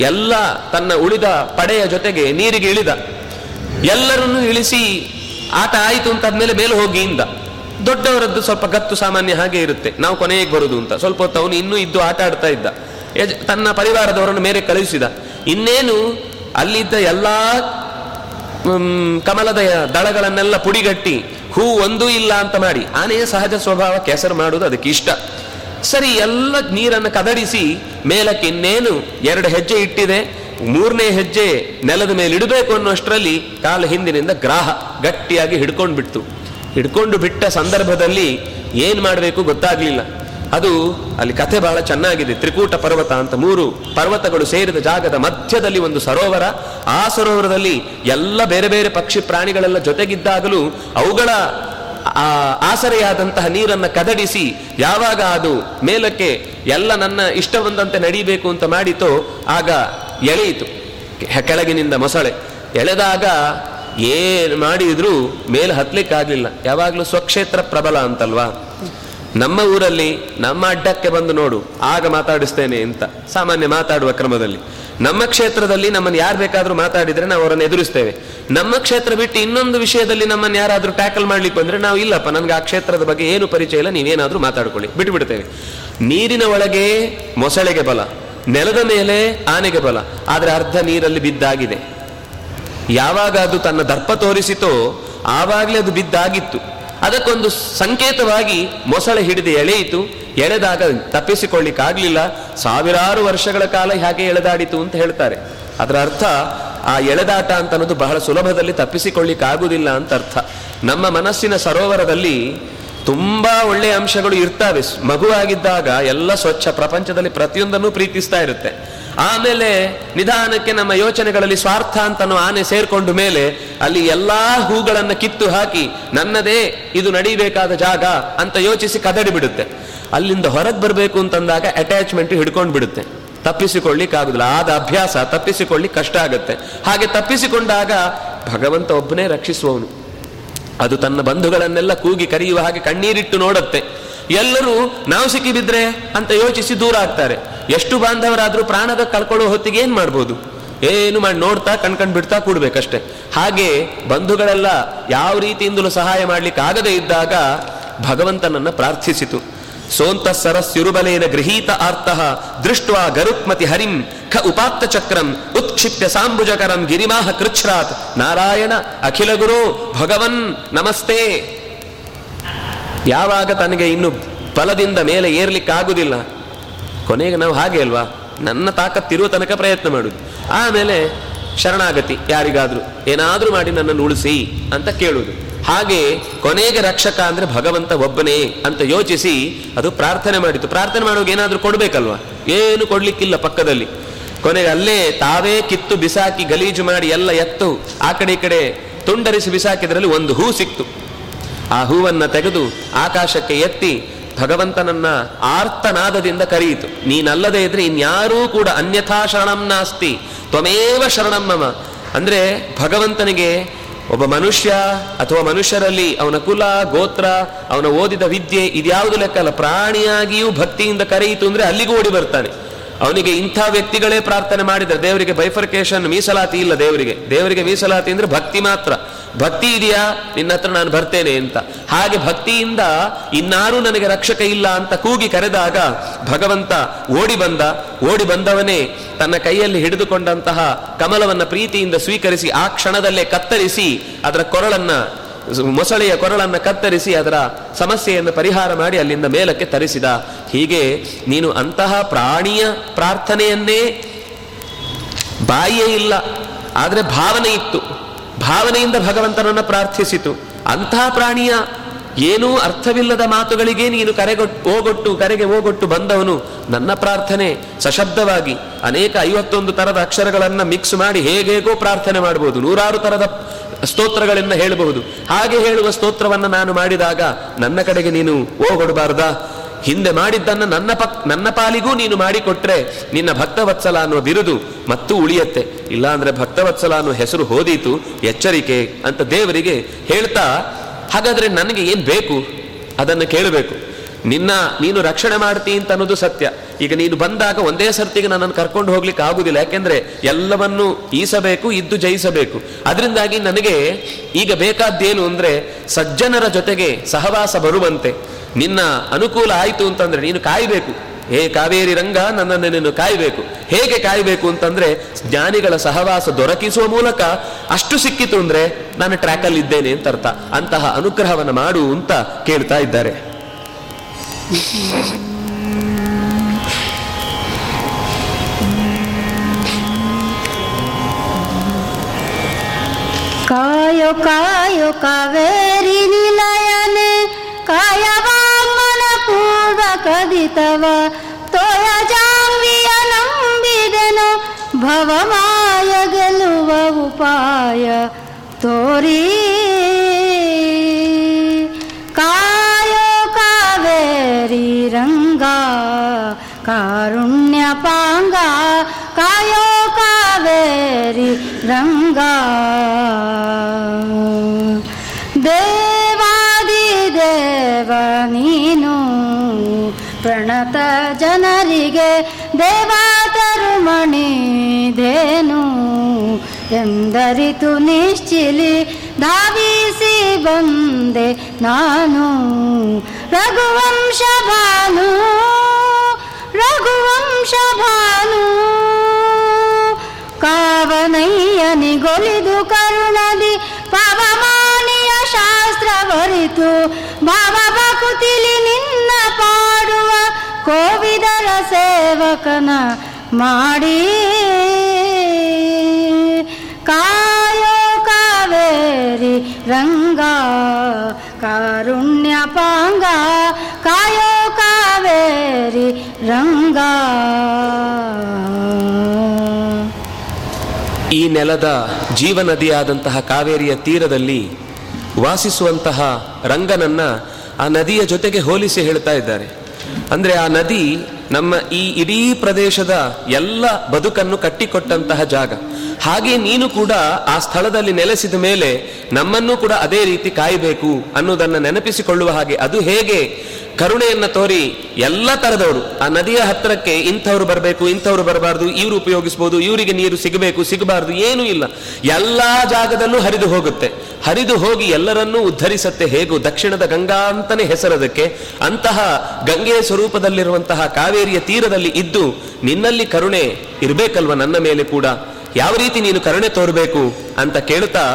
ಎಲ್ಲ ತನ್ನ ಉಳಿದ ಪಡೆಯ ಜೊತೆಗೆ ನೀರಿಗೆ ಇಳಿದ. ಎಲ್ಲರನ್ನೂ ಇಳಿಸಿ ಆಟ ಆಯಿತು ಅಂತ ಆದ್ಮೇಲೆ ಮೇಲೆ ಹೋಗಿ ಇಂದ. ದೊಡ್ಡವರದ್ದು ಸ್ವಲ್ಪ ಗತ್ತು ಸಾಮಾನ್ಯ ಹಾಗೆ ಇರುತ್ತೆ. ನಾವು ಕೊನೆಗೆ ಬರುದು ಅಂತ. ಸ್ವಲ್ಪ ಹೊತ್ತು ಅವನು ಇನ್ನೂ ಇದ್ದು ಆಟ ಆಡ್ತಾ ಇದ್ದ. ಯಜ- ತನ್ನ ಪರಿವಾರದವರನ್ನು ಮೇಲೆ ಕಳುಹಿಸಿದ. ಇನ್ನೇನು ಅಲ್ಲಿದ್ದ ಎಲ್ಲಾ ಕಮಲದ ದಳಗಳನ್ನೆಲ್ಲ ಪುಡಿಗಟ್ಟಿ, ಹೂ ಒಂದೂ ಇಲ್ಲ ಅಂತ ಮಾಡಿ. ಆನೆಯ ಸಹಜ ಸ್ವಭಾವ ಕೆಸರು ಮಾಡುವುದು ಅದಕ್ಕೆ ಇಷ್ಟ. ಸರಿ, ಎಲ್ಲ ನೀರನ್ನು ಕದಡಿಸಿ ಮೇಲಕ್ಕೆ ಇನ್ನೇನು ಎರಡು ಹೆಜ್ಜೆ ಇಟ್ಟಿದೆ. ಮೂರನೇ ಹೆಜ್ಜೆ ನೆಲದ ಮೇಲೆ ಇಡಬೇಕು ಅನ್ನೋಷ್ಟರಲ್ಲಿ ಕಾಲ ಹಿಂದಿನಿಂದ ಗ್ರಾಹ ಗಟ್ಟಿಯಾಗಿ ಹಿಡ್ಕೊಂಡು ಬಿಡ್ತು ಹಿಡ್ಕೊಂಡು ಬಿಟ್ಟ ಸಂದರ್ಭದಲ್ಲಿ ಏನು ಮಾಡಬೇಕು ಗೊತ್ತಾಗ್ಲಿಲ್ಲ. ಅದು ಅಲ್ಲಿ ಕಥೆ ಬಹಳ ಚೆನ್ನಾಗಿದೆ. ತ್ರಿಕೂಟ ಪರ್ವತ ಅಂತ ಮೂರು ಪರ್ವತಗಳು ಸೇರಿದ ಜಾಗದ ಮಧ್ಯದಲ್ಲಿ ಒಂದು ಸರೋವರ. ಆ ಸರೋವರದಲ್ಲಿ ಎಲ್ಲ ಬೇರೆ ಬೇರೆ ಪಕ್ಷಿ ಪ್ರಾಣಿಗಳೆಲ್ಲ ಜೊತೆಗಿದ್ದಾಗಲೂ ಅವುಗಳ, ಆ, ಆಸರೆಯಾದಂತಹ ನೀರನ್ನು ಕದಡಿಸಿ ಯಾವಾಗ ಅದು ಮೇಲಕ್ಕೆ ಎಲ್ಲ ನನ್ನ ಇಷ್ಟ ಬಂದಂತೆ ನಡೀಬೇಕು ಅಂತ ಮಾಡಿತೋ ಆಗ ಎಳೆಯಿತು. ಕೆಳಗಿನಿಂದ ಮೊಸಳೆ. ಎಳೆದಾಗ ಏನು ಮಾಡಿದ್ರೂ ಮೇಲೆ ಹತ್ತಲಿಕ್ಕಾಗಲಿಲ್ಲ ಯಾವಾಗಲೂ ಸ್ವಕ್ಷೇತ್ರ ಪ್ರಬಲ ಅಂತಲ್ವಾ? ನಮ್ಮ ಊರಲ್ಲಿ ನಮ್ಮ ಅಡ್ಡಕ್ಕೆ ಬಂದು ನೋಡು, ಆಗ ಮಾತಾಡಿಸ್ತೇನೆ ಅಂತ. ಸಾಮಾನ್ಯ ಮಾತಾಡುವ ಕ್ರಮದಲ್ಲಿ. ನಮ್ಮ ಕ್ಷೇತ್ರದಲ್ಲಿ ನಮ್ಮನ್ನು ಯಾರು ಬೇಕಾದರೂ ಮಾತಾಡಿದ್ರೆ ನಾವು ಅವರನ್ನು ಎದುರಿಸ್ತೇವೆ. ನಮ್ಮ ಕ್ಷೇತ್ರ ಬಿಟ್ಟು ಇನ್ನೊಂದು ವಿಷಯದಲ್ಲಿ ನಮ್ಮನ್ನು ಯಾರಾದರೂ ಟ್ಯಾಕಲ್ ಮಾಡ್ಲಿಕ್ಕೆ ಬಂದ್ರೆ ನಾವು ಇಲ್ಲಪ್ಪ, ನನಗೆ ಆ ಕ್ಷೇತ್ರದ ಬಗ್ಗೆ ಏನು ಪರಿಚಯ ಇಲ್ಲ, ನೀವೇನಾದ್ರೂ ಮಾತಾಡ್ಕೊಳ್ಳಿ. ಬಿಟ್ಟುಬಿಡ್ತೇವೆ ನೀರಿನ ಒಳಗೆ ಮೊಸಳೆಗೆ ಬಲ, ನೆಲದ ಮೇಲೆ ಆನೆಗೆ ಬಲ, ಆದರೆ ಅರ್ಧ ನೀರಲ್ಲಿ ಬಿದ್ದಾಗಿದೆ. ಯಾವಾಗ ಅದು ತನ್ನ ದರ್ಪ ತೋರಿಸಿತೋ, ಆವಾಗಲೇ ಅದು ಬಿದ್ದಾಗಿತ್ತು. ಅದಕ್ಕೊಂದು ಸಂಕೇತವಾಗಿ ಮೊಸಳೆ ಹಿಡಿದು ಎಳೆಯಿತು. ಎಳೆದಾಗ ತಪ್ಪಿಸಿಕೊಳ್ಳಿಕ್ಕಾಗಲಿಲ್ಲ. ಸಾವಿರಾರು ವರ್ಷಗಳ ಕಾಲ ಹೇಗೆ ಎಳೆದಾಡಿತು ಅಂತ ಹೇಳ್ತಾರೆ. ಅದರ ಅರ್ಥ, ಆ ಎಳೆದಾಟ ಅಂತ ಅನ್ನೋದು ಬಹಳ ಸುಲಭದಲ್ಲಿ ತಪ್ಪಿಸಿಕೊಳ್ಳಿಕ್ಕಾಗುವುದಿಲ್ಲ ಅಂತ ಅರ್ಥ. ನಮ್ಮ ಮನಸ್ಸಿನ ಸರೋವರದಲ್ಲಿ ತುಂಬಾ ಒಳ್ಳೆಯ ಅಂಶಗಳು ಇರ್ತವೆ. ಮಗುವಾಗಿದ್ದಾಗ ಎಲ್ಲ ಸ್ವಚ್ಛ ಪ್ರಪಂಚದಲ್ಲಿ ಪ್ರತಿಯೊಂದನ್ನು ಪ್ರೀತಿಸ್ತಾ ಇರುತ್ತೆ. ಆಮೇಲೆ ನಿಧಾನಕ್ಕೆ ನಮ್ಮ ಯೋಚನೆಗಳಲ್ಲಿ ಸ್ವಾರ್ಥ ಅಂತ ಆನೆ ಸೇರ್ಕೊಂಡು ಮೇಲೆ ಅಲ್ಲಿ ಎಲ್ಲಾ ಹೂಗಳನ್ನು ಕಿತ್ತು ಹಾಕಿ, ನನ್ನದೇ ಇದು ನಡಿಬೇಕಾದ ಜಾಗ ಅಂತ ಯೋಚಿಸಿ ಕದಡಿ ಬಿಡುತ್ತೆ. ಅಲ್ಲಿಂದ ಹೊರಗೆ ಬರಬೇಕು ಅಂತಂದಾಗ ಅಟ್ಯಾಚ್ಮೆಂಟ್ ಹಿಡ್ಕೊಂಡು ಬಿಡುತ್ತೆ. ತಪ್ಪಿಸಿಕೊಳ್ಳಿಕ್ಕಾಗುದಿಲ್ಲ ಆದ ಅಭ್ಯಾಸ ತಪ್ಪಿಸಿಕೊಳ್ಳಿ ಕಷ್ಟ ಆಗುತ್ತೆ. ಹಾಗೆ ತಪ್ಪಿಸಿಕೊಂಡಾಗ ಭಗವಂತ ಒಬ್ಬನೇ ರಕ್ಷಿಸುವವನು. ಅದು ತನ್ನ ಬಂಧುಗಳನ್ನೆಲ್ಲ ಕೂಗಿ ಕರೆಯುವ ಹಾಗೆ ಕಣ್ಣೀರಿಟ್ಟು ನೋಡುತ್ತೆ. ಎಲ್ಲರೂ ನಾವು ಸಿಕ್ಕಿ ಬಿದ್ರೆ ಅಂತ ಯೋಚಿಸಿ ದೂರ ಆಗ್ತಾರೆ. ಎಷ್ಟು ಬಾಂಧವರಾದ್ರೂ ಪ್ರಾಣದ ಕಳ್ಕೊಳ್ಳೋ ಹೊತ್ತಿಗೆ ಏನು ಮಾಡ್ಬೋದು? ಏನು ಮಾಡಿ ನೋಡ್ತಾ ಕಣ್ಕಂಡು ಬಿಡ್ತಾ ಕೂಡ್ಬೇಕಷ್ಟೆ. ಹಾಗೆ ಬಂಧುಗಳೆಲ್ಲ ಯಾವ ರೀತಿಯಿಂದಲೂ ಸಹಾಯ ಮಾಡ್ಲಿಕ್ಕೆ ಆಗದೇ ಇದ್ದಾಗ ಭಗವಂತನನ್ನ ಪ್ರಾರ್ಥಿಸಿತು. ಸೋಂತ ಸರಸ್ಯುರುಬಲೇನ ಗೃಹೀತ ಆರ್ತಃ ದೃಷ್ಟ್ವಾ ಗರುತ್ಮತಿ ಹರಿಂ ಖ ಉಪಾತ್ತ ಚಕ್ರಂ ಉತ್ಕ್ಷಿಪ್ಯ ಸಾಂಬುಜಕರಂ ಗಿರಿಮಾಹ ಕೃಚ್ಛ್ರಾತ್. ನಾರಾಯಣ ಅಖಿಲ ಗುರು ಭಗವನ್ ನಮಸ್ತೆ. ಯಾವಾಗ ತನಗೆ ಇನ್ನು ಬಲದಿಂದ ಮೇಲೆ ಏರ್ಲಿಕ್ಕಾಗುದಿಲ್ಲ ಕೊನೆಗೆ ನಾವು ಹಾಗೆ ಅಲ್ವಾ? ನನ್ನ ತಾಕತ್ತಿರುವ ತನಕ ಪ್ರಯತ್ನ ಮಾಡುದು. ಆಮೇಲೆ ಶರಣಾಗತಿ, ಯಾರಿಗಾದ್ರೂ ಏನಾದರೂ ಮಾಡಿ ನನ್ನನ್ನು ಉಳಿಸಿ ಅಂತ ಕೇಳುವುದು ಹಾಗೆ ಕೊನೆಗೆ ರಕ್ಷಕ ಅಂದ್ರೆ ಭಗವಂತ ಒಬ್ಬನೇ ಅಂತ ಯೋಚಿಸಿ ಅದು ಪ್ರಾರ್ಥನೆ ಮಾಡಿತು. ಪ್ರಾರ್ಥನೆ ಮಾಡುವಾಗ ಏನಾದರೂ ಕೊಡ್ಬೇಕಲ್ವಾ? ಏನು ಕೊಡ್ಲಿಕ್ಕಿಲ್ಲ ಪಕ್ಕದಲ್ಲಿ. ಕೊನೆಗೆ ಅಲ್ಲೇ ತಾವೇ ಕಿತ್ತು ಬಿಸಾಕಿ ಗಲೀಜು ಮಾಡಿ ಎಲ್ಲ ಎತ್ತು ಆ ಕಡೆ ಈ ಕಡೆ ತುಂಡರಿಸಿ ಬಿಸಾಕಿದ್ರಲ್ಲಿ ಒಂದು ಹೂ ಸಿಕ್ತು. ಆ ಹೂವನ್ನ ತೆಗೆದು ಆಕಾಶಕ್ಕೆ ಎತ್ತಿ ಭಗವಂತನನ್ನ ಆರ್ತನಾದದಿಂದ ಕರೆಯಿತು. ನೀನಲ್ಲದೆ ಇದ್ರೆ ಇನ್ಯಾರೂ ಕೂಡ ಅನ್ಯಥಾ ಶರಣಂ ನಾಸ್ತಿ, ತ್ವಮೇವ ಶರಣಂ ಮಮ. ಅಂದ್ರೆ ಭಗವಂತನಿಗೆ ಒಬ್ಬ ಮನುಷ್ಯ ಅಥವಾ ಮನುಷ್ಯರಲ್ಲಿ ಅವನ ಕುಲ, ಗೋತ್ರ, ಅವನ ಓದಿದ ವಿದ್ಯೆ ಇದ್ಯಾವುದು ಲೆಕ್ಕ ಅಲ್ಲ. ಪ್ರಾಣಿಯಾಗಿಯೂ ಭಕ್ತಿಯಿಂದ ಕರೆಯಿತು ಅಂದ್ರೆ ಅಲ್ಲಿಗೂ ಓಡಿ ಬರ್ತಾನೆ. ಅವನಿಗೆ ಇಂಥ ವ್ಯಕ್ತಿಗಳೇ ಪ್ರಾರ್ಥನೆ ಮಾಡಿದರೆ ದೇವರಿಗೆ ಬೈಫರ್ಕೇಶನ್ ಮೀಸಲಾತಿ ಇಲ್ಲ ದೇವರಿಗೆ. ದೇವರಿಗೆ ಮೀಸಲಾತಿ ಅಂದ್ರೆ ಭಕ್ತಿ ಮಾತ್ರ. ಭಕ್ತಿ ಇದೆಯಾ? ನಿನ್ನ ಹತ್ರ ನಾನು ಬರ್ತೇನೆ ಅಂತ. ಹಾಗೆ ಭಕ್ತಿಯಿಂದ ಇನ್ನಾರು ನನಗೆ ರಕ್ಷಕ ಇಲ್ಲ ಅಂತ ಕೂಗಿ ಕರೆದಾಗ ಭಗವಂತ ಓಡಿ ಬಂದ. ಓಡಿ ಬಂದವನೇ ತನ್ನ ಕೈಯಲ್ಲಿ ಹಿಡಿದುಕೊಂಡಂತಹ ಕಮಲವನ್ನ ಪ್ರೀತಿಯಿಂದ ಸ್ವೀಕರಿಸಿ ಆ ಕ್ಷಣದಲ್ಲೇ ಕತ್ತರಿಸಿ ಅದರ ಕೊರಳನ್ನ ಮೊಸಳೆಯ ಕೊರಳನ್ನ ಕತ್ತರಿಸಿ ಅದರ ಸಮಸ್ಯೆಯನ್ನು ಪರಿಹಾರ ಮಾಡಿ ಅಲ್ಲಿಂದ ಮೇಲಕ್ಕೆ ತರಿಸಿದ. ಹೀಗೆ ನೀನು ಅಂತಹ ಪ್ರಾಣಿಯ ಪ್ರಾರ್ಥನೆಯನ್ನೇ ಬಾಯಿಯೇ ಇಲ್ಲ, ಆದರೆ ಭಾವನೆ ಇತ್ತು. ಭಾವನೆಯಿಂದ ಭಗವಂತನನ್ನು ಪ್ರಾರ್ಥಿಸಿತು. ಅಂತಹ ಪ್ರಾಣಿಯ ಏನೂ ಅರ್ಥವಿಲ್ಲದ ಮಾತುಗಳಿಗೆ ನೀನು ಕರೆಗೊಟ್ಟು ಓಗೊಟ್ಟು ಕರೆಗೆ ಓಗೊಟ್ಟು ಬಂದವನು ನನ್ನ ಪ್ರಾರ್ಥನೆ. ಸಶಬ್ದವಾಗಿ ಅನೇಕ ಐವತ್ತೊಂದು ತರದ ಅಕ್ಷರಗಳನ್ನ ಮಿಕ್ಸ್ ಮಾಡಿ ಹೇಗೇಗೋ ಪ್ರಾರ್ಥನೆ ಮಾಡಬಹುದು ನೂರಾರು ತರದ ಸ್ತೋತ್ರಗಳನ್ನ ಹೇಳಬಹುದು. ಹಾಗೆ ಹೇಳುವ ಸ್ತೋತ್ರವನ್ನು ನಾನು ಮಾಡಿದಾಗ ನನ್ನ ಕಡೆಗೆ ನೀನು ಓಗೊಡಬಾರ್ದಾ ಹಿಂದೆ ಮಾಡಿದ್ದನ್ನು ನನ್ನ ಪಕ್, ನನ್ನ ಪಾಲಿಗೂ ನೀನು ಮಾಡಿಕೊಟ್ರೆ ನಿನ್ನ ಭಕ್ತವತ್ಸಲ ಅನ್ನೋ ಬಿರುದು ಮತ್ತು ಉಳಿಯತ್ತೆ. ಇಲ್ಲಾಂದ್ರೆ ಭಕ್ತವತ್ಸಲ ಅನ್ನೋ ಹೆಸರು ಹೋದೀತು, ಎಚ್ಚರಿಕೆ ಅಂತ ದೇವರಿಗೆ ಹೇಳ್ತಾ, ಹಾಗಾದ್ರೆ ನನಗೆ ಏನ್ ಬೇಕು? ಅದನ್ನು ಕೇಳಬೇಕು. ನಿನ್ನ ನೀನು ರಕ್ಷಣೆ ಮಾಡ್ತಿ ಅಂತ ಅನ್ನೋದು ಸತ್ಯ. ಈಗ ನೀನು ಬಂದಾಗ ಒಂದೇ ಸರ್ತಿಗೆ ನನ್ನನ್ನು ಕರ್ಕೊಂಡು ಹೋಗ್ಲಿಕ್ಕೆ ಆಗುದಿಲ್ಲ. ಯಾಕೆಂದ್ರೆ ಎಲ್ಲವನ್ನು ಈಸಬೇಕು, ಇದ್ದು ಜಯಿಸಬೇಕು. ಅದರಿಂದಾಗಿ ನನಗೆ ಈಗ ಬೇಕಾದ್ದೇನು ಅಂದ್ರೆ ಸಜ್ಜನರ ಜೊತೆಗೆ ಸಹವಾಸ ಬರುವಂತೆ. ನಿನ್ನ ಅನುಕೂಲ ಆಯಿತು ಅಂತಂದ್ರೆ ನೀನು ಕಾಯಬೇಕು. ಹೇ ಕಾವೇರಿ ರಂಗ, ನನ್ನನ್ನು ನೀನು ಕಾಯಬೇಕು. ಹೇಗೆ ಕಾಯಬೇಕು ಅಂತಂದ್ರೆ ಜ್ಞಾನಿಗಳ ಸಹವಾಸ ದೊರಕಿಸುವ ಮೂಲಕ ಅಷ್ಟು ಸಿಕ್ಕಿತು ಅಂದ್ರೆ ನಾನು ಟ್ರ್ಯಾಕಲ್ಲಿ ಇದ್ದೇನೆ ಅಂತ ಅರ್ಥ. ಅಂತಹ ಅನುಗ್ರಹವನ್ನು ಮಾಡು ಅಂತ ಕೇಳ್ತಾ ಇದ್ದಾರೆ. ಕಾಯೋ ಕಾಯೋ ಕಾವೇರಿ ನಿಲಯನೆ ಕಾಯವಾಮನ ಪೂರ್ವ ಕದಿತವ ತೋಯ ಜಾಂಬಿಯ ನಂಬಿದೆನು ಭವಮಾಯ ಗೆಲ್ಲುವ ಉಪಾಯ ತೋರಿ ಕಾರುಣ್ಯ ಪಾಂಗ ಕಾಯೋ ಕಾವೇರಿ ರಂಗ. ದೇವಾದಿ ದೇವ, ನೀನು ಪ್ರಣತ ಜನರಿಗೆ ದೇವಾತರುಮಣಿ ದೇನು. ಎಂದರಿತು ನಿಶ್ಚಿಲಿ ಧಾವಿಸಿ ಬಂದೆ ನಾನು. ರಘುವಂಶ ಭಾನು ರಘುವಂಶ ಭಾನು ಕಾವನಯ್ಯನಿಗೊಲಿದು ಕರುಣದಿ, ಪವಮಾನಿಯ ಶಾಸ್ತ್ರ ಬರಿತು ಭಾವ ನಿನ್ನ ಪಾಡುವ ಕೋವಿದರ ಸೇವಕನ ಮಾಡಿ. ಕಾಯೋ ಕಾವೇರಿ ರಂಗ ಕಾರುಣ್ಯ ಪಾಂಗ ಕಾಯೋ ಕಾವೇರಿ ರಂಗ. ಈ ನೆಲದ ಜೀವನದಿಯಾದಂತಹ ಕಾವೇರಿಯ ತೀರದಲ್ಲಿ ವಾಸಿಸುವಂತಹ ರಂಗನನ್ನ ಆ ನದಿಯ ಜೊತೆಗೆ ಹೋಲಿಸಿ ಹೇಳ್ತಾ ಇದ್ದಾರೆ. ಅಂದ್ರೆ ಆ ನದಿ ನಮ್ಮ ಈ ಇಡೀ ಪ್ರದೇಶದ ಎಲ್ಲ ಬದುಕನ್ನು ಕಟ್ಟಿಕೊಟ್ಟಂತಹ ಜಾಗ. ಹಾಗೆ ನೀನು ಕೂಡ ಆ ಸ್ಥಳದಲ್ಲಿ ನೆಲೆಸಿದ ಮೇಲೆ ನಮ್ಮನ್ನು ಕೂಡ ಅದೇ ರೀತಿ ಕಾಯಬೇಕು ಅನ್ನೋದನ್ನ ನೆನಪಿಸಿಕೊಳ್ಳುವ ಹಾಗೆ. ಅದು ಹೇಗೆ ಕರುಣೆಯನ್ನ ತೋರಿ ಎಲ್ಲ ತರದವರು. ಆ ನದಿಯ ಹತ್ತಿರಕ್ಕೆ ಇಂಥವ್ರು ಬರಬೇಕು, ಇಂಥವ್ರು ಬರಬಾರ್ದು, ಇವರು ಉಪಯೋಗಿಸ್ಬೋದು, ಇವರಿಗೆ ನೀರು ಸಿಗಬೇಕು, ಸಿಗಬಾರ್ದು, ಏನೂ ಇಲ್ಲ. ಎಲ್ಲ ಜಾಗದಲ್ಲೂ ಹರಿದು ಹೋಗುತ್ತೆ. ಹರಿದು ಹೋಗಿ ಎಲ್ಲರನ್ನೂ ಉದ್ಧರಿಸತ್ತೆ ಹೇಗೂ ದಕ್ಷಿಣದ ಗಂಗಾ ಅಂತಾನೆ ಹೆಸರದಕ್ಕೆ ಅಂತಹ ಗಂಗೆಯ ಸ್ವರೂಪದಲ್ಲಿರುವಂತಹ ಕಾವೇರಿಯ ತೀರದಲ್ಲಿ ಇದ್ದು ನಿನ್ನಲ್ಲಿ ಕರುಣೆ ಇರಬೇಕಲ್ವ ನನ್ನ ಮೇಲೆ ಕೂಡ? ಯಾವ ರೀತಿ ನೀನು ಕರುಣೆ ತೋರಬೇಕು ಅಂತ ಕೇಳುತ್ತಾ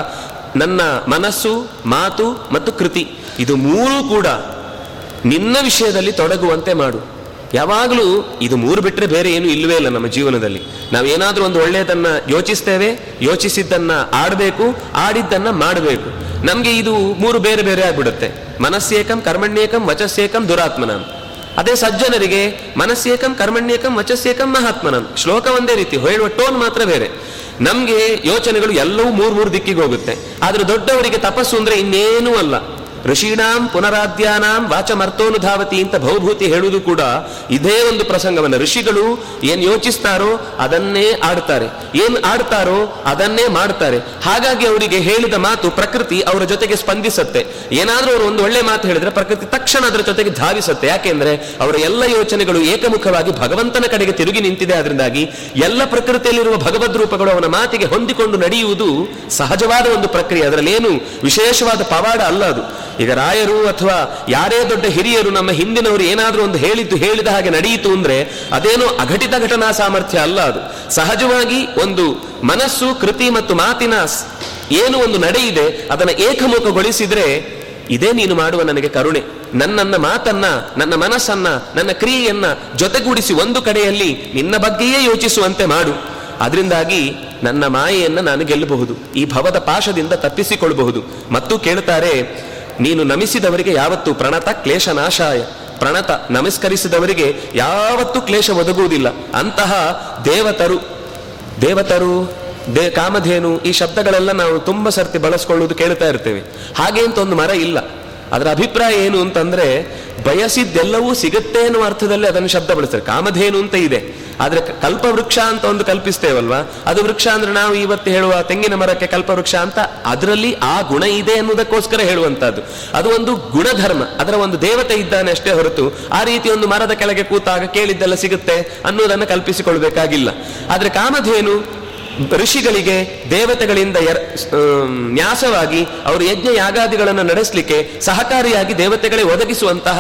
ನನ್ನ ಮನಸ್ಸು, ಮಾತು ಮತ್ತು ಕೃತಿ, ಇದು ಮೂರೂ ಕೂಡ ನಿನ್ನ ವಿಷಯದಲ್ಲಿ ತೊಡಗುವಂತೆ ಮಾಡು. ಯಾವಾಗಲೂ ಇದು ಮೂರು ಬಿಟ್ಟರೆ ಬೇರೆ ಏನು ಇಲ್ಲವೇ ಇಲ್ಲ ನಮ್ಮ ಜೀವನದಲ್ಲಿ. ನಾವೇನಾದರೂ ಒಂದು ಒಳ್ಳೆಯದನ್ನ ಯೋಚಿಸ್ತೇವೆ, ಯೋಚಿಸಿದ್ದನ್ನ ಆಡಬೇಕು, ಆಡಿದ್ದನ್ನ ಮಾಡಬೇಕು. ನಮಗೆ ಇದು ಮೂರು ಬೇರೆ ಬೇರೆ ಆಗ್ಬಿಡುತ್ತೆ. ಮನಸ್ಸೇಕಂ, ಕರ್ಮಣ್ಯೇಕಂ, ವಚಸ್ಸೇಕಂ, ದುರಾತ್ಮನಂ. ಅದೇ ಸಜ್ಜನರಿಗೆ ಮನಸ್ಸೇಕಂ, ಕರ್ಮಣ್ಯೇಕಂ, ವಚಸ್ಸೇಕಂ, ಮಹಾತ್ಮನಂ. ಶ್ಲೋಕ ಒಂದೇ ರೀತಿ, ಹೇಳುವ ಟೋನ್ ಮಾತ್ರ ಬೇರೆ. ನಮಗೆ ಯೋಚನೆಗಳು ಎಲ್ಲವೂ ಮೂರು ಮೂರು ದಿಕ್ಕಿಗೆ ಹೋಗುತ್ತೆ. ಆದರೆ ದೊಡ್ಡವರಿಗೆ ತಪಸ್ಸು ಅಂದ್ರೆ ಇನ್ನೇನೂ ಅಲ್ಲ. ಋಷೀಣಾಂ ಪುನರಾದ್ಯಾನಾಂ ವಾಚಮರ್ತೋನುಧಾವತಿ ಅಂತ ಭವಭೂತಿ ಹೇಳುವುದು ಕೂಡ ಇದೇ ಒಂದು ಪ್ರಸಂಗವನ್ನು. ಋಷಿಗಳು ಏನ್ ಯೋಚಿಸ್ತಾರೋ ಅದನ್ನೇ ಆಡ್ತಾರೆ. ಏನ್ ಆಡ್ತಾರೋ ಅದನ್ನೇ ಮಾಡ್ತಾರೆ. ಹಾಗಾಗಿ ಅವರಿಗೆ ಹೇಳಿದ ಮಾತು ಪ್ರಕೃತಿ ಅವರ ಜೊತೆಗೆ ಸ್ಪಂದಿಸುತ್ತೆ. ಏನಾದರೂ ಅವರು ಒಂದು ಒಳ್ಳೆ ಮಾತು ಹೇಳಿದ್ರೆ ಪ್ರಕೃತಿ ತಕ್ಷಣ ಅದರ ಜೊತೆಗೆ ಧಾವಿಸುತ್ತೆ. ಯಾಕೆಂದ್ರೆ ಅವರ ಎಲ್ಲ ಯೋಚನೆಗಳು ಏಕಮುಖವಾಗಿ ಭಗವಂತನ ಕಡೆಗೆ ತಿರುಗಿ ನಿಂತಿದೆ. ಅದರಿಂದಾಗಿ ಎಲ್ಲ ಪ್ರಕೃತಿಯಲ್ಲಿರುವ ಭಗವದ್ ರೂಪಗಳು ಅವನ ಮಾತಿಗೆ ಹೊಂದಿಕೊಂಡು ನಡೆಯುವುದು ಸಹಜವಾದ ಒಂದು ಪ್ರಕ್ರಿಯೆ. ಅದರಲ್ಲಿ ಏನು ವಿಶೇಷವಾದ ಪವಾಡ ಅಲ್ಲ ಅದು. ಈಗ ರಾಯರು ಅಥವಾ ಯಾರೇ ದೊಡ್ಡ ಹಿರಿಯರು ನಮ್ಮ ಹಿಂದಿನವರು ಏನಾದರೂ ಒಂದು ಹೇಳಿದ್ದು ಹೇಳಿದ ಹಾಗೆ ನಡೆಯಿತು ಅಂದ್ರೆ ಅದೇನೋ ಅಘಟಿತ ಘಟನಾ ಸಾಮರ್ಥ್ಯ ಅಲ್ಲ ಅದು. ಸಹಜವಾಗಿ ಒಂದು ಮನಸ್ಸು, ಕೃತಿ ಮತ್ತು ಮಾತಿನ ಏನು ಒಂದು ನಡೆಯಿದೆ, ಅದನ್ನು ಏಕಮುಖಗೊಳಿಸಿದ್ರೆ ಇದೇ ನೀನು ಮಾಡುವ ನನಗೆ ಕರುಣೆ. ನನ್ನನ್ನ ಮಾತನ್ನ, ನನ್ನ ಮನಸ್ಸನ್ನ, ನನ್ನ ಕ್ರಿಯೆಯನ್ನ ಜೊತೆಗೂಡಿಸಿ ಒಂದು ಕಡೆಯಲ್ಲಿ ನಿನ್ನ ಬಗ್ಗೆಯೇ ಯೋಚಿಸುವಂತೆ ಮಾಡು. ಅದರಿಂದಾಗಿ ನನ್ನ ಮಾಯೆಯನ್ನ ನಾನು ಗೆಲ್ಲಬಹುದು. ಈ ಭವದ ಪಾಶದಿಂದ ತಪ್ಪಿಸಿಕೊಳ್ಳಬಹುದು. ಮತ್ತು ಕೇಳುತ್ತಾರೆ ನೀನು ನಮಿಸಿದವರಿಗೆ ಯಾವತ್ತು ಪ್ರಣತ, ಕ್ಲೇಶ ನಾಶಾಯ. ಪ್ರಣತ ನಮಸ್ಕರಿಸಿದವರಿಗೆ ಯಾವತ್ತೂ ಕ್ಲೇಶ ಒದಗುವುದಿಲ್ಲ. ಅಂತಹ ದೇವತರು ದೇವತರು, ದೇ, ಕಾಮಧೇನು ಈ ಶಬ್ದಗಳೆಲ್ಲ ನಾವು ತುಂಬ ಸರ್ತಿ ಬಳಸ್ಕೊಳ್ಳುವುದು ಕೇಳ್ತಾ ಇರ್ತೇವೆ. ಹಾಗೆ ಅಂತ ಒಂದು ಮರ ಇಲ್ಲ. ಅದರ ಅಭಿಪ್ರಾಯ ಏನು ಅಂತಂದ್ರೆ, ಬಯಸಿದ್ದೆಲ್ಲವೂ ಸಿಗುತ್ತೆ ಅನ್ನುವ ಅರ್ಥದಲ್ಲಿ ಅದನ್ನು ಶಬ್ದ ಬಳಸ್ತಾರೆ. ಕಾಮಧೇನು ಅಂತ ಇದೆ. ಆದ್ರೆ ಕಲ್ಪವೃಕ್ಷ ಅಂತ ಒಂದು ಕಲ್ಪಿಸ್ತೇವಲ್ವಾ? ಅದು ವೃಕ್ಷ ಅಂದ್ರೆ ನಾವು ಇವತ್ತು ಹೇಳುವ ತೆಂಗಿನ ಮರಕ್ಕೆ ಕಲ್ಪವೃಕ್ಷ ಅಂತ ಅದರಲ್ಲಿ ಆ ಗುಣ ಇದೆ ಅನ್ನೋದಕ್ಕೋಸ್ಕರ ಹೇಳುವಂತಹದ್ದು ಅದು ಒಂದು ಗುಣಧರ್ಮ. ಅದರ ಒಂದು ದೇವತೆ ಇದ್ದಾನೆ ಅಷ್ಟೇ ಹೊರತು ಆ ರೀತಿ ಒಂದು ಮರದ ಕೆಳಗೆ ಕೂತಾಗ ಕೇಳಿದ್ದೆಲ್ಲ ಸಿಗುತ್ತೆ ಅನ್ನೋದನ್ನು ಕಲ್ಪಿಸಿಕೊಳ್ಬೇಕಾಗಿಲ್ಲ. ಆದ್ರೆ ಕಾಮಧೇನು ಋಷಿಗಳಿಗೆ, ದೇವತೆಗಳಿಂದ ನ್ಯಾಸವಾಗಿ ಅವರು ಯಜ್ಞ ಯಾಗಾದಿಗಳನ್ನು ನಡೆಸಲಿಕ್ಕೆ ಸಹಕಾರಿಯಾಗಿ ದೇವತೆಗಳೇ ಒದಗಿಸುವಂತಹ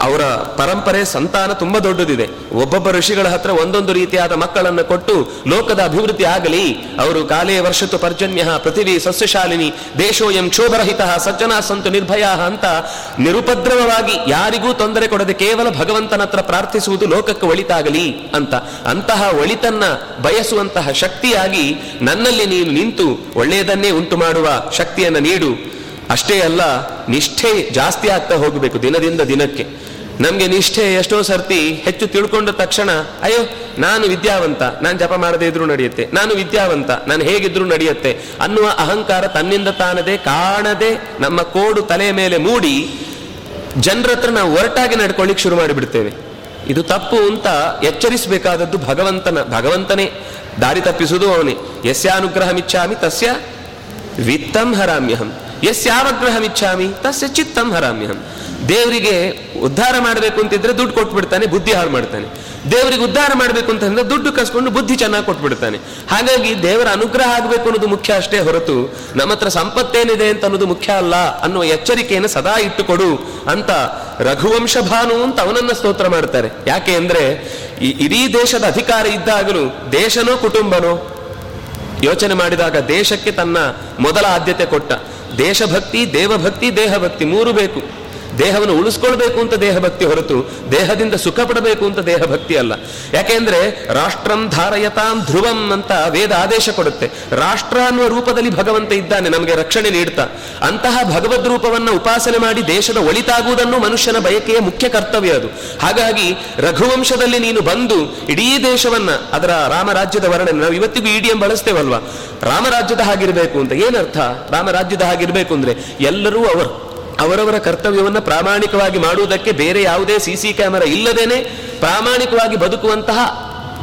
ಅವರ ಪರಂಪರೆ ಸಂತಾನ ತುಂಬಾ ದೊಡ್ಡದಿದೆ. ಒಬ್ಬೊಬ್ಬ ಋಷಿಗಳ ಹತ್ರ ಒಂದೊಂದು ರೀತಿಯಾದ ಮಕ್ಕಳನ್ನು ಕೊಟ್ಟು ಲೋಕದ ಅಭಿವೃದ್ಧಿ ಆಗಲಿ. ಅವರು ಕಾಲೇ ವರ್ಷತು ಪರ್ಜನ್ಯ ಪೃಥಿವಿ ಸಸ್ಯಶಾಲಿನಿ ದೇಶೋಯಂ ಕ್ಷೋಭರಹಿತ ಸಜ್ಜನ ಸಂತು ನಿರ್ಭಯ ಅಂತ ನಿರುಪದ್ರವವಾಗಿ ಯಾರಿಗೂ ತೊಂದರೆ ಕೊಡದೆ ಕೇವಲ ಭಗವಂತನ ಹತ್ರ ಪ್ರಾರ್ಥಿಸುವುದು ಲೋಕಕ್ಕೆ ಒಳಿತಾಗಲಿ ಅಂತ. ಅಂತಹ ಒಳಿತನ್ನ ಬಯಸುವಂತಹ ಶಕ್ತಿಯಾಗಿ ನನ್ನಲ್ಲಿ ನೀನು ನಿಂತು ಒಳ್ಳೆಯದನ್ನೇ ಉಂಟು ಮಾಡುವ ಶಕ್ತಿಯನ್ನು ನೀಡು. ಅಷ್ಟೇ ಅಲ್ಲ, ನಿಷ್ಠೆ ಜಾಸ್ತಿ ಆಗ್ತಾ ಹೋಗಬೇಕು ದಿನದಿಂದ ದಿನಕ್ಕೆ. ನಮ್ಗೆ ನಿಷ್ಠೆ ಎಷ್ಟೋ ಸರ್ತಿ ಹೆಚ್ಚು ತಿಳ್ಕೊಂಡ ತಕ್ಷಣ, ಅಯ್ಯೋ, ನಾನು ವಿದ್ಯಾವಂತ, ನಾನು ಜಪ ಮಾಡದೇ ಇದ್ರೂ ನಡೆಯುತ್ತೆ, ನಾನು ವಿದ್ಯಾವಂತ, ನಾನು ಹೇಗಿದ್ರೂ ನಡೆಯುತ್ತೆ ಅನ್ನುವ ಅಹಂಕಾರ ತನ್ನಿಂದ ತಾನದೇ ಕಾಣದೆ ನಮ್ಮ ಕೋಡು ತಲೆಯ ಮೇಲೆ ಮೂಡಿ ಜನರ ಹತ್ರ ನಾವು ಒರಟಾಗಿ ನಡ್ಕೊಳ್ಳಿಕ್ ಶುರು ಮಾಡಿಬಿಡ್ತೇವೆ. ಇದು ತಪ್ಪು ಅಂತ ಎಚ್ಚರಿಸಬೇಕಾದದ್ದು ಭಗವಂತನ, ಭಗವಂತನೇ. ದಾರಿ ತಪ್ಪಿಸುವುದು ಅವನೇ. ಯಸ್ಯಾನುಗ್ರಹಮಿಚ್ಛಾಮಿ ತಸ್ಯ ವಿತ್ತಂ ಹರಾಮ್ಯಹಂ. ಯಸ್ಯಾವಗ್ರಹಮಿಚ್ಛಾಮಿ ತಸ್ಯ ಚಿತ್ತಂ ಹರಾಮ್ಯಹಂ. ದೇವರಿಗೆ ಉದ್ಧಾರ ಮಾಡಬೇಕು ಅಂತಿದ್ರೆ ದುಡ್ಡು ಕೊಟ್ಬಿಡ್ತಾನೆ, ಬುದ್ಧಿ ಹಾಳು ಮಾಡ್ತಾನೆ. ದೇವರಿಗೆ ಉದ್ಧಾರ ಮಾಡಬೇಕು ಅಂತಂದ್ರೆ ದುಡ್ಡು ಕಸ್ಕೊಂಡು ಬುದ್ಧಿ ಚೆನ್ನಾಗಿ ಕೊಟ್ಬಿಡ್ತಾನೆ. ಹಾಗಾಗಿ ದೇವರ ಅನುಗ್ರಹ ಆಗಬೇಕು ಅನ್ನೋದು ಮುಖ್ಯ ಅಷ್ಟೇ ಹೊರತು, ನಮ್ಮ ಹತ್ರ ಸಂಪತ್ತೇನಿದೆ ಅಂತ ಅನ್ನೋದು ಮುಖ್ಯ ಅಲ್ಲ, ಅನ್ನುವ ಎಚ್ಚರಿಕೆಯನ್ನು ಸದಾ ಇಟ್ಟುಕೊಡು ಅಂತ ರಘುವಂಶ ಭಾನು ಅಂತ ಅವನನ್ನ ಸ್ತೋತ್ರ ಮಾಡ್ತಾರೆ. ಯಾಕೆ ಅಂದ್ರೆ, ಈ ಇಡೀ ದೇಶದ ಅಧಿಕಾರ ಇದ್ದಾಗಲೂ ದೇಶನೋ ಕುಟುಂಬನೋ, ಯೋಚನೆ ಮಾಡಿದಾಗ ದೇಶಕ್ಕೆ ತನ್ನ ಮೊದಲ ಆದ್ಯತೆ ಕೊಟ್ಟ. ದೇಶಭಕ್ತಿ, ದೇವಭಕ್ತಿ, ದೇಹಭಕ್ತಿ ಮೂರು ಬೇಕು. ದೇಹವನ್ನು ಉಳಿಸ್ಕೊಳ್ಬೇಕು ಅಂತ ದೇಹಭಕ್ತಿ ಹೊರತು ದೇಹದಿಂದ ಸುಖ ಪಡಬೇಕು ಅಂತ ದೇಹಭಕ್ತಿ ಅಲ್ಲ. ಯಾಕೆಂದ್ರೆ ರಾಷ್ಟ್ರಂ ಧಾರಯತಾಂ ಧ್ರುವಂ ಅಂತ ವೇದ ಆದೇಶ ಕೊಡುತ್ತೆ. ರಾಷ್ಟ್ರ ಅನ್ನುವ ರೂಪದಲ್ಲಿ ಭಗವಂತ ಇದ್ದಾನೆ, ನಮಗೆ ರಕ್ಷಣೆ ನೀಡ್ತಾ. ಅಂತಹ ಭಗವದ್ ರೂಪವನ್ನು ಉಪಾಸನೆ ಮಾಡಿ ದೇಶದ ಒಳಿತಾಗುವುದನ್ನು ಮನುಷ್ಯನ ಬಯಕೆಯ ಮುಖ್ಯ ಕರ್ತವ್ಯ ಅದು. ಹಾಗಾಗಿ ರಘುವಂಶದಲ್ಲಿ ನೀನು ಬಂದು ಇಡೀ ದೇಶವನ್ನ, ಅದರ ರಾಮರಾಜ್ಯದ ವರ್ಣನೆ, ನಾವು ಇವತ್ತಿಗೂ ಇಡಿಎಂ ಬಳಸ್ತೇವಲ್ವಾ? ರಾಮರಾಜ್ಯದ ಹಾಗಿರ್ಬೇಕು ಅಂತ. ಏನರ್ಥ? ರಾಮರಾಜ್ಯದ ಹಾಗಿರ್ಬೇಕು ಅಂದ್ರೆ ಎಲ್ಲರೂ ಅವರು ಅವರವರ ಕರ್ತವ್ಯವನ್ನು ಪ್ರಾಮಾಣಿಕವಾಗಿ ಮಾಡುವುದಕ್ಕೆ ಬೇರೆ ಯಾವುದೇ ಸಿ ಸಿ ಕ್ಯಾಮೆರಾ ಇಲ್ಲದೇನೆ ಪ್ರಾಮಾಣಿಕವಾಗಿ ಬದುಕುವಂತಹ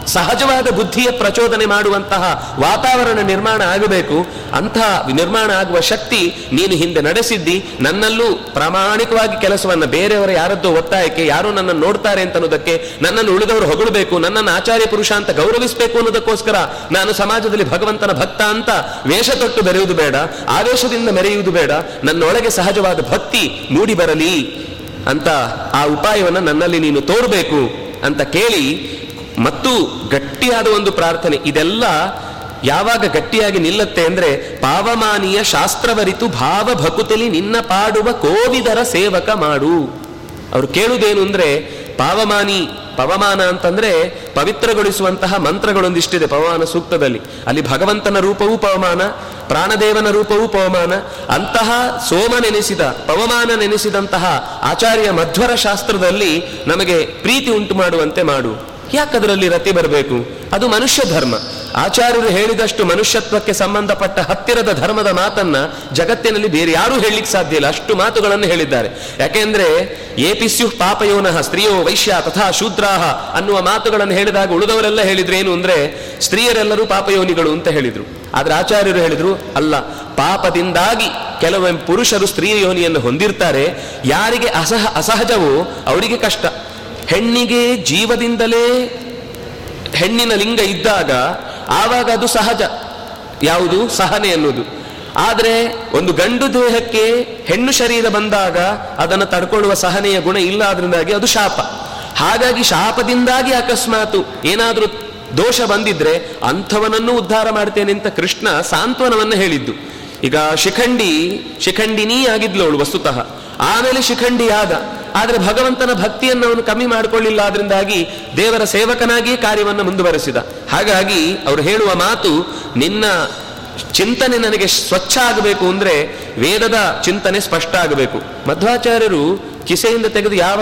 ಸಹಜವಾದ ಬುದ್ಧಿಯ ಪ್ರಚೋದನೆ ಮಾಡುವಂತಹ ವಾತಾವರಣ ನಿರ್ಮಾಣ ಆಗಬೇಕು. ಅಂತಹ ನಿರ್ಮಾಣ ಆಗುವ ಶಕ್ತಿ ನೀನು ಹಿಂದೆ ನಡೆಸಿದ್ದಿ. ನನ್ನಲ್ಲೂ ಪ್ರಾಮಾಣಿಕವಾಗಿ ಕೆಲಸವನ್ನ ಬೇರೆಯವರ ಯಾರದ್ದೋ ಒತ್ತಾಯಕ್ಕೆ ಯಾರೋ ನನ್ನನ್ನು ನೋಡ್ತಾರೆ ಅಂತ ಅನ್ನೋದಕ್ಕೆ ನನ್ನನ್ನು ಉಳಿದವರು ಹೊಗಳಬೇಕು. ನನ್ನನ್ನು ಆಚಾರ್ಯ ಪುರುಷ ಅಂತ ಗೌರವಿಸಬೇಕು ಅನ್ನೋದಕ್ಕೋಸ್ಕರ ನಾನು ಸಮಾಜದಲ್ಲಿ ಭಗವಂತನ ಭಕ್ತ ಅಂತ ವೇಷ ತೊಟ್ಟು ಬೆರೆಯುವುದು ಬೇಡ. ಆವೇಶದಿಂದ ಮೆರೆಯುವುದು ಬೇಡ. ನನ್ನೊಳಗೆ ಸಹಜವಾದ ಭಕ್ತಿ ಮೂಡಿ ಬರಲಿ ಅಂತ ಆ ಉಪಾಯವನ್ನು ನನ್ನಲ್ಲಿ ನೀನು ತೋರಬೇಕು ಅಂತ ಕೇಳಿ ಮತ್ತು ಗಟ್ಟಿಯಾದ ಒಂದು ಪ್ರಾರ್ಥನೆ. ಇದೆಲ್ಲ ಯಾವಾಗ ಗಟ್ಟಿಯಾಗಿ ನಿಲ್ಲತ್ತೆ ಅಂದ್ರೆ, ಪಾವಮಾನಿಯ ಶಾಸ್ತ್ರವರಿತು ಭಾವ ಭಕುತಲಿ ನಿನ್ನ ಪಾಡುವ ಕೋವಿದರ ಸೇವಕ ಮಾಡು. ಅವರು ಕೇಳುವುದೇನು ಅಂದ್ರೆ, ಪಾವಮಾನಿ, ಪವಮಾನ ಅಂತಂದ್ರೆ ಪವಿತ್ರಗೊಳಿಸುವಂತಹ ಮಂತ್ರಗಳೊಂದಿಷ್ಟಿದೆ ಪವಮಾನ ಸೂಕ್ತದಲ್ಲಿ. ಅಲ್ಲಿ ಭಗವಂತನ ರೂಪವೂ ಪವಮಾನ, ಪ್ರಾಣದೇವನ ರೂಪವೂ ಪವಮಾನ. ಅಂತಹ ಸೋಮ ನೆನೆಸಿದ, ಪವಮಾನ ನೆನೆಸಿದಂತಹ ಆಚಾರ್ಯ ಮಧ್ವರ ಶಾಸ್ತ್ರದಲ್ಲಿ ನಮಗೆ ಪ್ರೀತಿ ಉಂಟು ಮಾಡುವಂತೆ ಮಾಡು. ಯಾಕದರಲ್ಲಿ ರತಿ ಬರಬೇಕು? ಅದು ಮನುಷ್ಯ ಧರ್ಮ. ಆಚಾರ್ಯರು ಹೇಳಿದಷ್ಟು ಮನುಷ್ಯತ್ವಕ್ಕೆ ಸಂಬಂಧಪಟ್ಟ ಹತ್ತಿರದ ಧರ್ಮದ ಮಾತನ್ನ ಜಗತ್ತಿನಲ್ಲಿ ಬೇರೆ ಯಾರೂ ಹೇಳಲಿಕ್ಕೆ ಸಾಧ್ಯ ಇಲ್ಲ. ಅಷ್ಟು ಮಾತುಗಳನ್ನು ಹೇಳಿದ್ದಾರೆ. ಯಾಕೆಂದ್ರೆ, ಏಪಿಸ್ಯು ಪಾಪಯೋನಃ ಸ್ತ್ರೀಯೋ ವೈಶ್ಯ ತಥಾ ಶೂದ್ರಾಹ ಅನ್ನುವ ಮಾತುಗಳನ್ನು ಹೇಳಿದಾಗ ಉಳಿದವರೆಲ್ಲ ಹೇಳಿದ್ರು ಏನು ಅಂದ್ರೆ, ಸ್ತ್ರೀಯರೆಲ್ಲರೂ ಪಾಪಯೋನಿಗಳು ಅಂತ ಹೇಳಿದ್ರು. ಆದ್ರೆ ಆಚಾರ್ಯರು ಹೇಳಿದ್ರು, ಅಲ್ಲ, ಪಾಪದಿಂದಾಗಿ ಕೆಲವೊಮ್ಮೆ ಪುರುಷರು ಸ್ತ್ರೀ ಯೋನಿಯನ್ನು ಹೊಂದಿರ್ತಾರೆ. ಯಾರಿಗೆ ಅಸಹ, ಅಸಹಜವೋ ಅವರಿಗೆ ಕಷ್ಟ. ಹೆಣ್ಣಿಗೆ ಜೀವದಿಂದಲೇ ಹೆಣ್ಣಿನ ಲಿಂಗ ಇದ್ದಾಗ ಆವಾಗ ಅದು ಸಹಜ. ಯಾವುದು? ಸಹನೆ ಅನ್ನೋದು ಆದರೆ ಒಂದು ಗಂಡು ದೇಹಕ್ಕೆ ಹೆಣ್ಣು ಶರೀರ ಬಂದಾಗ ಅದನ್ನು ತಡ್ಕೊಳ್ಳುವ ಸಹನೆಯ ಗುಣ ಇಲ್ಲ ಅದರಿಂದಾಗಿ ಅದು ಶಾಪ. ಹಾಗಾಗಿ ಶಾಪದಿಂದಾಗಿ ಅಕಸ್ಮಾತು ಏನಾದರೂ ದೋಷ ಬಂದಿದ್ರೆ ಅಂಥವನನ್ನು ಉದ್ಧಾರ ಮಾಡ್ತೇನೆ ಅಂತ ಕೃಷ್ಣ ಸಾಂತ್ವನವನ್ನು ಹೇಳಿದ್ದು. ಈಗ ಶಿಖಂಡಿ, ಶಿಖಂಡಿನೀ ಆಗಿದ್ಲು ಅವಳು ವಸ್ತುತಃ. ಆಮೇಲೆ ಶಿಖಂಡಿಯಾದ. ಆದರೆ ಭಗವಂತನ ಭಕ್ತಿಯನ್ನು ಅವನು ಕಮ್ಮಿ ಮಾಡಿಕೊಳ್ಳಿಲ್ಲ ಅದರಿಂದಾಗಿ ದೇವರ ಸೇವಕನಾಗಿ ಕಾರ್ಯವನ್ನು ಮುಂದುವರೆಸಿದ. ಹಾಗಾಗಿ ಅವರು ಹೇಳುವ ಮಾತು, ನಿನ್ನ ಚಿಂತನೆ ನನಗೆ ಸ್ವಚ್ಛ ಆಗಬೇಕು ಅಂದ್ರೆ ವೇದದ ಚಿಂತನೆ ಸ್ಪಷ್ಟ ಆಗಬೇಕು. ಮಧ್ವಾಚಾರ್ಯರು ಕಿಸೆಯಿಂದ ತೆಗೆದು ಯಾವ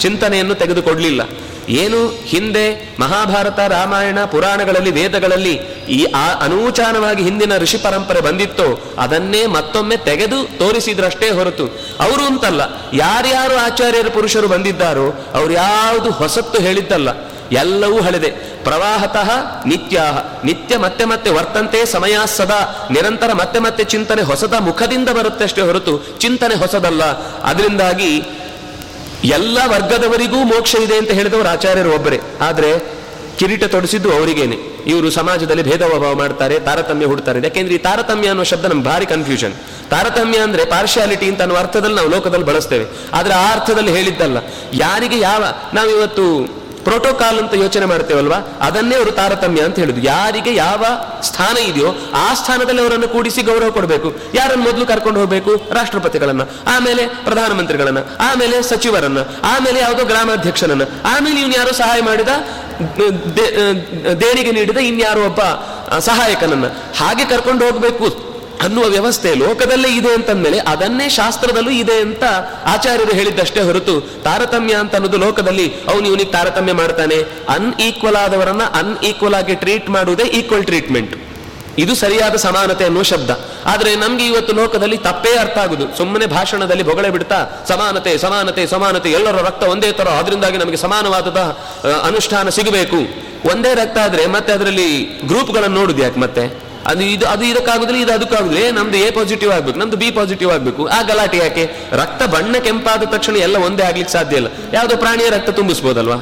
ಚಿಂತನೆಯನ್ನು ತೆಗೆದುಕೊಡ್ಲಿಲ್ಲ. ಏನು ಹಿಂದೆ ಮಹಾಭಾರತ, ರಾಮಾಯಣ, ಪುರಾಣಗಳಲ್ಲಿ, ವೇದಗಳಲ್ಲಿ ಈ ಆ ಅನೂಚಾನವಾಗಿ ಹಿಂದಿನ ಋಷಿ ಪರಂಪರೆ ಬಂದಿತ್ತೋ ಅದನ್ನೇ ಮತ್ತೊಮ್ಮೆ ತೆಗೆದು ತೋರಿಸಿದ್ರಷ್ಟೇ ಹೊರತು. ಅವರು ಅಂತಲ್ಲ, ಯಾರ್ಯಾರು ಆಚಾರ್ಯರು ಪುರುಷರು ಬಂದಿದ್ದಾರೋ ಅವ್ರು ಯಾವುದು ಹೊಸತ್ತು ಹೇಳಿದ್ದಲ್ಲ. ಎಲ್ಲವೂ ಹಳೆದೆ. ಪ್ರವಾಹತಃ ನಿತ್ಯ ನಿತ್ಯ ಮತ್ತೆ ಮತ್ತೆ ವರ್ತಂತೆ ಸಮಯ ಸದಾ. ನಿರಂತರ ಮತ್ತೆ ಮತ್ತೆ ಚಿಂತನೆ ಹೊಸದ ಮುಖದಿಂದ ಬರುತ್ತೆ ಅಷ್ಟೇ ಹೊರತು ಚಿಂತನೆ ಹೊಸದಲ್ಲ. ಅದರಿಂದಾಗಿ ಎಲ್ಲ ವರ್ಗದವರಿಗೂ ಮೋಕ್ಷ ಇದೆ ಅಂತ ಹೇಳಿದವರು ಆಚಾರ್ಯರು ಒಬ್ಬರೇ. ಆದರೆ ಕಿರೀಟ ತೊಡಿಸಿದ್ದು ಅವರಿಗೇನೆ. ಇವರು ಸಮಾಜದಲ್ಲಿ ಭೇದ ಭಾವ ಮಾಡ್ತಾರೆ, ತಾರತಮ್ಯ ಹುಡ್ತಾರೆ. ಯಾಕೆಂದ್ರೆ ಈ ತಾರತಮ್ಯ ಅನ್ನೋ ಶಬ್ದ ನಮ್ಗೆ ಭಾರಿ ಕನ್ಫ್ಯೂಷನ್ ತಾರತಮ್ಯ ಅಂದ್ರೆ ಪಾರ್ಶಿಯಾಲಿಟಿ ಅಂತ ಅನ್ನೋ ಅರ್ಥದಲ್ಲಿ ನಾವು ಲೋಕದಲ್ಲಿ ಬಳಸ್ತೇವೆ. ಆದ್ರೆ ಆ ಅರ್ಥದಲ್ಲಿ ಹೇಳಿದ್ದಲ್ಲ. ಯಾರಿಗೆ ಯಾವ, ನಾವಿವತ್ತು ಪ್ರೋಟೋಕಾಲ್ ಅಂತ ಯೋಚನೆ ಮಾಡ್ತೇವಲ್ವಾ? ಅದನ್ನೇ ಅವರು ತಾರತಮ್ಯ ಅಂತ ಹೇಳಿದ್ರು. ಯಾರಿಗೆ ಯಾವ ಸ್ಥಾನ ಇದೆಯೋ ಆ ಸ್ಥಾನದಲ್ಲಿ ಅವರನ್ನು ಕೂಡಿಸಿ ಗೌರವ ಕೊಡಬೇಕು. ಯಾರನ್ನು ಮೊದಲು ಕರ್ಕೊಂಡು ಹೋಗಬೇಕು? ರಾಷ್ಟ್ರಪತಿಗಳನ್ನ, ಆಮೇಲೆ ಪ್ರಧಾನಮಂತ್ರಿಗಳನ್ನ, ಆಮೇಲೆ ಸಚಿವರನ್ನ, ಆಮೇಲೆ ಯಾವುದೋ ಗ್ರಾಮಾಧ್ಯಕ್ಷರನ್ನ ಆಮೇಲೆ ಇವನು ಯಾರು ಸಹಾಯ ಮಾಡಿದ ದೇಣಿಗೆ ನೀಡಿದ ಇನ್ಯಾರೋ ಒಬ್ಬ ಸಹಾಯಕನನ್ನ. ಹಾಗೆ ಕರ್ಕೊಂಡು ಹೋಗಬೇಕು. ಅನ್ನುವ ವ್ಯವಸ್ಥೆ ಲೋಕದಲ್ಲೇ ಇದೆ ಅಂತಂದ್ಮೇಲೆ ಅದನ್ನೇ ಶಾಸ್ತ್ರದಲ್ಲೂ ಇದೆ ಅಂತ ಆಚಾರ್ಯರು ಹೇಳಿದ್ದಷ್ಟೇ ಹೊರತು ತಾರತಮ್ಯ ಅಂತ ಅನ್ನೋದು ಲೋಕದಲ್ಲಿ ಅವನು ಇವನಿಗೆ ತಾರತಮ್ಯ ಮಾಡ್ತಾನೆ. ಅನ್ಈಕ್ವಲ್ ಆದವರನ್ನ ಅನ್ಈಕ್ವಲ್ ಆಗಿ ಟ್ರೀಟ್ ಮಾಡುವುದೇ ಈಕ್ವಲ್ ಟ್ರೀಟ್ಮೆಂಟ್ ಇದು ಸರಿಯಾದ ಸಮಾನತೆ ಅನ್ನುವ ಶಬ್ದ. ಆದರೆ ನಮ್ಗೆ ಇವತ್ತು ಲೋಕದಲ್ಲಿ ತಪ್ಪೇ ಅರ್ಥ ಆಗುದು. ಸುಮ್ಮನೆ ಭಾಷಣದಲ್ಲಿ ಬೊಗಳೆ ಬಿಡ್ತಾ, ಸಮಾನತೆ ಸಮಾನತೆ ಸಮಾನತೆ, ಎಲ್ಲರ ರಕ್ತ ಒಂದೇ ತರ ಅದರಿಂದಾಗಿ ನಮಗೆ ಸಮಾನವಾದ ಅನುಷ್ಠಾನ ಸಿಗಬೇಕು. ಒಂದೇ ರಕ್ತ ಆದ್ರೆ ಮತ್ತೆ ಅದರಲ್ಲಿ ಗ್ರೂಪ್ಗಳನ್ನು ನೋಡುದು ಯಾಕೆ ಮತ್ತೆ? ಅದು ಇದು ಅದು ಇದಕ್ಕಾಗುದಿಲ್ಲ, ಇದು ಅದಕ್ಕಾಗುದಿಲ್ಲ. ನಮ್ದು ಎ ಪಾಸಿಟಿವ್ ಆಗ್ಬೇಕು, ನಮ್ದು ಬಿ ಪಾಸಿಟಿವ್ ಆಗ್ಬೇಕು. ಆ ಗಲಾಟೆ ಯಾಕೆ? ರಕ್ತ ಬಣ್ಣ ಕೆಂಪಾದ ತಕ್ಷಣ ಎಲ್ಲ ಒಂದೇ ಆಗ್ಲಿಕ್ಕೆ ಸಾಧ್ಯ ಇಲ್ಲ. ಯಾವುದೋ ಪ್ರಾಣಿಯ ರಕ್ತ ತುಂಬಿಸ್ಬೋದಲ್ವಾ?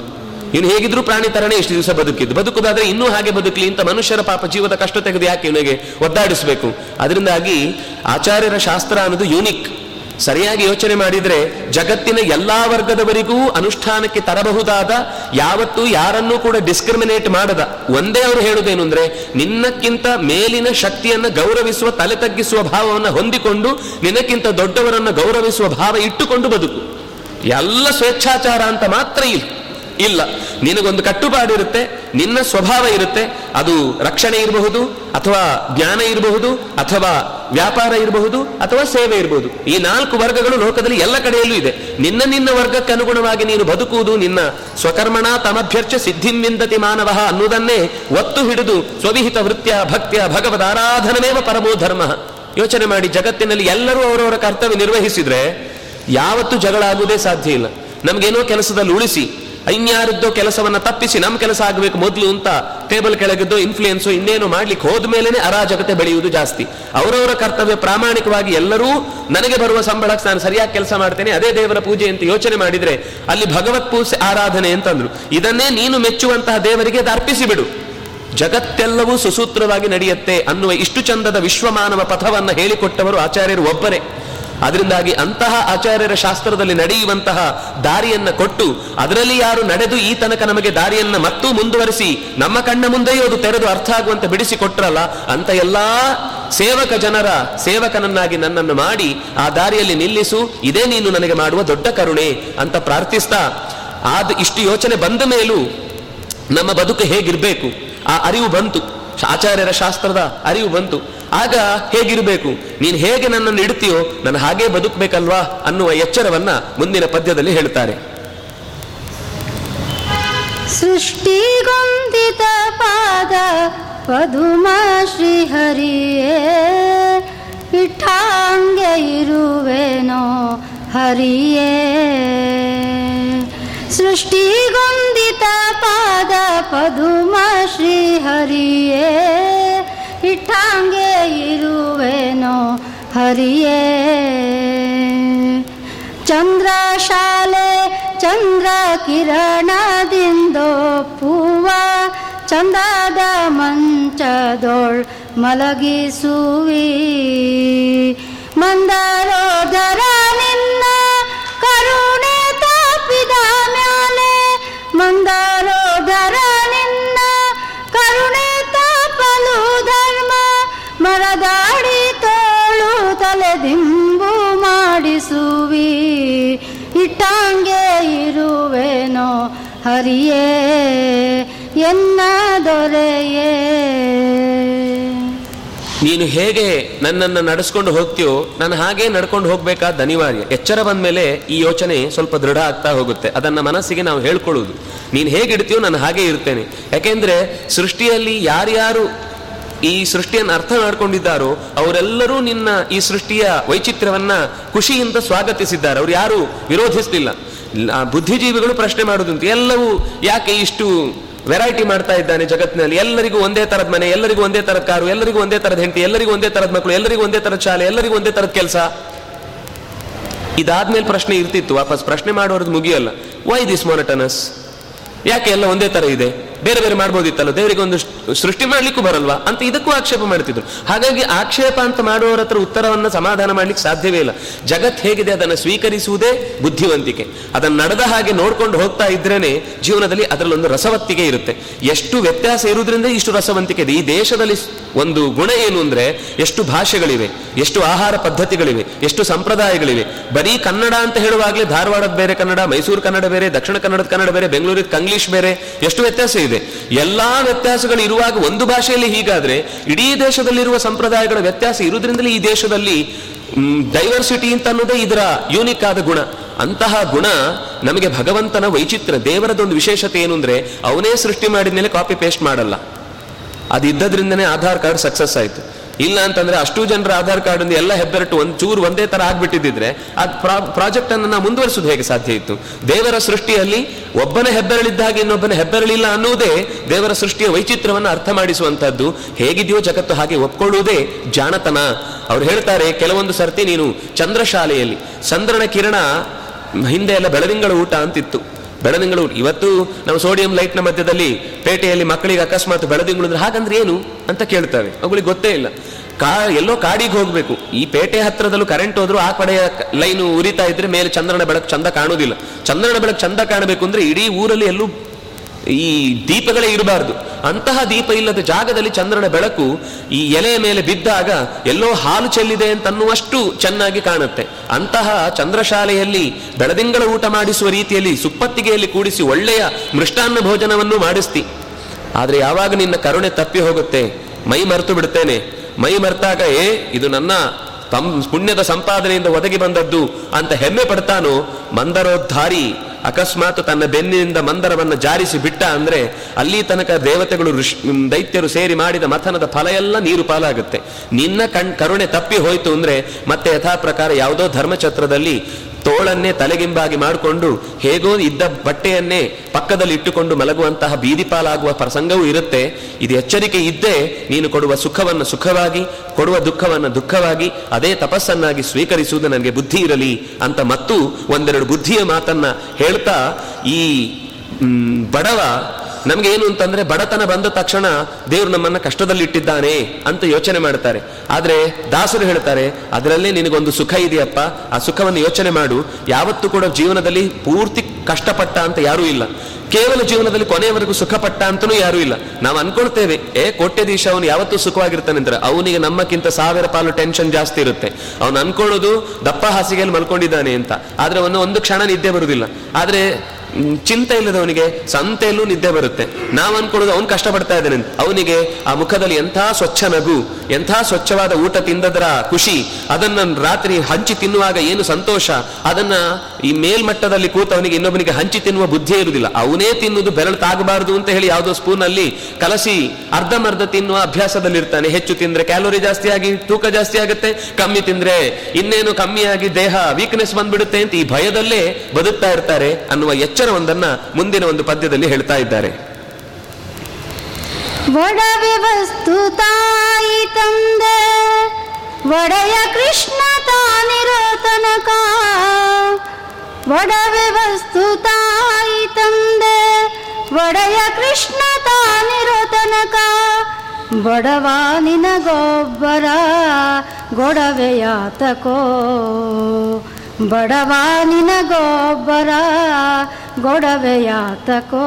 ಇನ್ನು ಹೇಗಿದ್ರು ಪ್ರಾಣಿ ತರನೇ ಇಷ್ಟು ದಿವಸ ಬದುಕಿದ್ದು. ಬದುಕುದಾದ್ರೆ ಇನ್ನೂ ಹಾಗೆ ಬದುಕಲಿ. ಅಂತ ಮನುಷ್ಯರ ಪಾಪ ಜೀವದ ಕಷ್ಟ ತೆಗೆದು ಯಾಕೆ ಇವನಿಗೆ ಒದ್ದಾಡಿಸಬೇಕು? ಅದರಿಂದಾಗಿ ಆಚಾರ್ಯರ ಶಾಸ್ತ್ರ ಅನ್ನೋದು ಯೂನಿಕ್ ಸರಿಯಾಗಿ ಯೋಚನೆ ಮಾಡಿದರೆ ಜಗತ್ತಿನ ಎಲ್ಲಾ ವರ್ಗದವರಿಗೂ ಅನುಷ್ಠಾನಕ್ಕೆ ತರಬಹುದಾದ, ಯಾವತ್ತೂ ಯಾರನ್ನೂ ಕೂಡ ಡಿಸ್ಕ್ರಿಮಿನೇಟ್ ಮಾಡದ, ಒಂದೇ ಅವರು ಹೇಳುವುದೇನು ಅಂದ್ರೆ, ನಿನ್ನಕ್ಕಿಂತ ಮೇಲಿನ ಶಕ್ತಿಯನ್ನ ಗೌರವಿಸುವ, ತಲೆ ತಗ್ಗಿಸುವ ಭಾವವನ್ನು ಹೊಂದಿಕೊಂಡು ನಿನಕ್ಕಿಂತ ದೊಡ್ಡವರನ್ನ ಗೌರವಿಸುವ ಭಾವ ಇಟ್ಟುಕೊಂಡು ಬದುಕು. ಎಲ್ಲ ಸ್ವೇಚ್ಛಾಚಾರ ಅಂತ ಮಾತ್ರ ಇಲ್ಲ. ಇಲ್ಲ. ನಿನಗೊಂದು ಕಟ್ಟುಪಾಡಿರುತ್ತೆ ನಿನ್ನ ಸ್ವಭಾವ ಇರುತ್ತೆ, ಅದು ರಕ್ಷಣೆ ಇರಬಹುದು, ಅಥವಾ ಜ್ಞಾನ ಇರಬಹುದು, ಅಥವಾ ವ್ಯಾಪಾರ ಇರಬಹುದು, ಅಥವಾ ಸೇವೆ ಇರಬಹುದು. ಈ ನಾಲ್ಕು ವರ್ಗಗಳು ಲೋಕದಲ್ಲಿ ಎಲ್ಲ ಕಡೆಯಲ್ಲೂ ಇದೆ. ನಿನ್ನ ನಿನ್ನ ವರ್ಗಕ್ಕೆ ಅನುಗುಣವಾಗಿ ನೀನು ಬದುಕುವುದು ನಿನ್ನ ಸ್ವಕರ್ಮಣ ತಮಭ್ಯರ್ಚ ಸಿದ್ಧಿಂವಿಂದತಿ ಮಾನವ ಅನ್ನುವುದನ್ನೇ ಒತ್ತು ಹಿಡಿದು ಸ್ವವಿಹಿತ ವೃತ್ಯ ಭಕ್ತ್ಯ ಭಗವದ್ ಆರಾಧನವೇವ ಪರಮೋ ಧರ್ಮ. ಯೋಚನೆ ಮಾಡಿ, ಜಗತ್ತಿನಲ್ಲಿ ಎಲ್ಲರೂ ಅವರವರ ಕರ್ತವ್ಯ ನಿರ್ವಹಿಸಿದ್ರೆ ಯಾವತ್ತೂ ಜಗಳ ಆಗುವುದೇ ಸಾಧ್ಯ ಇಲ್ಲ. ನಮಗೇನೋ ಕೆಲಸದಲ್ಲಿ ಉಳಿಸಿ ಇನ್ಯಾರದ್ದೋ ಕೆಲಸವನ್ನ ತಪ್ಪಿಸಿ ನಮ್ಮ ಕೆಲಸ ಆಗಬೇಕು ಮೊದಲು ಅಂತ ಟೇಬಲ್ ಕೆಳಗಿದ್ದು ಇನ್ಫ್ಲೂಯೆನ್ಸು ಇನ್ನೇನು ಮಾಡ್ಲಿಕ್ಕೆ ಹೋದ್ಮೇಲೆನೆ ಅರಾಜಕತೆ ಬೆಳೆಯುವುದು ಜಾಸ್ತಿ. ಅವರವರ ಕರ್ತವ್ಯ ಪ್ರಾಮಾಣಿಕವಾಗಿ ಎಲ್ಲರೂ ನನಗೆ ಬರುವ ಸಂಬಳಕ್ಕೆ ನಾನು ಸರಿಯಾಗಿ ಕೆಲಸ ಮಾಡ್ತೇನೆ, ಅದೇ ದೇವರ ಪೂಜೆ ಅಂತ ಯೋಚನೆ ಮಾಡಿದ್ರೆ ಅಲ್ಲಿ ಭಗವತ್ ಪೂಜೆ ಆರಾಧನೆ ಅಂತಂದ್ರು. ಇದನ್ನೇ ನೀನು ಮೆಚ್ಚುವಂತಹ ದೇವರಿಗೆ ಅದು ಅರ್ಪಿಸಿ ಬಿಡು. ಜಗತ್ತೆಲ್ಲವೂ ಸುಸೂತ್ರವಾಗಿ ನಡೆಯುತ್ತೆ ಅನ್ನುವ ಇಷ್ಟು ಚಂದದ ವಿಶ್ವಮಾನವ ಪಥವನ್ನ ಹೇಳಿಕೊಟ್ಟವರು ಆಚಾರ್ಯರು ಒಬ್ಬರೇ. ಅದರಿಂದಾಗಿ ಅಂತಹ ಆಚಾರ್ಯರ ಶಾಸ್ತ್ರದಲ್ಲಿ ನಡೆಯುವಂತಹ ದಾರಿಯನ್ನ ಕೊಟ್ಟು ಅದರಲ್ಲಿ ಯಾರು ನಡೆದು ಈ ತನಕ ನಮಗೆ ದಾರಿಯನ್ನ ಮತ್ತೂ ಮುಂದುವರಿಸಿ ನಮ್ಮ ಕಣ್ಣ ಮುಂದೆಯೂ ಅದು ತೆರೆದು ಅರ್ಥ ಆಗುವಂತೆ ಬಿಡಿಸಿಕೊಟ್ರಲ್ಲ, ಅಂತ ಎಲ್ಲಾ ಸೇವಕ ಜನರ ಸೇವಕನನ್ನಾಗಿ ನನ್ನನ್ನು ಮಾಡಿ ಆ ದಾರಿಯಲ್ಲಿ ನಿಲ್ಲಿಸು, ಇದೇ ನೀನು ನನಗೆ ಮಾಡುವ ದೊಡ್ಡ ಕರುಣೆ ಅಂತ ಪ್ರಾರ್ಥಿಸ್ತಾ, ಆದ ಇಷ್ಟು ಯೋಚನೆ ಬಂದ ಮೇಲೂ ನಮ್ಮ ಬದುಕು ಹೇಗಿರ್ಬೇಕು, ಆ ಅರಿವು ಬಂತು. ಆಚಾರ್ಯರ ಶಾಸ್ತ್ರದ ಅರಿವು ಬಂತು. ಆಗ ಹೇಗಿರಬೇಕು? ನೀನು ಹೇಗೆ ನನ್ನನ್ನು ಇಡ್ತೀಯೋ ನಾನು ಹಾಗೇ ಬದುಕಬೇಕಲ್ವಾ ಅನ್ನುವ ಎಚ್ಚರವನ್ನ ಮುಂದಿನ ಪದ್ಯದಲ್ಲಿ ಹೇಳ್ತಾರೆ. ಸೃಷ್ಟಿಗೊಂದಿತ ಪಾದ ಪದುಮ ಶ್ರೀಹರಿಯೇ ಪಿಠಾಂಗ ಇರುವೆನೋ ಹರಿಯೇ. ಸೃಷ್ಟಿಗೊಂದಿತ ಪಾದ ಪದುಮ ಶ್ರೀಹರಿಯೇ ಇಟ್ಟಾಂಗೆ ಇರುವೆನೋ ಹರಿಯೇ. ಚಂದ್ರಶಾಲೆ ಚಂದ್ರ ಕಿರಣದಿಂದೊಪ್ಪುವ ಚಂದದ ಮಂಚದೊಳ್ ಮಲಗಿಸುವಿ. ಮಂದರೋದರ ನಿನ್ನ ಕರುಣೆ ತಪ್ಪಿದ ಮಂದರೋದರ ನಿನ್ನ ಕರುಣೆ ತಪ್ಪಲು ಧರ್ಮ ಮರದಾಡಿ ತೋಳು ತಲೆದಿಂಬು ಮಾಡಿಸುವಿ. ಇಟ್ಟಂಗೆ ಇರುವೆನೋ ಹರಿಯೇ ಎನ್ನ ದೊರೆಯೇ. ನೀನು ಹೇಗೆ ನನ್ನನ್ನು ನಡೆಸ್ಕೊಂಡು ಹೋಗ್ತೀಯೋ, ನಾನು ಹಾಗೆ ನಡ್ಕೊಂಡು ಹೋಗ್ಬೇಕಾದ ಅನಿವಾರ್ಯ. ಎಚ್ಚರ ಬಂದ ಮೇಲೆ ಈ ಯೋಚನೆ ಸ್ವಲ್ಪ ದೃಢ ಆಗ್ತಾ ಹೋಗುತ್ತೆ. ಅದನ್ನ ಮನಸ್ಸಿಗೆ ನಾವು ಹೇಳ್ಕೊಳ್ಳೋದು ನೀನು ಹೇಗೆ ಇಡ್ತೀಯೋ, ನಾನು ಹಾಗೆ ಇರ್ತೇನೆ. ಯಾಕೆಂದ್ರೆ ಸೃಷ್ಟಿಯಲ್ಲಿ ಯಾರ್ಯಾರು ಈ ಸೃಷ್ಟಿಯನ್ನು ಅರ್ಥ ಮಾಡ್ಕೊಂಡಿದ್ದಾರೋ, ಅವರೆಲ್ಲರೂ ನಿನ್ನ ಈ ಸೃಷ್ಟಿಯ ವೈಚಿತ್ರ್ಯವನ್ನ ಖುಷಿಯಿಂದ ಸ್ವಾಗತಿಸಿದ್ದಾರೆ. ಅವ್ರು ಯಾರು ವಿರೋಧಿಸಲಿಲ್ಲ. ಬುದ್ಧಿಜೀವಿಗಳು ಪ್ರಶ್ನೆ ಮಾಡೋದಂತೆ, ಎಲ್ಲವೂ ಯಾಕೆ ಇಷ್ಟು ವೆರೈಟಿ ಮಾಡ್ತಾ ಇದ್ದಾನೆ ಜಗತ್ತಿನಲ್ಲಿ. ಎಲ್ಲರಿಗೂ ಒಂದೇ ತರದ ಮನೆ, ಎಲ್ಲರಿಗೂ ಒಂದೇ ತರದ ಕಾರು, ಎಲ್ಲರಿಗೂ ಒಂದೇ ತರದ ಹೆಂಡತಿ, ಎಲ್ಲರಿಗೂ ಒಂದೇ ತರದ ಮಕ್ಕಳು ಎಲ್ಲರಿಗೂ ಒಂದೇ ತರದ ಶಾಲೆ, ಎಲ್ಲರಿಗೂ ಒಂದೇ ತರದ ಕೆಲಸ. ಇದಾದ್ಮೇಲೆ ಪ್ರಶ್ನೆ ಇರ್ತಿತ್ತು, ವಾಪಸ್ ಪ್ರಶ್ನೆ ಮಾಡೋರದ್ದು ಮುಗಿಯಲ್ಲ. ವೈ ದಿಸ್ ಮೊನಟನಸ್ ಯಾಕೆ ಎಲ್ಲ ಒಂದೇ ತರ ಇದೆ? ಬೇರೆ ಬೇರೆ ಮಾಡ್ಬೋದಿತ್ತಲ್ಲ? ದೇವರಿಗೆ ಒಂದು ಸೃಷ್ಟಿ ಮಾಡ್ಲಿಕ್ಕೂ ಬರಲ್ವಾ? ಅಂತ ಇದಕ್ಕೂ ಆಕ್ಷೇಪ ಮಾಡ್ತಿದ್ರು. ಹಾಗಾಗಿ ಆಕ್ಷೇಪ ಅಂತ ಮಾಡುವವರ ಹತ್ರ ಉತ್ತರವನ್ನು ಸಮಾಧಾನ ಮಾಡ್ಲಿಕ್ಕೆ ಸಾಧ್ಯವೇ ಇಲ್ಲ. ಜಗತ್ ಹೇಗಿದೆ ಅದನ್ನು ಸ್ವೀಕರಿಸುವುದೇ ಬುದ್ಧಿವಂತಿಕೆ. ಅದನ್ನು ನಡೆದ ಹಾಗೆ ನೋಡ್ಕೊಂಡು ಹೋಗ್ತಾ ಇದ್ರೇನೆ ಜೀವನದಲ್ಲಿ ಅದರಲ್ಲೊಂದು ರಸವತ್ತಿಗೆ ಇರುತ್ತೆ. ಎಷ್ಟು ವ್ಯತ್ಯಾಸ ಇರುವುದರಿಂದ ಇಷ್ಟು ರಸವಂತಿಕೆ ಇದೆ. ಈ ದೇಶದಲ್ಲಿ ಒಂದು ಗುಣ ಏನು ಅಂದ್ರೆ ಎಷ್ಟು ಭಾಷೆಗಳಿವೆ, ಎಷ್ಟು ಆಹಾರ ಪದ್ಧತಿಗಳಿವೆ, ಎಷ್ಟು ಸಂಪ್ರದಾಯಗಳಿವೆ. ಬರೀ ಕನ್ನಡ ಅಂತ ಹೇಳುವಾಗಲೇ ಧಾರವಾಡದ ಬೇರೆ ಕನ್ನಡ, ಮೈಸೂರು ಕನ್ನಡ ಬೇರೆ, ದಕ್ಷಿಣ ಕನ್ನಡದ ಕನ್ನಡ ಬೇರೆ ಬೆಂಗಳೂರಿನ ಕಂಗ್ಲೀಷ್ ಬೇರೆ, ಎಷ್ಟು ವ್ಯತ್ಯಾಸ ಇದೆ? ಎಲ್ಲಾ ವ್ಯತ್ಯಾಸಗಳು ಇರುವಾಗ ಒಂದು ಭಾಷೆಯಲ್ಲಿ ಹೀಗಾದ್ರೆ, ಇಡೀ ದೇಶದಲ್ಲಿರುವ ಸಂಪ್ರದಾಯಗಳ ವ್ಯತ್ಯಾಸ ಇರುವುದರಿಂದಲೇ ಈ ದೇಶದಲ್ಲಿ ಡೈವರ್ಸಿಟಿ ಅಂತ ಅನ್ನೋದೇ ಇದರ ಯೂನಿಕ್ ಆದ ಗುಣ. ಅಂತಹ ಗುಣ ನಮಗೆ ಭಗವಂತನ ವೈಚಿತ್ರ, ದೇವರದೊಂದು ವಿಶೇಷತೆ ಏನು ಅಂದ್ರೆ, ಅವನೇ ಸೃಷ್ಟಿ ಮಾಡಿದ ಮೇಲೆ ಕಾಪಿ ಪೇಸ್ಟ್ ಮಾಡಲ್ಲ. ಅದು ಇದ್ದದ್ರಿಂದನೇ ಆಧಾರ್ ಕಾರ್ಡ್ ಸಕ್ಸಸ್ ಆಯ್ತು. ಇಲ್ಲ ಅಂತಂದ್ರೆ ಅಷ್ಟು ಜನರ ಆಧಾರ್ ಕಾರ್ಡ್ ಎಲ್ಲ ಹೆಬ್ಬೆರಟು ಒಂದ್ ಚೂರು ಒಂದೇ ತರ ಆಗ್ಬಿಟ್ಟಿದ್ರೆ ಆ ಪ್ರಾಜೆಕ್ಟ್ ಅನ್ನ ಮುಂದುವರಿಸೋದು ಹೇಗೆ ಸಾಧ್ಯ ಇತ್ತು? ದೇವರ ಸೃಷ್ಟಿಯಲ್ಲಿ ಒಬ್ಬನ ಹಾಗೆ ಇನ್ನೊಬ್ಬನ ಹೆಬ್ಬೆರಳಿಲ್ಲ ಅನ್ನುವುದೇ ದೇವರ ಸೃಷ್ಟಿಯ ವೈಚಿತ್ರವನ್ನು ಅರ್ಥ ಮಾಡಿಸುವಂತಹದ್ದು. ಹೇಗಿದೆಯೋ ಜಗತ್ತು ಹಾಗೆ ಒಪ್ಕೊಳ್ಳುವುದೇ ಜಾಣತನ. ಅವ್ರು ಹೇಳ್ತಾರೆ, ಕೆಲವೊಂದು ಸರ್ತಿ ನೀನು ಚಂದ್ರಶಾಲೆಯಲ್ಲಿ, ಚಂದ್ರನ ಕಿರಣ ಹಿಂದೆ ಎಲ್ಲ ಬೆಳದಿಂಗಳ ಊಟ ಅಂತಿತ್ತು. ಬೆಳದಿಂಗಳು ಇವತ್ತು ನಾವು ಸೋಡಿಯಂ ಲೈಟ್ನ ಮಧ್ಯದಲ್ಲಿ ಪೇಟೆಯಲ್ಲಿ ಮಕ್ಕಳಿಗೆ ಅಕಸ್ಮಾತ್ ಬೆಳದಿಂಗಳು ಅಂದ್ರೆ ಹಾಗಂದ್ರೆ ಏನು ಅಂತ ಕೇಳ್ತಾರೆ. ಅವುಗಳಿಗೆ ಗೊತ್ತೇ ಇಲ್ಲ. ಕಾ, ಎಲ್ಲೋ ಕಾಡಿಗೆ ಹೋಗ್ಬೇಕು. ಈ ಪೇಟೆ ಹತ್ತಿರದಲ್ಲೂ ಕರೆಂಟ್ ಹೋದ್ರು ಆ ಕಡೆಯ ಲೈನು ಉರಿತಾ ಇದ್ರೆ ಮೇಲೆ ಚಂದ್ರನ ಬೆಳಕು ಚಂದ ಕಾಣುವುದಿಲ್ಲ. ಚಂದ್ರನ ಬೆಳಕು ಚಂದ ಕಾಣಬೇಕು ಅಂದ್ರೆ ಇಡೀ ಊರಲ್ಲಿ ಎಲ್ಲೂ ಈ ದೀಪಗಳೇ ಇರಬಾರ್ದು ಅಂತಹ ದೀಪ ಇಲ್ಲದ ಜಾಗದಲ್ಲಿ ಚಂದ್ರನ ಬೆಳಕು ಈ ಎಲೆಯ ಮೇಲೆ ಬಿದ್ದಾಗ ಎಲ್ಲೋ ಹಾಲು ಚೆಲ್ಲಿದೆ ಅಂತನ್ನುವಷ್ಟು ಚೆನ್ನಾಗಿ ಕಾಣುತ್ತೆ. ಅಂತಹ ಚಂದ್ರಶಾಲೆಯಲ್ಲಿ ಬೆಳದಿಂಗಳ ಊಟ ಮಾಡಿಸುವ ರೀತಿಯಲ್ಲಿ ಸುಪ್ಪತ್ತಿಗೆಯಲ್ಲಿ ಕೂಡಿಸಿ ಒಳ್ಳೆಯ ಮೃಷ್ಟಾನ್ನ ಭೋಜನವನ್ನು ಮಾಡಿಸ್ತಿ. ಆದ್ರೆ ಯಾವಾಗ ನಿನ್ನ ಕರುಣೆ ತಪ್ಪಿ ಹೋಗುತ್ತೆ? ಮೈ ಮರೆತು ಬಿಡ್ತೇನೆ ಮೈ ಮರೆತಾಗ, ಏ, ಇದು ನನ್ನ ತಮ್ ಪುಣ್ಯದ ಸಂಪಾದನೆಯಿಂದ ಒದಗಿ ಬಂದದ್ದು ಅಂತ ಹೆಮ್ಮೆ ಪಡ್ತಾನೋ ಮಂದರೋದ್ಧಾರಿ. ಅಕಸ್ಮಾತ್ ತನ್ನ ಬೆನ್ನಿನಿಂದ ಮಂದರವನ್ನು ಜಾರಿಸಿ ಬಿಟ್ಟ ಅಂದ್ರೆ ಅಲ್ಲಿ ತನಕ ದೇವತೆಗಳು ಋಷ್ ದೈತ್ಯರು ಸೇರಿ ಮಾಡಿದ ಮಥನದ ಫಲ ಎಲ್ಲ ನೀರು ಪಾಲಾಗುತ್ತೆ. ನಿನ್ನ ಕಣ್ ಕರುಣೆ ತಪ್ಪಿ ಹೋಯ್ತು ಅಂದ್ರೆ ಮತ್ತೆ ಯಥಾ ಪ್ರಕಾರ ಯಾವುದೋ ಧರ್ಮಛತ್ರದಲ್ಲಿ ತೋಳನ್ನೇ ತಲೆಗಿಂಬಾಗಿ ಮಾಡಿಕೊಂಡು ಹೇಗೋ ಇದ್ದ ಬಟ್ಟೆಯನ್ನೇ ಪಕ್ಕದಲ್ಲಿ ಇಟ್ಟುಕೊಂಡು ಮಲಗುವಂತಹ ಬೀದಿಪಾಲಾಗುವ ಪ್ರಸಂಗವೂ ಇರುತ್ತೆ. ಇದು ಎಚ್ಚರಿಕೆ ಇದ್ದೇ ನೀನು ಕೊಡುವ ಸುಖವನ್ನು ಸುಖವಾಗಿ, ಕೊಡುವ ದುಃಖವನ್ನು ದುಃಖವಾಗಿ, ಅದೇ ತಪಸ್ಸನ್ನಾಗಿ ಸ್ವೀಕರಿಸುವುದು ನನಗೆ ಬುದ್ಧಿ ಇರಲಿ ಅಂತ ಮತ್ತು ಒಂದೆರಡು ಬುದ್ಧಿಯ ಮಾತನ್ನ ಹೇಳ್ತಾ ಈ ಬಡವ ನಮ್ಗೆ ಏನು ಅಂತಂದ್ರೆ ಬಡತನ ಬಂದ ತಕ್ಷಣ ದೇವರು ನಮ್ಮನ್ನ ಕಷ್ಟದಲ್ಲಿ ಇಟ್ಟಿದ್ದಾನೆ ಅಂತ ಯೋಚನೆ ಮಾಡ್ತಾರೆ. ಆದರೆ ದಾಸರು ಹೇಳ್ತಾರೆ, ಅದರಲ್ಲೇ ನಿನಗೊಂದು ಸುಖ ಇದೆಯಪ್ಪ. ಆ ಸುಖವನ್ನು ಯೋಚನೆ ಮಾಡು. ಯಾವತ್ತೂ ಕೂಡ ಜೀವನದಲ್ಲಿ ಪೂರ್ತಿ ಕಷ್ಟಪಟ್ಟ ಅಂತ ಯಾರೂ ಇಲ್ಲ. ಕೇವಲ ಜೀವನದಲ್ಲಿ ಕೊನೆಯವರೆಗೂ ಸುಖಪಟ್ಟ ಅಂತನೂ ಯಾರೂ ಇಲ್ಲ. ನಾವು ಅನ್ಕೊಳ್ತೇವೆ, ಏ ಕೋಟ್ಯಧೀಶ ಅವನು ಯಾವತ್ತೂ ಸುಖವಾಗಿರ್ತಾನೆ ಅಂದ್ರೆ ಅವನಿಗೆ ನಮ್ಮಕ್ಕಿಂತ ಸಾವಿರ ಪಾಲು ಟೆನ್ಷನ್ ಜಾಸ್ತಿ ಇರುತ್ತೆ. ಅವನು ಅನ್ಕೊಳ್ಳೋದು ದಪ್ಪ ಹಾಸಿಗೆಯಲ್ಲಿ ಮಲ್ಕೊಂಡಿದ್ದಾನೆ ಅಂತ. ಆದ್ರೆ ಒಂದು ಒಂದು ಕ್ಷಣ ನಿದ್ದೆ ಬರುವುದಿಲ್ಲ. ಆದ್ರೆ ಚಿಂತೆ ಇಲ್ಲದವನಿಗೆ ಸಂತೆಯಲ್ಲೂ ನಿದ್ದೆ ಬರುತ್ತೆ. ನಾವು ಅನ್ಕೊಳ್ಳೋದು ಅವನು ಕಷ್ಟಪಡ್ತಾ ಇದ್ದಾನೆ ಅವನಿಗೆ ಆ ಮುಖದಲ್ಲಿ ಎಂಥ ಸ್ವಚ್ಛ ನಗು, ಎಂಥ ಸ್ವಚ್ಛವಾದ ಊಟ ತಿಂದದರ ಖುಷಿ, ಅದನ್ನ ರಾತ್ರಿ ಹಂಚಿ ತಿನ್ನುವಾಗ ಏನು ಸಂತೋಷ, ಅದನ್ನ ಈ ಮೇಲ್ಮಟ್ಟದಲ್ಲಿ ಕೂತವನಿಗೆ ಇನ್ನೊಬ್ಬನಿಗೆ ಹಂಚಿ ತಿನ್ನುವ ಬುದ್ಧಿ ಇರುವುದಿಲ್ಲ. ಅವನೇ ತಿನ್ನುವುದು ಬೆರಳು ತಾಗಬಾರದು ಅಂತ ಹೇಳಿ ಯಾವುದೋ ಸ್ಪೂನ್ ಅಲ್ಲಿ ಕಲಸಿ ಅರ್ಧಮರ್ಧ ತಿನ್ನುವ ಅಭ್ಯಾಸದಲ್ಲಿರ್ತಾನೆ. ಹೆಚ್ಚು ತಿಂದ್ರೆ ಕ್ಯಾಲೋರಿ ಜಾಸ್ತಿ ಆಗಿ ತೂಕ ಜಾಸ್ತಿ ಆಗುತ್ತೆ, ಕಮ್ಮಿ ತಿಂದ್ರೆ ಇನ್ನೇನು ಕಮ್ಮಿಯಾಗಿ ದೇಹ ವೀಕ್ನೆಸ್ ಬಂದ್ಬಿಡುತ್ತೆ ಅಂತ ಈ ಭಯದಲ್ಲೇ ಬದುಕ್ತಾ ಇರ್ತಾರೆ ಅನ್ನುವ ಎಚ್ಚರವೊಂದನ್ನ ಮುಂದಿನ ಒಂದು ಪದ್ಯದಲ್ಲಿ ಹೇಳ್ತಾ ಇದ್ದಾರೆ. ಒಡವೆ ವಸ್ತು ತಾಯಿ ತಂದೆ ಒಡೆಯ ಕೃಷ್ಣ ತಾನಿರೋ ತನಕ ಒಡವೆ ವಸ್ತು ತಾಯಿ ತಂದೆ ಒಡೆಯ ಕೃಷ್ಣ ತಾನಿರೋ ತನಕ ಬಡವ ನಿನಗೊಬ್ಬರ, ಗೊಡವೆಯಾತಕೋ. ಬಡವ ಗೊಬ್ಬರ ಗೊಡವೆಯಾತಕೋ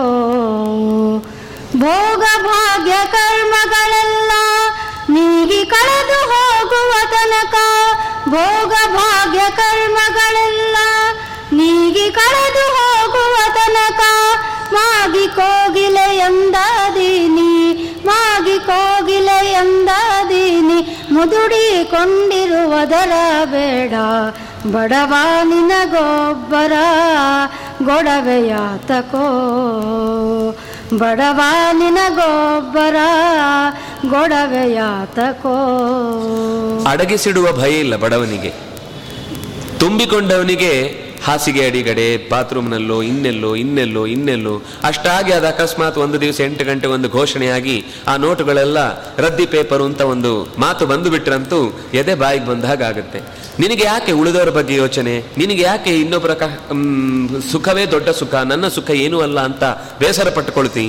ಭೋಗ ಭಾಗ್ಯ ಕರ್ಮಗಳೆಲ್ಲ ನೀಗಿ ಕಳೆದು ಹೋಗುವ ತನಕ, ಭೋಗ ಭಾಗ್ಯ ಕರ್ಮಗಳೆಲ್ಲ ನೀಗಿ ಕಳೆದು ಹೋಗುವ ತನಕ, ಮಾಗಿ ಕೋಗಿಲೆ ಎಂದಾದೀನಿ, ಮಾಗಿ ಕೋಗಿಲೆ ಎಂದಾದೀನಿ ಮುದುಡಿಕೊಂಡಿರುವುದರ ಬೇಡ. ಬಡವ ನಿನಗೊಬ್ಬರ ಗೊಡವೆಯಾತಕೋ ಬಡವ ನಿನಗೊಬ್ಬರ ಗೊಡವೆಯಾತಕೋ ಅಡಗಿಸಿಡುವ ಭಯ ಇಲ್ಲ ಬಡವನಿಗೆ. ತುಂಬಿಕೊಂಡವನಿಗೆ ಹಾಸಿಗೆ ಅಡಿಗಡೆ, ಬಾತ್ರೂಮ್ನಲ್ಲೋ, ಇನ್ನೆಲ್ಲೋ ಇನ್ನೆಲ್ಲೋ ಇನ್ನೆಲ್ಲೋ. ಅಷ್ಟಾಗಿ ಅದು ಅಕಸ್ಮಾತ್ ಒಂದು ದಿವಸ ಎಂಟು ಗಂಟೆ ಒಂದು ಘೋಷಣೆಯಾಗಿ ಆ ನೋಟುಗಳೆಲ್ಲ ರದ್ದಿ ಪೇಪರು ಅಂತ ಒಂದು ಮಾತು ಬಂದು ಬಿಟ್ರಂತೂ ಎದೆ ಬಾಯಿಗೆ ಬಂದ ಹಾಗಾಗುತ್ತೆ. ನಿನಗೆ ಯಾಕೆ ಉಳಿದವರ ಬಗ್ಗೆ ಯೋಚನೆ? ನಿನಗೆ ಯಾಕೆ ಇನ್ನೊಬ್ಬರ ಕ ಸುಖವೇ ದೊಡ್ಡ ಸುಖ, ನನ್ನ ಸುಖ ಏನೂ ಅಲ್ಲ ಅಂತ ಬೇಸರ ಪಟ್ಟುಕೊಳ್ತಿ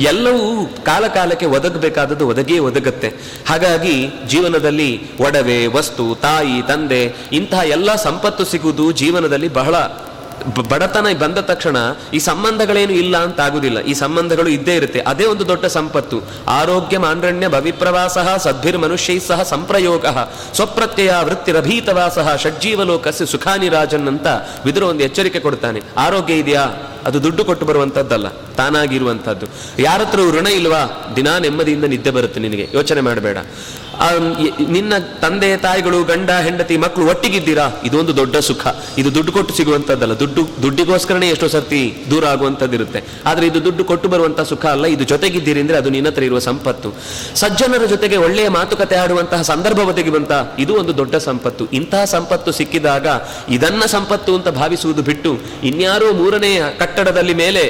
ಎಲ್ಲವೂ ಕಾಲಕಾಲಕ್ಕೆ ಒದಗಬೇಕಾದದ್ದು ಒದಗಿಯೇ ಒದಗುತ್ತೆ. ಹಾಗಾಗಿ ಜೀವನದಲ್ಲಿ ಒಡವೆ, ವಸ್ತು, ತಾಯಿ, ತಂದೆ ಇಂತಹ ಎಲ್ಲ ಸಂಪತ್ತು ಸಿಗುವುದು ಜೀವನದಲ್ಲಿ ಬಹಳ ಬಡತನ ಬಂದ ತಕ್ಷಣ ಈ ಸಂಬಂಧಗಳೇನು ಇಲ್ಲ ಅಂತ ಆಗುದಿಲ್ಲ. ಈ ಸಂಬಂಧಗಳು ಇದ್ದೇ ಇರುತ್ತೆ. ಅದೇ ಒಂದು ದೊಡ್ಡ ಸಂಪತ್ತು. ಆರೋಗ್ಯ ಮಾನ್ರಣ್ಯ ಭವಿಪ್ರವಾಸ ಸದ್ಭಿರ್ ಮನುಷ್ಯೈ ಸಹ ಸಂಪ್ರಯೋಗ ಸ್ವಪ್ರತ್ಯಯ ವೃತ್ತಿರಭೀತವಾಸ ಷಡ್ಜೀವಲೋಕಸ್ಯ ಸುಖಾನಿ ರಾಜನ್ ಅಂತ ವಿದುರ ಒಂದು ಎಚ್ಚರಿಕೆ ಕೊಡ್ತಾನೆ. ಆರೋಗ್ಯ ಇದೆಯಾ? ಅದು ದುಡ್ಡು ಕೊಟ್ಟು ಬರುವಂತದ್ದಲ್ಲ. ತಾನಾಗಿರುವಂತದ್ದು ಯಾರತ್ರ ಋಣ ಇಲ್ವಾ? ದಿನಾ ನೆಮ್ಮದಿಯಿಂದ ನಿದ್ದೆ ಬರುತ್ತೆ ನಿನಗೆ. ಯೋಚನೆ ಮಾಡಬೇಡ. ನಿನ್ನ ತಂದೆ ತಾಯಿಗಳು ಗಂಡ ಹೆಂಡತಿ ಮಕ್ಕಳು ಒಟ್ಟಿಗಿದ್ದೀರಾ? ಇದೊಂದು ದೊಡ್ಡ ಸುಖ. ಇದು ದುಡ್ಡು ಕೊಟ್ಟು ಸಿಗುವಂಥದ್ದಲ್ಲ ದುಡ್ಡು, ದುಡ್ಡಿಗೋಸ್ಕರನೇ ಎಷ್ಟೋ ಸರ್ತಿ ದೂರ ಆಗುವಂಥದ್ದಿರುತ್ತೆ ಆದರೆ ಇದು ದುಡ್ಡು ಕೊಟ್ಟು ಬರುವಂತಹ ಸುಖ ಅಲ್ಲ. ಇದು ಜೊತೆಗಿದ್ದೀರಿ ಅಂದ್ರೆ ಅದು ನಿನ್ನ ಹತ್ರ ಇರುವ ಸಂಪತ್ತು. ಸಜ್ಜನರ ಜೊತೆಗೆ ಒಳ್ಳೆಯ ಮಾತುಕತೆ ಆಡುವಂತಹ ಸಂದರ್ಭ ಒದಗಿ ಬಂತ? ಇದು ಒಂದು ದೊಡ್ಡ ಸಂಪತ್ತು. ಇಂತಹ ಸಂಪತ್ತು ಸಿಕ್ಕಿದಾಗ ಇದನ್ನ ಸಂಪತ್ತು ಅಂತ ಭಾವಿಸುವುದು ಬಿಟ್ಟು ಇನ್ಯಾರೋ ಮೂರನೇ ಕಟ್ಟಡದಲ್ಲಿ ಮೇಲೆ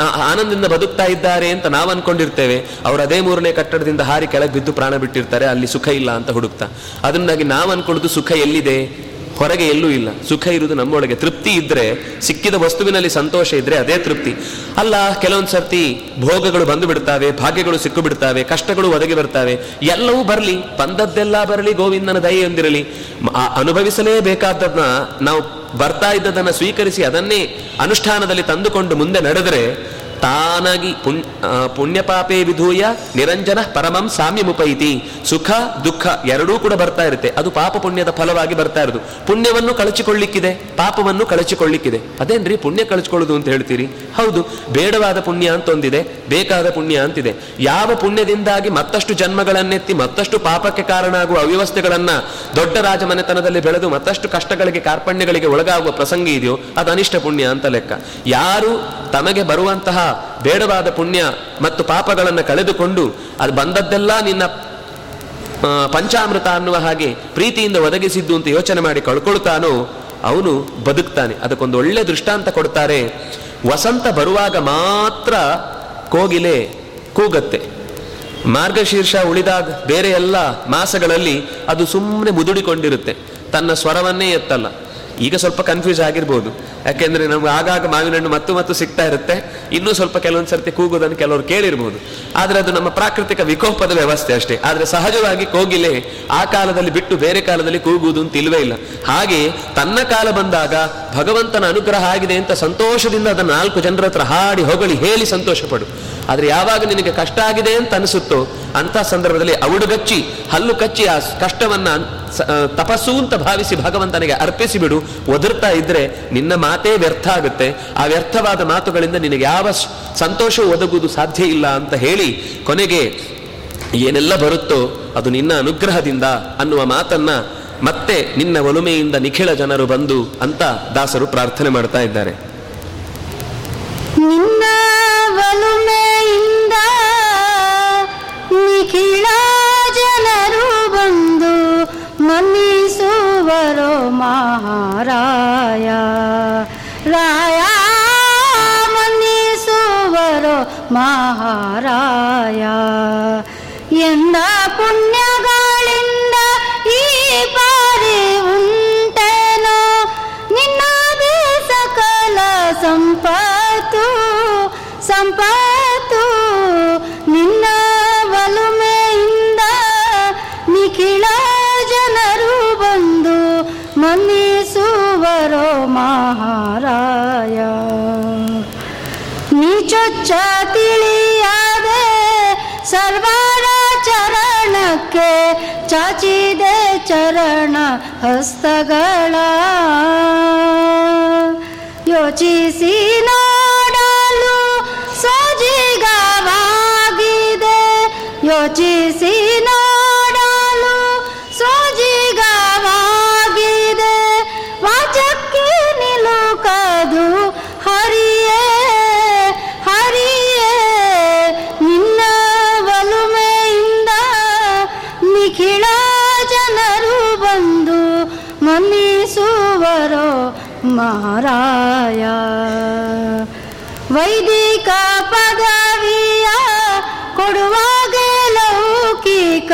ಆನಂದದಿಂದ ಬದುಕ್ತಾ ಇದ್ದಾರೆ ಅಂತ ನಾವು ಅನ್ಕೊಂಡಿರ್ತೇವೆ. ಅವ್ರು ಅದೇ ಮೂರನೇ ಕಟ್ಟಡದಿಂದ ಹಾರಿ ಕೆಳಗೆ ಬಿದ್ದು ಪ್ರಾಣ ಬಿಟ್ಟಿರ್ತಾರೆ, ಅಲ್ಲಿ ಸುಖ ಇಲ್ಲ ಅಂತ ಹುಡುಕ್ತಾ. ಅದರಿಂದಾಗಿ ನಾವು ಅನ್ಕೊಳ್ಳೋದು ಸುಖ ಎಲ್ಲಿದೆ? ಹೊರಗೆ ಎಲ್ಲೂ ಇಲ್ಲ. ಸುಖ ಇರುವುದು ನಮ್ಮೊಳಗೆ. ತೃಪ್ತಿ ಇದ್ರೆ, ಸಿಕ್ಕಿದ ವಸ್ತುವಿನಲ್ಲಿ ಸಂತೋಷ ಇದ್ರೆ ಅದೇ ತೃಪ್ತಿ. ಅಲ್ಲ, ಕೆಲವೊಂದು ಸರ್ತಿ ಭೋಗಗಳು ಬಂದು ಬಿಡ್ತಾವೆ, ಭಾಗ್ಯಗಳು ಸಿಕ್ಕು ಬಿಡ್ತಾವೆ, ಕಷ್ಟಗಳು ಒದಗಿ ಬರ್ತಾವೆ. ಎಲ್ಲವೂ ಬರಲಿ, ಬಂದದ್ದೆಲ್ಲ ಬರಲಿ, ಗೋವಿಂದನ ದಯೆಯೊಂದಿರಲಿ ಅನುಭವಿಸಲೇಬೇಕಾದದ್ನ ನಾವು ಬರ್ತಾ ಇದ್ದದನ್ನು ಸ್ವೀಕರಿಸಿ ಅದನ್ನೇ ಅನುಷ್ಠಾನದಲ್ಲಿ ತಂದುಕೊಂಡು ಮುಂದೆ ನಡೆದರೆ ತಾನಾಗಿ ಪುಣ್ಯಪಾಪೇ ಪುಣ್ಯ ಪಾಪೇ ವಿಧೂಯ ನಿರಂಜನ ಪರಮಂ ಸಾಮ್ಯಮುಪೈತಿ. ಸುಖ, ದುಃಖ ಎರಡೂ ಕೂಡ ಬರ್ತಾ ಇರುತ್ತೆ. ಅದು ಪಾಪ ಪುಣ್ಯದ ಫಲವಾಗಿ ಬರ್ತಾ ಇರೋದು. ಪುಣ್ಯವನ್ನು ಕಳಚಿಕೊಳ್ಳಿಕ್ಕಿದೆ, ಪಾಪವನ್ನು ಕಳಚಿಕೊಳ್ಳಿಕ್ಕಿದೆ. ಅದೇನ್ರಿ ಪುಣ್ಯ ಕಳಚಿಕೊಳ್ಳೋದು ಅಂತ ಹೇಳ್ತೀರಿ? ಹೌದು, ಬೇಡವಾದ ಪುಣ್ಯ ಅಂತ ಒಂದಿದೆ ಬೇಕಾದ ಪುಣ್ಯ ಅಂತಿದೆ. ಯಾವ ಪುಣ್ಯದಿಂದಾಗಿ ಮತ್ತಷ್ಟು ಜನ್ಮಗಳನ್ನೆತ್ತಿ, ಮತ್ತಷ್ಟು ಪಾಪಕ್ಕೆ ಕಾರಣ ಆಗುವ ಅವ್ಯವಸ್ಥೆಗಳನ್ನ ದೊಡ್ಡ ರಾಜಮನೆತನದಲ್ಲಿ ಬೆಳೆದು, ಮತ್ತಷ್ಟು ಕಷ್ಟಗಳಿಗೆ, ಕಾರ್ಪಣ್ಯಗಳಿಗೆ ಒಳಗಾಗುವ ಪ್ರಸಂಗ ಇದೆಯೋ, ಅದು ಅನಿಷ್ಟ ಪುಣ್ಯ ಅಂತ ಲೆಕ್ಕ. ಯಾರು ತಮಗೆ ಬರುವಂತಹ ಬೇಡವಾದ ಪುಣ್ಯ ಮತ್ತು ಪಾಪಗಳನ್ನು ಕಳೆದುಕೊಂಡು ಅದು ಬಂದದ್ದೆಲ್ಲ ನಿನ್ನ ಪಂಚಾಮೃತ ಅನ್ನುವ ಹಾಗೆ ಪ್ರೀತಿಯಿಂದ ಒದಗಿಸಿದ್ದು ಅಂತ ಯೋಚನೆ ಮಾಡಿ ಕಳ್ಕೊಳ್ತಾನೋ ಅವನು ಬದುಕ್ತಾನೆ. ಅದಕ್ಕೊಂದು ಒಳ್ಳೆ ದೃಷ್ಟಾಂತ ಕೊಡ್ತಾರೆ. ವಸಂತ ಬರುವಾಗ ಮಾತ್ರ ಕೋಗಿಲೆ ಕೂಗತ್ತೆ. ಮಾರ್ಗಶೀರ್ಷ ಉಳಿದಾಗ ಬೇರೆ ಎಲ್ಲ ಮಾಸಗಳಲ್ಲಿ ಅದು ಸುಮ್ಮನೆ ಮುದುಡಿಕೊಂಡಿರುತ್ತೆ. ತನ್ನ ಸ್ವರವನ್ನೇ ಎತ್ತಲ್ಲ. ಈಗ ಸ್ವಲ್ಪ ಕನ್ಫ್ಯೂಸ್ ಆಗಿರ್ಬೋದು. ಯಾಕೆಂದ್ರೆ ನಮ್ಗೆ ಆಗಾಗ ಮಾವಿನ ಹಣ್ಣು ಮತ್ತು ಮತ್ತು ಸಿಗ್ತಾ ಇರುತ್ತೆ. ಇನ್ನೂ ಸ್ವಲ್ಪ ಕೆಲವೊಂದು ಸರ್ತಿ ಕೂಗೋದನ್ನು ಕೆಲವರು ಕೇಳಿರ್ಬೋದು. ಆದರೆ ಅದು ನಮ್ಮ ಪ್ರಾಕೃತಿಕ ವಿಕೋಪದ ವ್ಯವಸ್ಥೆ ಅಷ್ಟೇ. ಆದರೆ ಸಹಜವಾಗಿ ಕೋಗಿಲೆ ಆ ಕಾಲದಲ್ಲಿ ಬಿಟ್ಟು ಬೇರೆ ಕಾಲದಲ್ಲಿ ಕೂಗುವುದು ಅಂತ ಇಲ್ವೇ ಇಲ್ಲ. ಹಾಗೆ ತನ್ನ ಕಾಲ ಬಂದಾಗ ಭಗವಂತನ ಅನುಗ್ರಹ ಆಗಿದೆ ಅಂತ ಸಂತೋಷದಿಂದ ಅದನ್ನು ನಾಲ್ಕು ಜನರ ಹತ್ರ ಹಾಡಿ ಹೊಗಳಿ ಹೇಳಿ ಸಂತೋಷ ಪಡು ಆದ್ರೆ ಯಾವಾಗ ನಿನಗೆ ಕಷ್ಟ ಆಗಿದೆ ಅಂತ ಅನಿಸುತ್ತೋ ಅಂತ ಸಂದರ್ಭದಲ್ಲಿ ಅವುಡುಗಚ್ಚಿ ಹಲ್ಲು ಕಚ್ಚಿ ಆ ಕಷ್ಟವನ್ನ ತಪಸ್ಸು ಅಂತ ಭಾವಿಸಿ ಭಗವಂತನಿಗೆ ಅರ್ಪಿಸಿ ಬಿಡು. ಒದರ್ತಾ ಇದ್ರೆ ನಿನ್ನ ಮಾತೇ ವ್ಯರ್ಥ ಆಗುತ್ತೆ. ಆ ವ್ಯರ್ಥವಾದ ಮಾತುಗಳಿಂದ ನಿನಗೆ ಯಾವ ಸಂತೋಷ ಒದಗುವುದು ಸಾಧ್ಯ ಇಲ್ಲ ಅಂತ ಹೇಳಿ ಕೊನೆಗೆ ಏನೆಲ್ಲ ಬರುತ್ತೋ ಅದು ನಿನ್ನ ಅನುಗ್ರಹದಿಂದ ಅನ್ನುವ ಮಾತನ್ನ ಮತ್ತೆ ನಿನ್ನ ಒಲುಮೆಯಿಂದ ನಿಖಿಳ ಜನರು ಬಂದು ಅಂತ ದಾಸರು ಪ್ರಾರ್ಥನೆ ಮಾಡ್ತಾ ಇದ್ದಾರೆ. सहारा ಹಸ್ತಗಳ ಯೋಚಿಸಿ ಮಾರಾಯ ವೈದಿಕ ಪದವಿಯ ಕೊಡುವಾಗ ಲೌಕಿಕ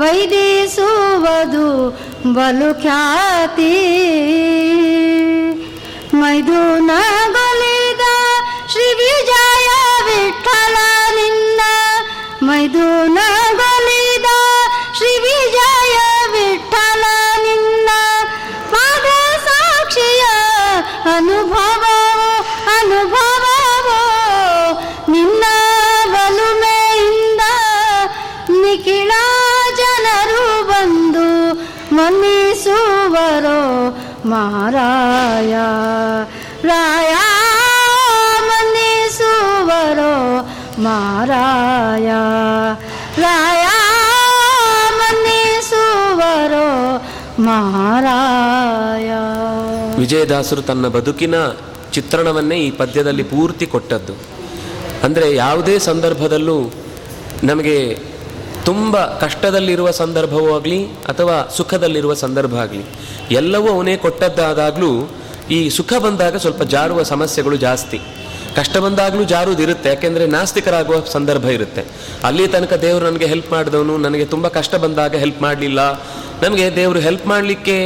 ವೈದಿಸುವುದು ಬಲು ಖ್ಯಾತಿ. ಮೈದುನಗೊಲಿದ ಶ್ರೀ ವಿಜಯ ವಿಠಲ ನಿನ್ನ ಮೈದುನಗೊಲಿದ ಮಾರಾಯ ರಾಯ ಮನಿಸುವರೋ ಮಾರಾಯ. ರಾಯ ಮನಿಸುವರೋ ಮಾರಾಯ. ವಿಜಯದಾಸರು ತನ್ನ ಬದುಕಿನ ಚಿತ್ರಣವನ್ನೇ ಈ ಪದ್ಯದಲ್ಲಿ ಪೂರ್ತಿ ಕೊಟ್ಟದ್ದು. ಅಂದರೆ ಯಾವುದೇ ಸಂದರ್ಭದಲ್ಲೂ ನಮಗೆ ತುಂಬ ಕಷ್ಟದಲ್ಲಿರುವ ಸಂದರ್ಭವೂ ಆಗಲಿ ಅಥವಾ ಸುಖದಲ್ಲಿರುವ ಸಂದರ್ಭ ಆಗಲಿ, ಎಲ್ಲವೂ ಅವನೇ ಕೊಟ್ಟದ್ದಾದಾಗಲೂ ಈ ಸುಖ ಬಂದಾಗ ಸ್ವಲ್ಪ ಜಾರುವ ಸಮಸ್ಯೆಗಳು ಜಾಸ್ತಿ. ಕಷ್ಟ ಬಂದಾಗಲೂ ಜಾರುವುದಿರುತ್ತೆ ಯಾಕೆಂದರೆ ನಾಸ್ತಿಕರಾಗುವ ಸಂದರ್ಭ ಇರುತ್ತೆ. ಅಲ್ಲಿ ತನಕ ದೇವರು ನನಗೆ ಹೆಲ್ಪ್ ಮಾಡಿದವನು, ನನಗೆ ತುಂಬ ಕಷ್ಟ ಬಂದಾಗ ಹೆಲ್ಪ್ ಮಾಡಲಿಲ್ಲ. ನನಗೆ ದೇವರು ಹೆಲ್ಪ್ ಮಾಡಲಿಕ್ಕೆ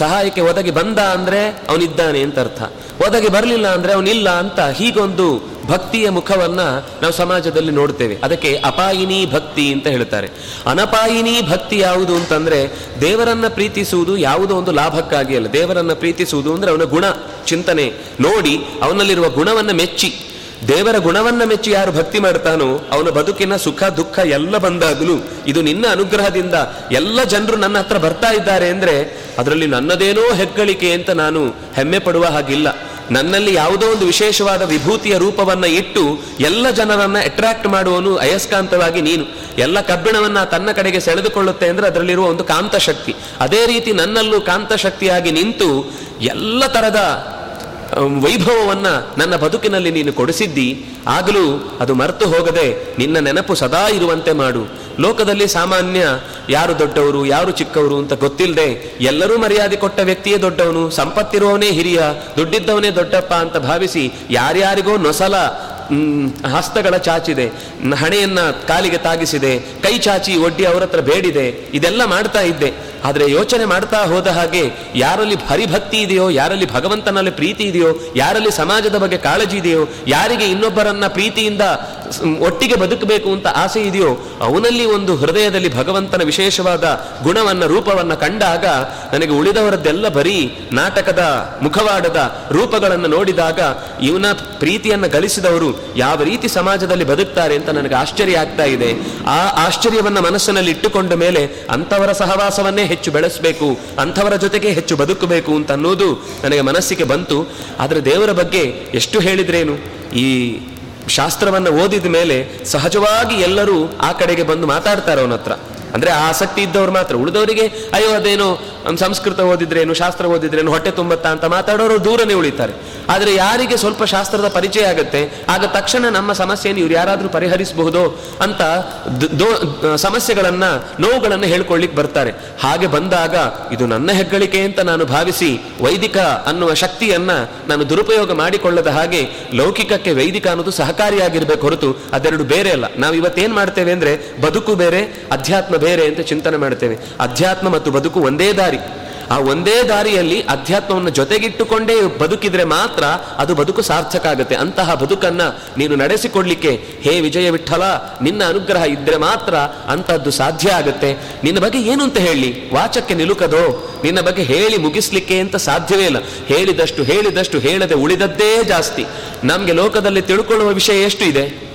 ಸಹಾಯಕ್ಕೆ ಒದಗಿ ಬಂದ ಅಂದರೆ ಅವನಿದ್ದಾನೆ ಅಂತ ಅರ್ಥ. ಒದಗಿ ಬರಲಿಲ್ಲ ಅಂದ್ರೆ ಅವನಿಲ್ಲ ಅಂತ ಹೀಗೊಂದು ಭಕ್ತಿಯ ಮುಖವನ್ನ ನಾವು ಸಮಾಜದಲ್ಲಿ ನೋಡ್ತೇವೆ. ಅದಕ್ಕೆ ಅಪಾಯಿನಿ ಭಕ್ತಿ ಅಂತ ಹೇಳ್ತಾರೆ ಅನಪಾಯಿನಿ ಭಕ್ತಿ ಯಾವುದು ಅಂತಂದ್ರೆ ದೇವರನ್ನ ಪ್ರೀತಿಸುವುದು ಯಾವುದೋ ಒಂದು ಲಾಭಕ್ಕಾಗಿ ಅಲ್ಲ. ದೇವರನ್ನ ಪ್ರೀತಿಸುವುದು ಅಂದ್ರೆ ಅವನ ಗುಣ ಚಿಂತನೆ. ನೋಡಿ ಅವನಲ್ಲಿರುವ ಗುಣವನ್ನು ಮೆಚ್ಚಿ. ದೇವರ ಗುಣವನ್ನ ಮೆಚ್ಚಿ ಯಾರು ಭಕ್ತಿ ಮಾಡ್ತಾನೋ ಅವನ ಬದುಕಿನ ಸುಖ, ದುಃಖ ಎಲ್ಲ ಬಂದಾಗಲೂ ಇದು ನಿನ್ನ ಅನುಗ್ರಹದಿಂದ ಎಲ್ಲ ಜನರು ನನ್ನ ಹತ್ರ ಬರ್ತಾ ಇದ್ದಾರೆ ಅಂದ್ರೆ ಅದರಲ್ಲಿ ನನ್ನದೇನೋ ಹೆಗ್ಗಳಿಕೆ ಅಂತ ನಾನು ಹೆಮ್ಮೆ ಪಡುವ ಹಾಗಿಲ್ಲ. ನನ್ನಲ್ಲಿ ಯಾವುದೋ ಒಂದು ವಿಶೇಷವಾದ ವಿಭೂತಿಯ ರೂಪವನ್ನ ಇಟ್ಟು ಎಲ್ಲ ಜನರನ್ನ ಅಟ್ರಾಕ್ಟ್ ಮಾಡುವನು ಅಯಸ್ಕಾಂತವಾಗಿ ನೀನು. ಎಲ್ಲ ಕಬ್ಬಿಣವನ್ನ ತನ್ನ ಕಡೆಗೆ ಸೆಳೆದುಕೊಳ್ಳುತ್ತೆ ಅಂದ್ರೆ ಅದರಲ್ಲಿರುವ ಒಂದು ಕಾಂತಶಕ್ತಿ. ಅದೇ ರೀತಿ ನನ್ನಲ್ಲೂ ಕಾಂತಶಕ್ತಿಯಾಗಿ ನಿಂತು ಎಲ್ಲ ತರದ ವೈಭವವನ್ನ ನನ್ನ ಬದುಕಿನಲ್ಲಿ ನೀನು ಕೊಡಿಸಿದ್ದಿ, ಆಗಲೂ ಅದು ಮರೆತು ಹೋಗದೆ ನಿನ್ನ ನೆನಪು ಸದಾ ಇರುವಂತೆ ಮಾಡು. ಲೋಕದಲ್ಲಿ ಸಾಮಾನ್ಯ ಯಾರು ದೊಡ್ಡವರು, ಯಾರು ಚಿಕ್ಕವರು ಅಂತ ಗೊತ್ತಿಲ್ಲದೆ ಎಲ್ಲರೂ ಮರ್ಯಾದೆ ಕೊಟ್ಟ ವ್ಯಕ್ತಿಯೇ ದೊಡ್ಡವನು, ಸಂಪತ್ತಿರುವವನೇ ಹಿರಿಯ, ದುಡ್ಡಿದ್ದವನೇ ದೊಡ್ಡಪ್ಪ ಅಂತ ಭಾವಿಸಿ ಯಾರ್ಯಾರಿಗೋ ನೊಸಲ ಹಸ್ತಗಳ ಚಾಚಿದೆ ಹಣೆಯನ್ನ ಕಾಲಿಗೆ ತಾಗಿಸಿದೆ, ಕೈ ಚಾಚಿ ಒಡ್ಡಿ ಅವರತ್ರ ಬೇಡಿದೆ, ಇದೆಲ್ಲ ಮಾಡ್ತಾ ಇದ್ದೆ. ಆದರೆ ಯೋಚನೆ ಮಾಡ್ತಾ ಹೋದ ಹಾಗೆ ಯಾರಲ್ಲಿ ಹರಿಭಕ್ತಿ ಇದೆಯೋ, ಯಾರಲ್ಲಿ ಭಗವಂತನಲ್ಲಿ ಪ್ರೀತಿ ಇದೆಯೋ, ಯಾರಲ್ಲಿ ಸಮಾಜದ ಬಗ್ಗೆ ಕಾಳಜಿ ಇದೆಯೋ, ಯಾರಿಗೆ ಇನ್ನೊಬ್ಬರನ್ನ ಪ್ರೀತಿಯಿಂದ ಒಟ್ಟಿಗೆ ಬದುಕಬೇಕು ಅಂತ ಆಸೆ ಇದೆಯೋ, ಅವನಲ್ಲಿ ಒಂದು ಹೃದಯದಲ್ಲಿ ಭಗವಂತನ ವಿಶೇಷವಾದ ಗುಣವನ್ನ, ರೂಪವನ್ನ ಕಂಡಾಗ ನನಗೆ ಉಳಿದವರದ್ದೆಲ್ಲ ಬರೀ ನಾಟಕದ, ಮುಖವಾಡದ ರೂಪಗಳನ್ನು ನೋಡಿದಾಗ ಇವನ ಪ್ರೀತಿಯನ್ನ ಗಳಿಸಿದವರು ಯಾವ ರೀತಿ ಸಮಾಜದಲ್ಲಿ ಬದುಕ್ತಾರೆ ಅಂತ ನನಗೆ ಆಶ್ಚರ್ಯ ಆಗ್ತಾ ಇದೆ. ಆ ಆಶ್ಚರ್ಯವನ್ನ ಮನಸ್ಸಿನಲ್ಲಿ ಇಟ್ಟುಕೊಂಡ ಮೇಲೆ ಅಂಥವರ ಸಹವಾಸವನ್ನೇ ಹೆಚ್ಚು ಬೆಳೆಸಬೇಕು, ಅಂಥವರ ಜೊತೆಗೆ ಹೆಚ್ಚು ಬದುಕಬೇಕು ಅಂತ ಅನ್ನೋದು ನನಗೆ ಮನಸ್ಸಿಗೆ ಬಂತು. ಆದರೆ ದೇವರ ಬಗ್ಗೆ ಎಷ್ಟು ಹೇಳಿದ್ರೇನು? ಈ ಶಾಸ್ತ್ರವನ್ನು ಓದಿದ ಮೇಲೆ ಸಹಜವಾಗಿ ಎಲ್ಲರೂ ಆ ಕಡೆಗೆ ಬಂದು ಮಾತಾಡ್ತಾರೆ ಅವನ ಹತ್ರ. ಅಂದ್ರೆ ಆ ಆಸಕ್ತಿ ಇದ್ದವ್ರು ಮಾತ್ರ. ಉಳಿದವರಿಗೆ, ಅಯ್ಯೋ ಅದೇನೋ ಸಂಸ್ಕೃತ ಓದಿದ್ರೇನು, ಶಾಸ್ತ್ರ ಓದಿದ್ರೇನು, ಹೊಟ್ಟೆ ತುಂಬತ್ತಾ ಅಂತ ಮಾತಾಡೋರು ದೂರನೇ ಉಳಿತಾರೆ. ಆದರೆ ಯಾರಿಗೆ ಸ್ವಲ್ಪ ಶಾಸ್ತ್ರದ ಪರಿಚಯ ಆಗುತ್ತೆ, ಆಗ ತಕ್ಷಣ ನಮ್ಮ ಸಮಸ್ಯೆಯನ್ನು ಇವ್ರು ಯಾರಾದರೂ ಪರಿಹರಿಸಬಹುದು ಅಂತ ದ- ಸಮಸ್ಯೆಗಳನ್ನು, ನೋವುಗಳನ್ನು ಹೇಳ್ಕೊಳ್ಳಿಕ್ ಬರ್ತಾರೆ. ಹಾಗೆ ಬಂದಾಗ ಇದು ನನ್ನ ಹೆಗ್ಗಳಿಕೆ ಅಂತ ನಾನು ಭಾವಿಸಿ ವೈದಿಕ ಅನ್ನುವ ಶಕ್ತಿಯನ್ನ ನಾನು ದುರುಪಯೋಗ ಮಾಡಿಕೊಳ್ಳದ ಹಾಗೆ ಲೌಕಿಕಕ್ಕೆ ವೈದಿಕ ಅನ್ನೋದು ಸಹಕಾರಿಯಾಗಿರಬೇಕು ಹೊರತು ಅದೆರಡು ಬೇರೆ ಅಲ್ಲ. ನಾವು ಇವತ್ತೇನು ಮಾಡ್ತೇವೆ ಅಂದ್ರೆ ಬದುಕು ಬೇರೆ, ಅಧ್ಯಾತ್ಮ ಬೇರೆ ಅಂತ ಚಿಂತನೆ ಮಾಡ್ತೇವೆ. ಅಧ್ಯಾತ್ಮ ಮತ್ತು ಬದುಕು ಒಂದೇ ದಾರಿ. ಆ ಒಂದೇ ದಾರಿಯಲ್ಲಿ ಅಧ್ಯಾತ್ಮವನ್ನು ಜೊತೆಗಿಟ್ಟುಕೊಂಡೇ ಬದುಕಿದ್ರೆ ಮಾತ್ರ ಅದು ಬದುಕು ಸಾರ್ಥಕ ಆಗುತ್ತೆ. ಅಂತಹ ಬದುಕನ್ನ ನೀನು ನಡೆಸಿಕೊಡ್ಲಿಕ್ಕೆ ಹೇ ವಿಜಯ ವಿಠಲ, ನಿನ್ನ ಅನುಗ್ರಹ ಇದ್ರೆ ಮಾತ್ರ ಅಂತಹದ್ದು ಸಾಧ್ಯ ಆಗುತ್ತೆ. ನಿನ್ನ ಬಗ್ಗೆ ಏನು ಅಂತ ಹೇಳಿ? ವಾಚಕ್ಕೆ ನಿಲುಕದೋ? ನಿನ್ನ ಬಗ್ಗೆ ಹೇಳಿ ಮುಗಿಸ್ಲಿಕ್ಕೆ ಅಂತ ಸಾಧ್ಯವೇ ಇಲ್ಲ. ಹೇಳಿದಷ್ಟು ಹೇಳಿದಷ್ಟು ಹೇಳದೆ ಉಳಿದದ್ದೇ ಜಾಸ್ತಿ. ನಮ್ಗೆ ಲೋಕದಲ್ಲಿ ತಿಳ್ಕೊಳ್ಳುವ ವಿಷಯ ಎಷ್ಟು ಇದೆ?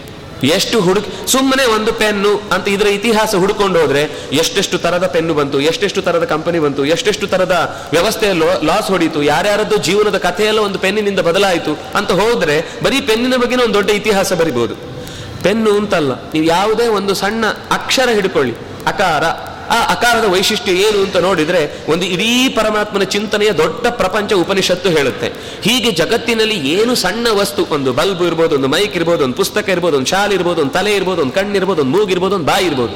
ಎಷ್ಟು ಹುಡುಕ್ ಸುಮ್ಮನೆ ಒಂದು ಪೆನ್ನು ಅಂತ ಇದರ ಇತಿಹಾಸ ಹುಡುಕೊಂಡು ಹೋದ್ರೆ ಎಷ್ಟೆಷ್ಟು ತರದ ಪೆನ್ನು ಬಂತು, ಎಷ್ಟೆಷ್ಟು ತರದ ಕಂಪನಿ ಬಂತು, ಎಷ್ಟೆಷ್ಟು ತರದ ವ್ಯವಸ್ಥೆ ಲಾಸ್ ಹೊಡೀತು, ಯಾರ್ಯಾರದ್ದು ಜೀವನದ ಕಥೆಯೆಲ್ಲ ಒಂದು ಪೆನ್ನಿನಿಂದ ಬದಲಾಯಿತು ಅಂತ ಹೋದ್ರೆ ಬರೀ ಪೆನ್ನಿನ ಬಗ್ಗೆ ಒಂದು ದೊಡ್ಡ ಇತಿಹಾಸ ಬರಿಬಹುದು ಪೆನ್ನು ಅಂತಲ್ಲ, ನೀವು ಯಾವುದೇ ಒಂದು ಸಣ್ಣ ಅಕ್ಷರ ಹಿಡ್ಕೊಳ್ಳಿ, ಅಕಾರ ಆ ಅಕಾರದ ವೈಶಿಷ್ಟ್ಯ ಏನು ಅಂತ ನೋಡಿದ್ರೆ ಒಂದು ಇಡೀ ಪರಮಾತ್ಮನ ಚಿಂತನೆಯ ದೊಡ್ಡ ಪ್ರಪಂಚ ಉಪನಿಷತ್ತು ಹೇಳುತ್ತೆ. ಹೀಗೆ ಜಗತ್ತಿನಲ್ಲಿ ಏನು ಸಣ್ಣ ವಸ್ತು, ಒಂದು ಬಲ್ಬ್ ಇರ್ಬೋದು, ಒಂದು ಮೈಕ್ ಇರ್ಬೋದು, ಒಂದು ಪುಸ್ತಕ ಇರ್ಬೋದು, ಒಂದು ಶಾಲೆ ಇರ್ಬೋದು, ಒಂದು ತಲೆ ಇರ್ಬೋದು, ಒಂದು ಕಣ್ಣು ಇರ್ಬೋದು, ಒಂದು ಮೂಗಿರ್ಬೋದು ಒಂದು ಬಾಯಿ ಇರ್ಬೋದು.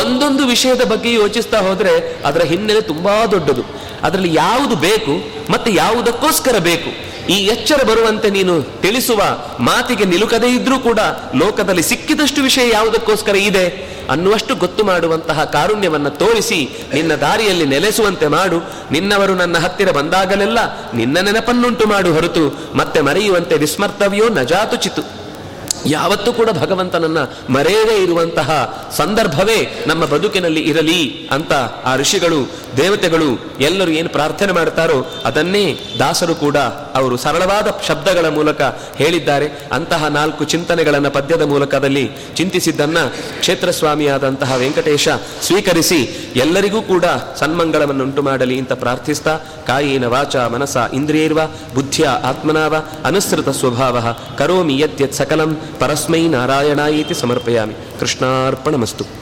ಒಂದೊಂದು ವಿಷಯದ ಬಗ್ಗೆ ಯೋಚಿಸ್ತಾ ಹೋದರೆ ಅದರ ಹಿನ್ನೆಲೆ ತುಂಬಾ ದೊಡ್ಡದು. ಅದರಲ್ಲಿ ಯಾವುದು ಬೇಕು ಮತ್ತೆ ಯಾವುದಕ್ಕೋಸ್ಕರ ಬೇಕು? ಈ ಎಚ್ಚರ ಬರುವಂತೆ ನೀನು ತಿಳಿಸುವ ಮಾತಿಗೆ ನಿಲುಕದೇ ಇದ್ರೂ ಕೂಡ ಲೋಕದಲ್ಲಿ ಸಿಕ್ಕಿದಷ್ಟು ವಿಷಯ ಯಾವುದಕ್ಕೋಸ್ಕರ ಇದೆ? ಅನ್ನುವಷ್ಟು ಗೊತ್ತು ಮಾಡುವಂತಹ ಕಾರುಣ್ಯವನ್ನು ತೋರಿಸಿ ನಿನ್ನ ದಾರಿಯಲ್ಲಿ ನೆಲೆಸುವಂತೆ ಮಾಡು. ನಿನ್ನವರು ನನ್ನ ಹತ್ತಿರ ಬಂದಾಗಲೆಲ್ಲ ನಿನ್ನ ನೆನಪನ್ನುಂಟು ಮಾಡು ಹೊರತು. ಮತ್ತೆ ಮರೆಯುವಂತೆ ವಿಸ್ಮರ್ತವ್ಯೋ ನಜಾತು ಚಿತು ಯಾವತ್ತೂ ಕೂಡ ಭಗವಂತನನ್ನ ಮರೆಯದೇ ಇರುವಂತಹ ಸಂದರ್ಭವೇ ನಮ್ಮ ಬದುಕಿನಲ್ಲಿ ಇರಲಿ ಅಂತ ಆ ಋಷಿಗಳು ದೇವತೆಗಳು ಎಲ್ಲರೂ ಏನು ಪ್ರಾರ್ಥನೆ ಮಾಡ್ತಾರೋ ಅದನ್ನೇ ದಾಸರು ಕೂಡ ಅವರು ಸರಳವಾದ ಶಬ್ದಗಳ ಮೂಲಕ ಹೇಳಿದ್ದಾರೆ. ಅಂತಹ ನಾಲ್ಕು ಚಿಂತನೆಗಳನ್ನು ಪದ್ಯದ ಮೂಲಕದಲ್ಲಿ ಚಿಂತಿಸಿದ್ದನ್ನು ಕ್ಷೇತ್ರಸ್ವಾಮಿಯಾದಂತಹ ವೆಂಕಟೇಶ ಸ್ವೀಕರಿಸಿ ಎಲ್ಲರಿಗೂ ಕೂಡ ಸನ್ಮಂಗಳವನ್ನು ಉಂಟು ಮಾಡಲಿ ಅಂತ ಪ್ರಾರ್ಥಿಸ್ತಾ, ಕಾಯಿನ ವಾಚ ಮನಸ ಇಂದ್ರಿಯರ್ವ, ಬುದ್ಧಿಯ ಆತ್ಮನಾವ, ಅನುಸೃತ ಸ್ವಭಾವ, ಕರೋಮಿ ಯತ್ ಸಕಲಂ, ಪರಸ್ಮೈ ನಾರಾಯಣ ಇತಿ ಸಮರ್ಪಯಾಮಿ. ಕೃಷ್ಣಾರ್ಪಣಮಸ್ತು.